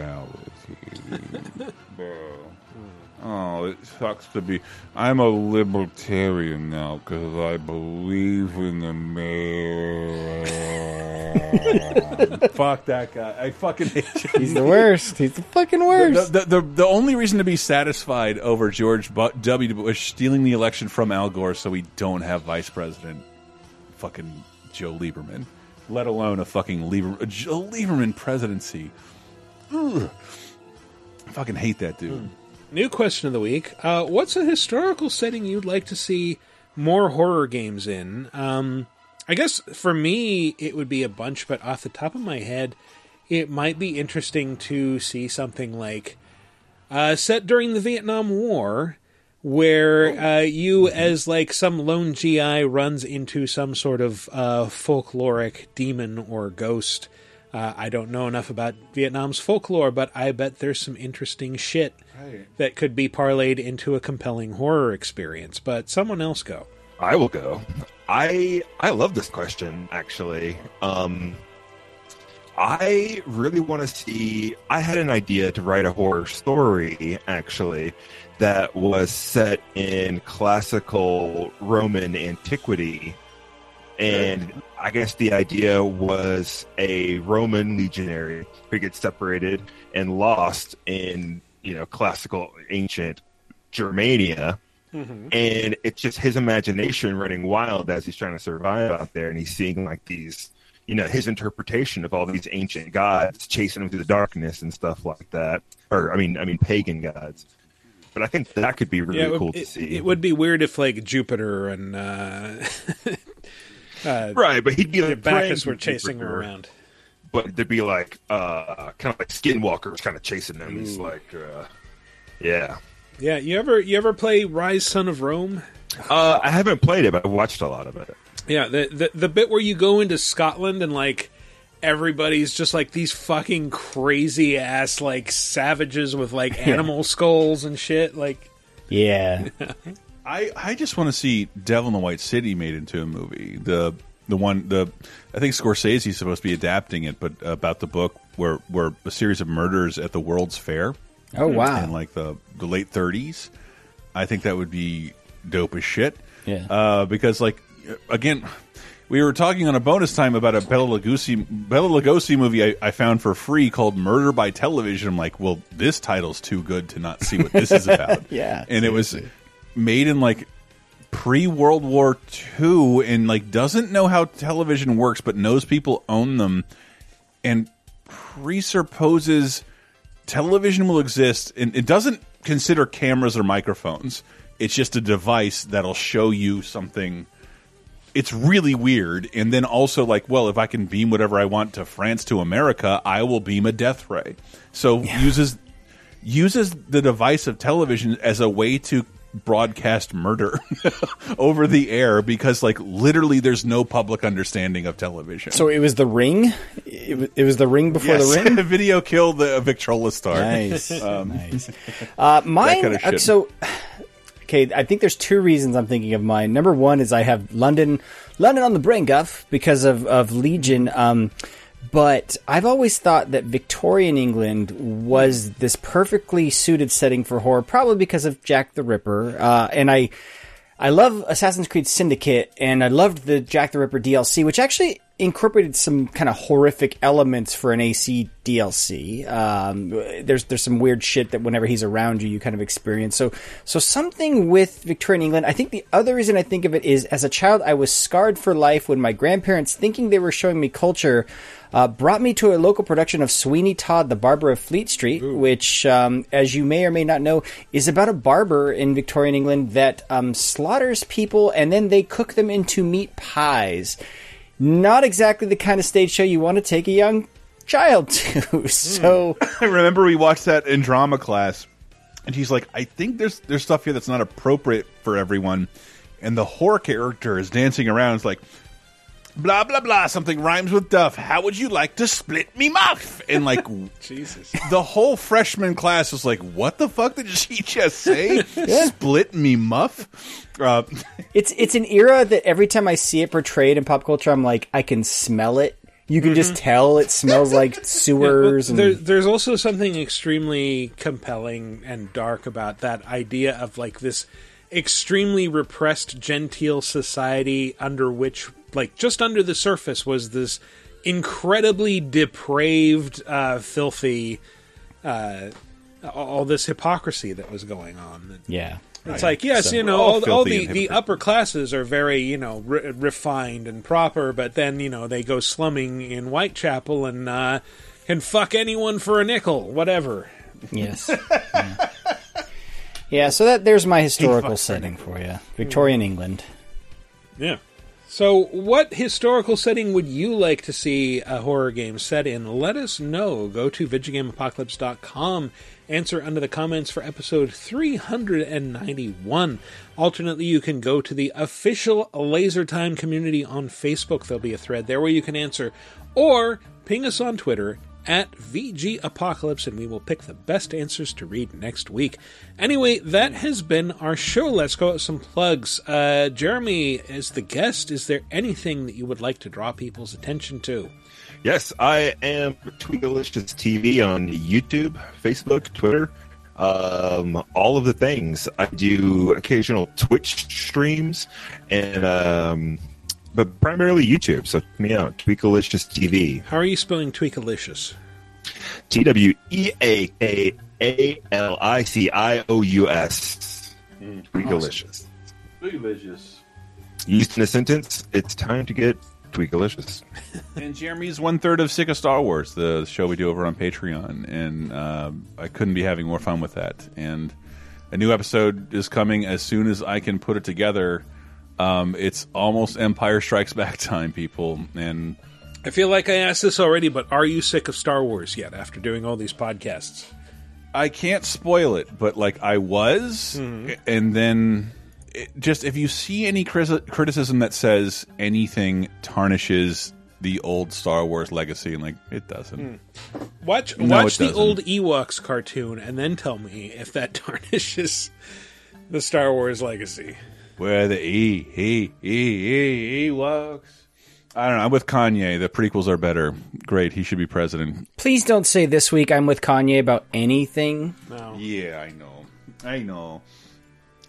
Oh, it sucks to be. I'm a libertarian now because I believe in the man. Fuck that guy. I fucking hate you. He's the worst. He's the fucking worst. The, the, the, the only reason to be satisfied over George Bu- W. Bush stealing the election from Al Gore so we don't have vice president, fucking Joe Lieberman, let alone a fucking Lieber, a Joe Lieberman presidency. Ugh. I fucking hate that dude. New question of the week: uh, What's a historical setting you'd like to see more horror games in? Um, I guess for me, it would be a bunch, but off the top of my head, it might be interesting to see something like uh, set during the Vietnam War, where uh, you, as like some lone GI, runs into some sort of uh, folkloric demon or ghost. Uh, I don't know enough about Vietnam's folklore, but I bet there's some interesting shit Right. that could be parlayed into a compelling horror experience. But someone else go. I will go. I I love this question actually. Um I really want to see I had an idea to write a horror story actually that was set in classical Roman antiquity and I guess the idea was a Roman legionary who gets separated and lost in you know classical ancient Germania, Mhm. and it's just his imagination running wild as he's trying to survive out there, and he's seeing like these, you know, his interpretation of all these ancient gods chasing him through the darkness and stuff like that, or I mean, I mean pagan gods. But I think that could be really yeah, would, cool to it, see. it would be weird if like Jupiter and uh, uh, right, but he'd be like Bacchus praying were to chasing her around. but there'd be like uh kind of like skinwalkers kind of chasing them. He's like, uh, yeah. Yeah, you ever you ever play Ryse Son of Rome? Uh, I haven't played it, but I've watched a lot of it. Yeah, the, the the bit where you go into Scotland and like everybody's just like these fucking crazy ass like savages with like animal skulls and shit. Like, Yeah. I I just want to see Devil in the White City made into a movie. The the one the I think Scorsese's supposed to be adapting it, but about the book where where a series of murders at the World's Fair. Oh, wow. In like the the late 30s. I think that would be dope as shit. Yeah. Uh, because like again. We were talking on a bonus time about a Bela Lugosi, Bela Lugosi movie I, I found for free called Murder by Television. I'm like, well, this title's too good to not see what this is about. Yeah, and it was made in like pre World War II and like doesn't know how television works, but knows people own them and presupposes television will exist and it doesn't consider cameras or microphones. It's just a device that'll show you something. It's really weird. And then also like, well, if I can beam whatever I want to France to America, I will beam a death ray. So uses uses the device of television as a way to broadcast murder over the air because like literally there's no public understanding of television. So it was the ring. It was, it was the ring before Yes, the ring. video killed the Victrola star. Nice, Um, nice. Uh, mine. kind of uh, so, okay, I think there's two reasons I'm thinking of mine. Number one is I have London, London on the brain, Guff, because of of Legion. Um, but I've always thought that Victorian England was this perfectly suited setting for horror, probably because of Jack the Ripper. Uh, and I, I love Assassin's Creed Syndicate, and I loved the Jack the Ripper DLC, which actually incorporated some kind of horrific elements for an AC DLC. Um, there's there's some weird shit that whenever he's around you, you kind of experience. So so something with Victorian England. I think the other reason I think of it is as a child, I was scarred for life when my grandparents, thinking they were showing me culture. Uh, brought me to a local production of Sweeney Todd, the Barber of Fleet Street, which, um, as you may or may not know, is about a barber in Victorian England that um, slaughters people and then they cook them into meat pies. Not exactly the kind of stage show you want to take a young child to. So I remember we watched that in drama class, and she's like, "I think there's there's stuff here that's not appropriate for everyone," and the horror character is dancing around. It's like, blah blah blah, something rhymes with Duff. How would you like to split me muff? And like, Jesus, the whole freshman class was like, "What the fuck did she just say? Split me muff?" Uh, it's it's an era that every time I see it portrayed in pop culture, I'm like, I can smell it. You can just tell it smells like Yeah, well, sewers. there, and there's also something extremely compelling and dark about that idea of like this extremely repressed genteel society under which like just under the surface was this incredibly depraved uh, filthy uh, all this hypocrisy that was going on yeah it's Right. like yes, So you know, all all, all the the upper classes are very you know re- refined and proper, but then you know they go slumming in Whitechapel and uh, can fuck anyone for a nickel, whatever. Yes. yeah. Yeah, so that there's my historical setting for you. Victorian England. Yeah. So, what historical setting would you like to see a horror game set in? Let us know. Go to VidjagameApocalypse.com. Answer under the comments for episode 391. Alternately, you can go to the official Laser Time community on Facebook. There'll be a thread there where you can answer. Or ping us on Twitter at VG Apocalypse, and we will pick the best answers to read next week. Anyway, that has been our show. Let's go with some plugs. Uh, Jeremy, as the guest, is there anything that you would like to draw people's attention to? Yes, I am Tweakalicious TV on YouTube, Facebook, Twitter, um, all of the things. I do occasional Twitch streams, and um, but primarily YouTube. So check me out, Tweakalicious TV. How are you spelling Tweakalicious? T W E A K A L I C I O U S. Tweakalicious. Delicious. Used in a sentence, it's time to get tweakalicious. and Jeremy's one third of Sick of Star Wars, the show we do over on Patreon, and um, I couldn't be having more fun with that. And a new episode is coming as soon as I can put it together. Um, it's almost Empire Strikes Back time, people, and I feel like I asked this already, but are you sick of Star Wars yet after doing all these podcasts? I can't spoil it, but like I was, and then it, just if you see any criti- criticism that says anything tarnishes the old Star Wars legacy, and like it doesn't. Watch No, watch the doesn't. old Ewoks cartoon and then tell me if that tarnishes the Star Wars legacy. Where the E E E E E walks. I don't know. I'm with Kanye. The prequels are better. Great. He should be president. Please don't say this week I'm with Kanye about anything. No. Yeah, I know. I know.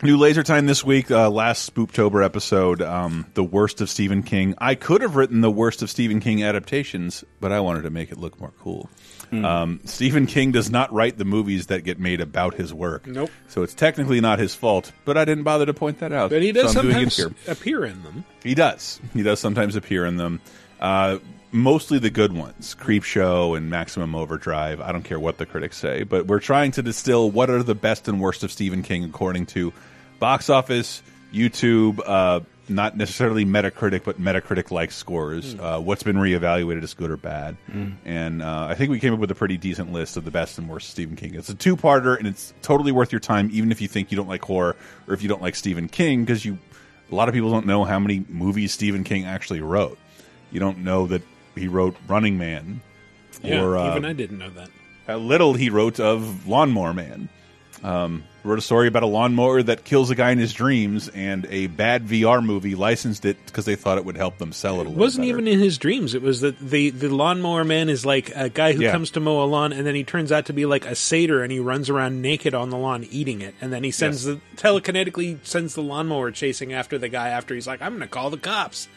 New laser time this week. Uh, last Spooptober episode. Um, the worst of Stephen King. I could have written the worst of Stephen King adaptations, but I wanted to make it look more cool. Hmm. Um, Stephen King does not write the movies that get made about his work. Nope. So it's technically not his fault, but I didn't bother to point that out. But he does so I'm doing it sometimes appear in them. He does. He does sometimes appear in them. Uh, mostly the good ones, Creep Show and Maximum Overdrive. I don't care what the critics say, but we're trying to distill what are the best and worst of Stephen King according to box office, YouTube, uh, not necessarily Metacritic, but Metacritic-like scores. Uh, what's been reevaluated as good or bad, Mm. and uh, I think we came up with a pretty decent list of the best and worst Stephen King. It's a two-parter, and it's totally worth your time, even if you think you don't like horror or if you don't like Stephen King, because you a lot of people don't know how many movies Stephen King actually wrote. You don't know that he wrote Running Man, Yeah, or uh, even I didn't know that. how little he wrote of Lawnmower Man. Um, wrote a story about a lawnmower that kills a guy in his dreams, and a bad VR movie licensed it because they thought it would help them sell it a It wasn't better. even in his dreams. It was that the the lawnmower man is like a guy who Yeah. comes to mow a lawn, and then he turns out to be like a satyr, and he runs around naked on the lawn eating it, and then he sends Yes. the telekinetically sends the lawnmower chasing after the guy after he's like, "I'm going to call the cops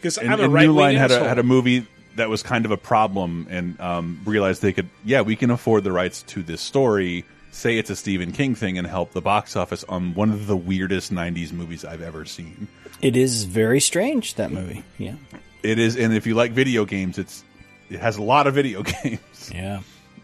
because I'm a right New Line had a, had a movie that was kind of a problem and um, realized they could, yeah, we can afford the rights to this story. Say it's a Stephen King thing and help the box office on one of the weirdest '90s movies I've ever seen. It is very strange that movie. Yeah. It is, and if you like video games, it's it has a lot of video games. Yeah.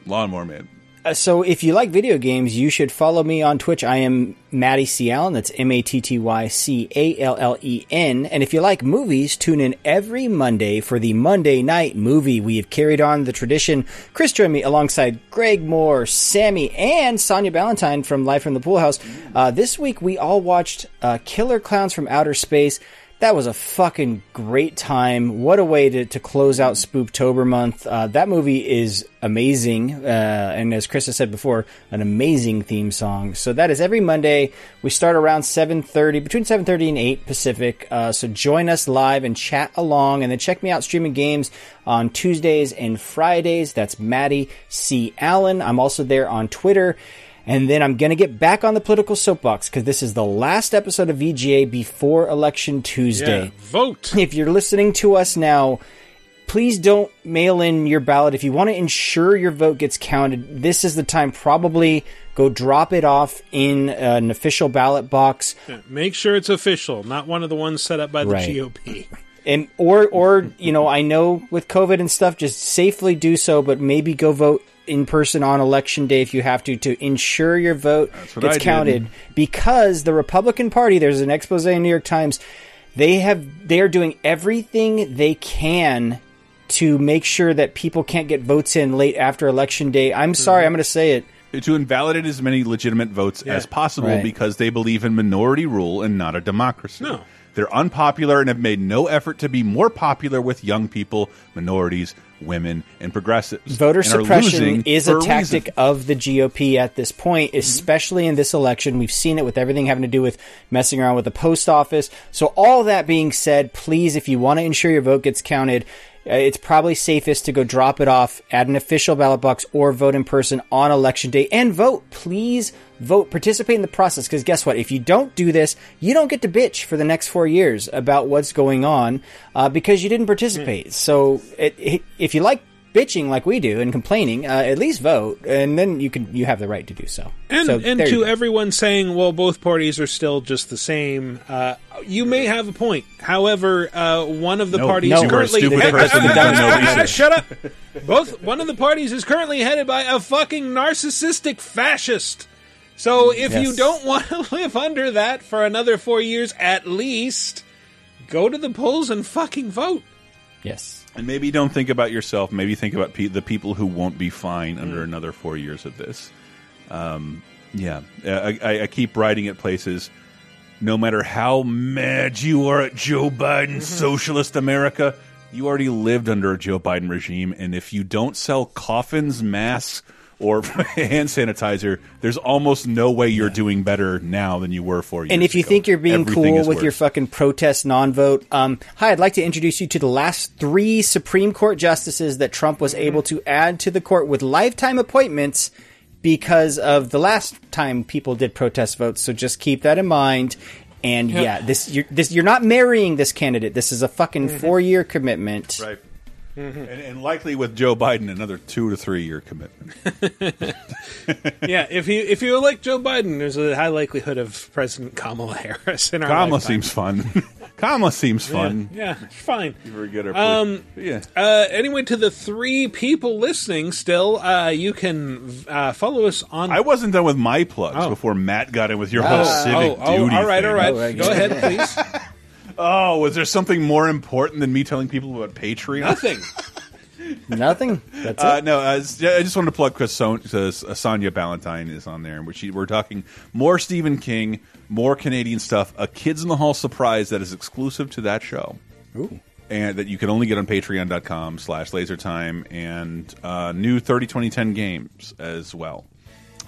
Lawnmower Man. Uh, so if you like video games, you should follow me on Twitch. I am Matty C. Allen. That's M A T T Y C A L L E N. And if you like movies, tune in every Monday for the Monday Night Movie. We have carried on the tradition. Chris joined me alongside Greg Moore, Sammy, and Sonia Ballantyne from Life from the Pool House. Uh, this week we all watched uh, Killer Clowns from Outer Space. That was a fucking great time. What a way to, to close out Spooptober month. Uh, that movie is amazing. Uh, and as Chris has said before, an amazing theme song. So that is every Monday. We start around 7.30, between 7.30 and 8 Pacific. Uh, so join us live and chat along. And then check me out streaming games on Tuesdays and Fridays. That's Matty C. Allen. I'm also there on Twitter. And then I'm going to get back on the political soapbox because this is the last episode of VGA before Election Tuesday. Yeah, vote. If you're listening to us now, please don't mail in your ballot. If you want to ensure your vote gets counted, this is the time. Probably go drop it off in an official ballot box. Yeah, Make sure it's official, not one of the ones set up by the Right. GOP. And or or you know, I know with COVID and stuff, just safely do so, but maybe go vote in person on election day if you have to to ensure your vote gets I did. counted. Because the Republican Party, there's an expose in the New York Times, they have they are doing everything they can to make sure that people can't get votes in late after election day. I'm hmm. sorry, I'm going to say it. to invalidate as many legitimate votes Yeah. as possible Right. because they believe in minority rule and not a democracy. No. They're unpopular and have made no effort to be more popular with young people, minorities, women, and progressives. Voter and suppression is a tactic of the GOP at this point, especially in this election. We've seen it with everything having to do with messing around with the post office. So, all that being said, please, if you want to ensure your vote gets counted, uh, it's probably safest to go drop it off at an official ballot box or vote in person on election day and vote. Please vote, participate in the process. Because guess what? If you don't do this, you don't get to bitch for the next four years about what's going on uh, because you didn't participate. So, it, it, if you like bitching like we do and complaining, uh, at least vote, and then you can you have the right to do so. And, so and to everyone saying, well, both parties are still just the same, uh, you may have a point. However, uh, one of the No, parties no. You are a currently. stupid person no research. Shut up! Both One of the parties is currently headed by a fucking narcissistic fascist. So if you don't want to live under that for another four years at least, go to the polls and fucking vote. Yes. And maybe don't think about yourself. Maybe think about pe the people who won't be fine under mm. another four years of this. Um, yeah, uh, I, I, I keep writing at places. No matter how mad you are at Joe Biden, mm-hmm. socialist America, you already lived under a Joe Biden regime, and if you don't sell coffins, masks, or hand sanitizer, there's almost no way you're doing better now than you were four years And if you ago. think you're being Everything cool is with your fucking protest non-vote, um, hi, I'd like to introduce you to the last three Supreme Court justices that Trump was able to add to the court with lifetime appointments because of the last time people did protest votes. So just keep that in mind. And Yeah. yeah, this you're this you're not marrying this candidate. This is a fucking four year commitment. Right. And, and likely with Joe Biden, another two to three year commitment. yeah, if you if you elect Joe Biden, there's a high likelihood of President Kamala Harris in our Kamala lifetime. seems fun. Kamala seems fun. Yeah, yeah, fine. You very good. at- Um, yeah. Uh, anyway, to the three people listening, still, uh, you can uh, follow us on. I wasn't done with my plugs Oh. before Matt got in with your Oh, whole civic oh, oh, duty. all right, thing. all right. Go ahead, please. Oh, was there something more important than me telling people about Patreon? Nothing. Nothing. That's Uh, it. no, uh, s- I just wanted to plug because Son- uh, Sonia Ballantyne is on there, which she, we're talking more Stephen King, more Canadian stuff, a Kids in the Hall surprise that is exclusive to that show. Ooh. And that you can only get on patreon.com slash lasertime and uh, new 30 2010 games as well.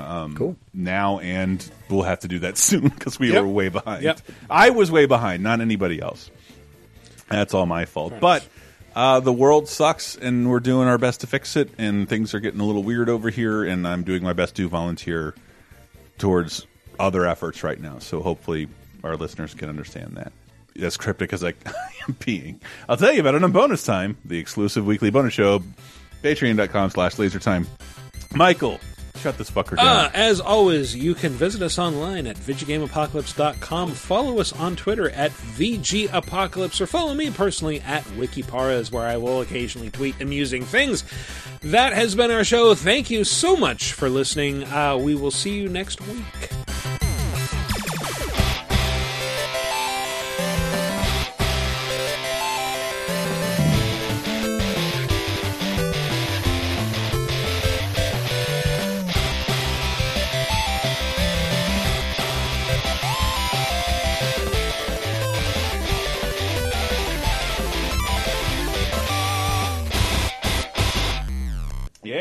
Um, Cool. Now, and we'll have to do that soon because we Yep. were way behind. Yep. I was way behind, not anybody else. That's all my fault. But uh, the world sucks, and we're doing our best to fix it. And things are getting a little weird over here, and I'm doing my best to volunteer towards other efforts right now. So hopefully, our listeners can understand that. As cryptic as I am being, I'll tell you about it on bonus time, the exclusive weekly bonus show, Patreon.com/slash LaserTime. Michael, shut this fucker down. Uh, as always, you can visit us online at VidjagameApocalypse.com. Follow us on Twitter at VGApocalypse, or follow me personally at MikelReparaz, where I will occasionally tweet amusing things. That has been our show. Thank you so much for listening. Uh, we will see you next week.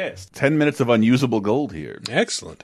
Yes. 10 minutes of unusable gold here. Excellent.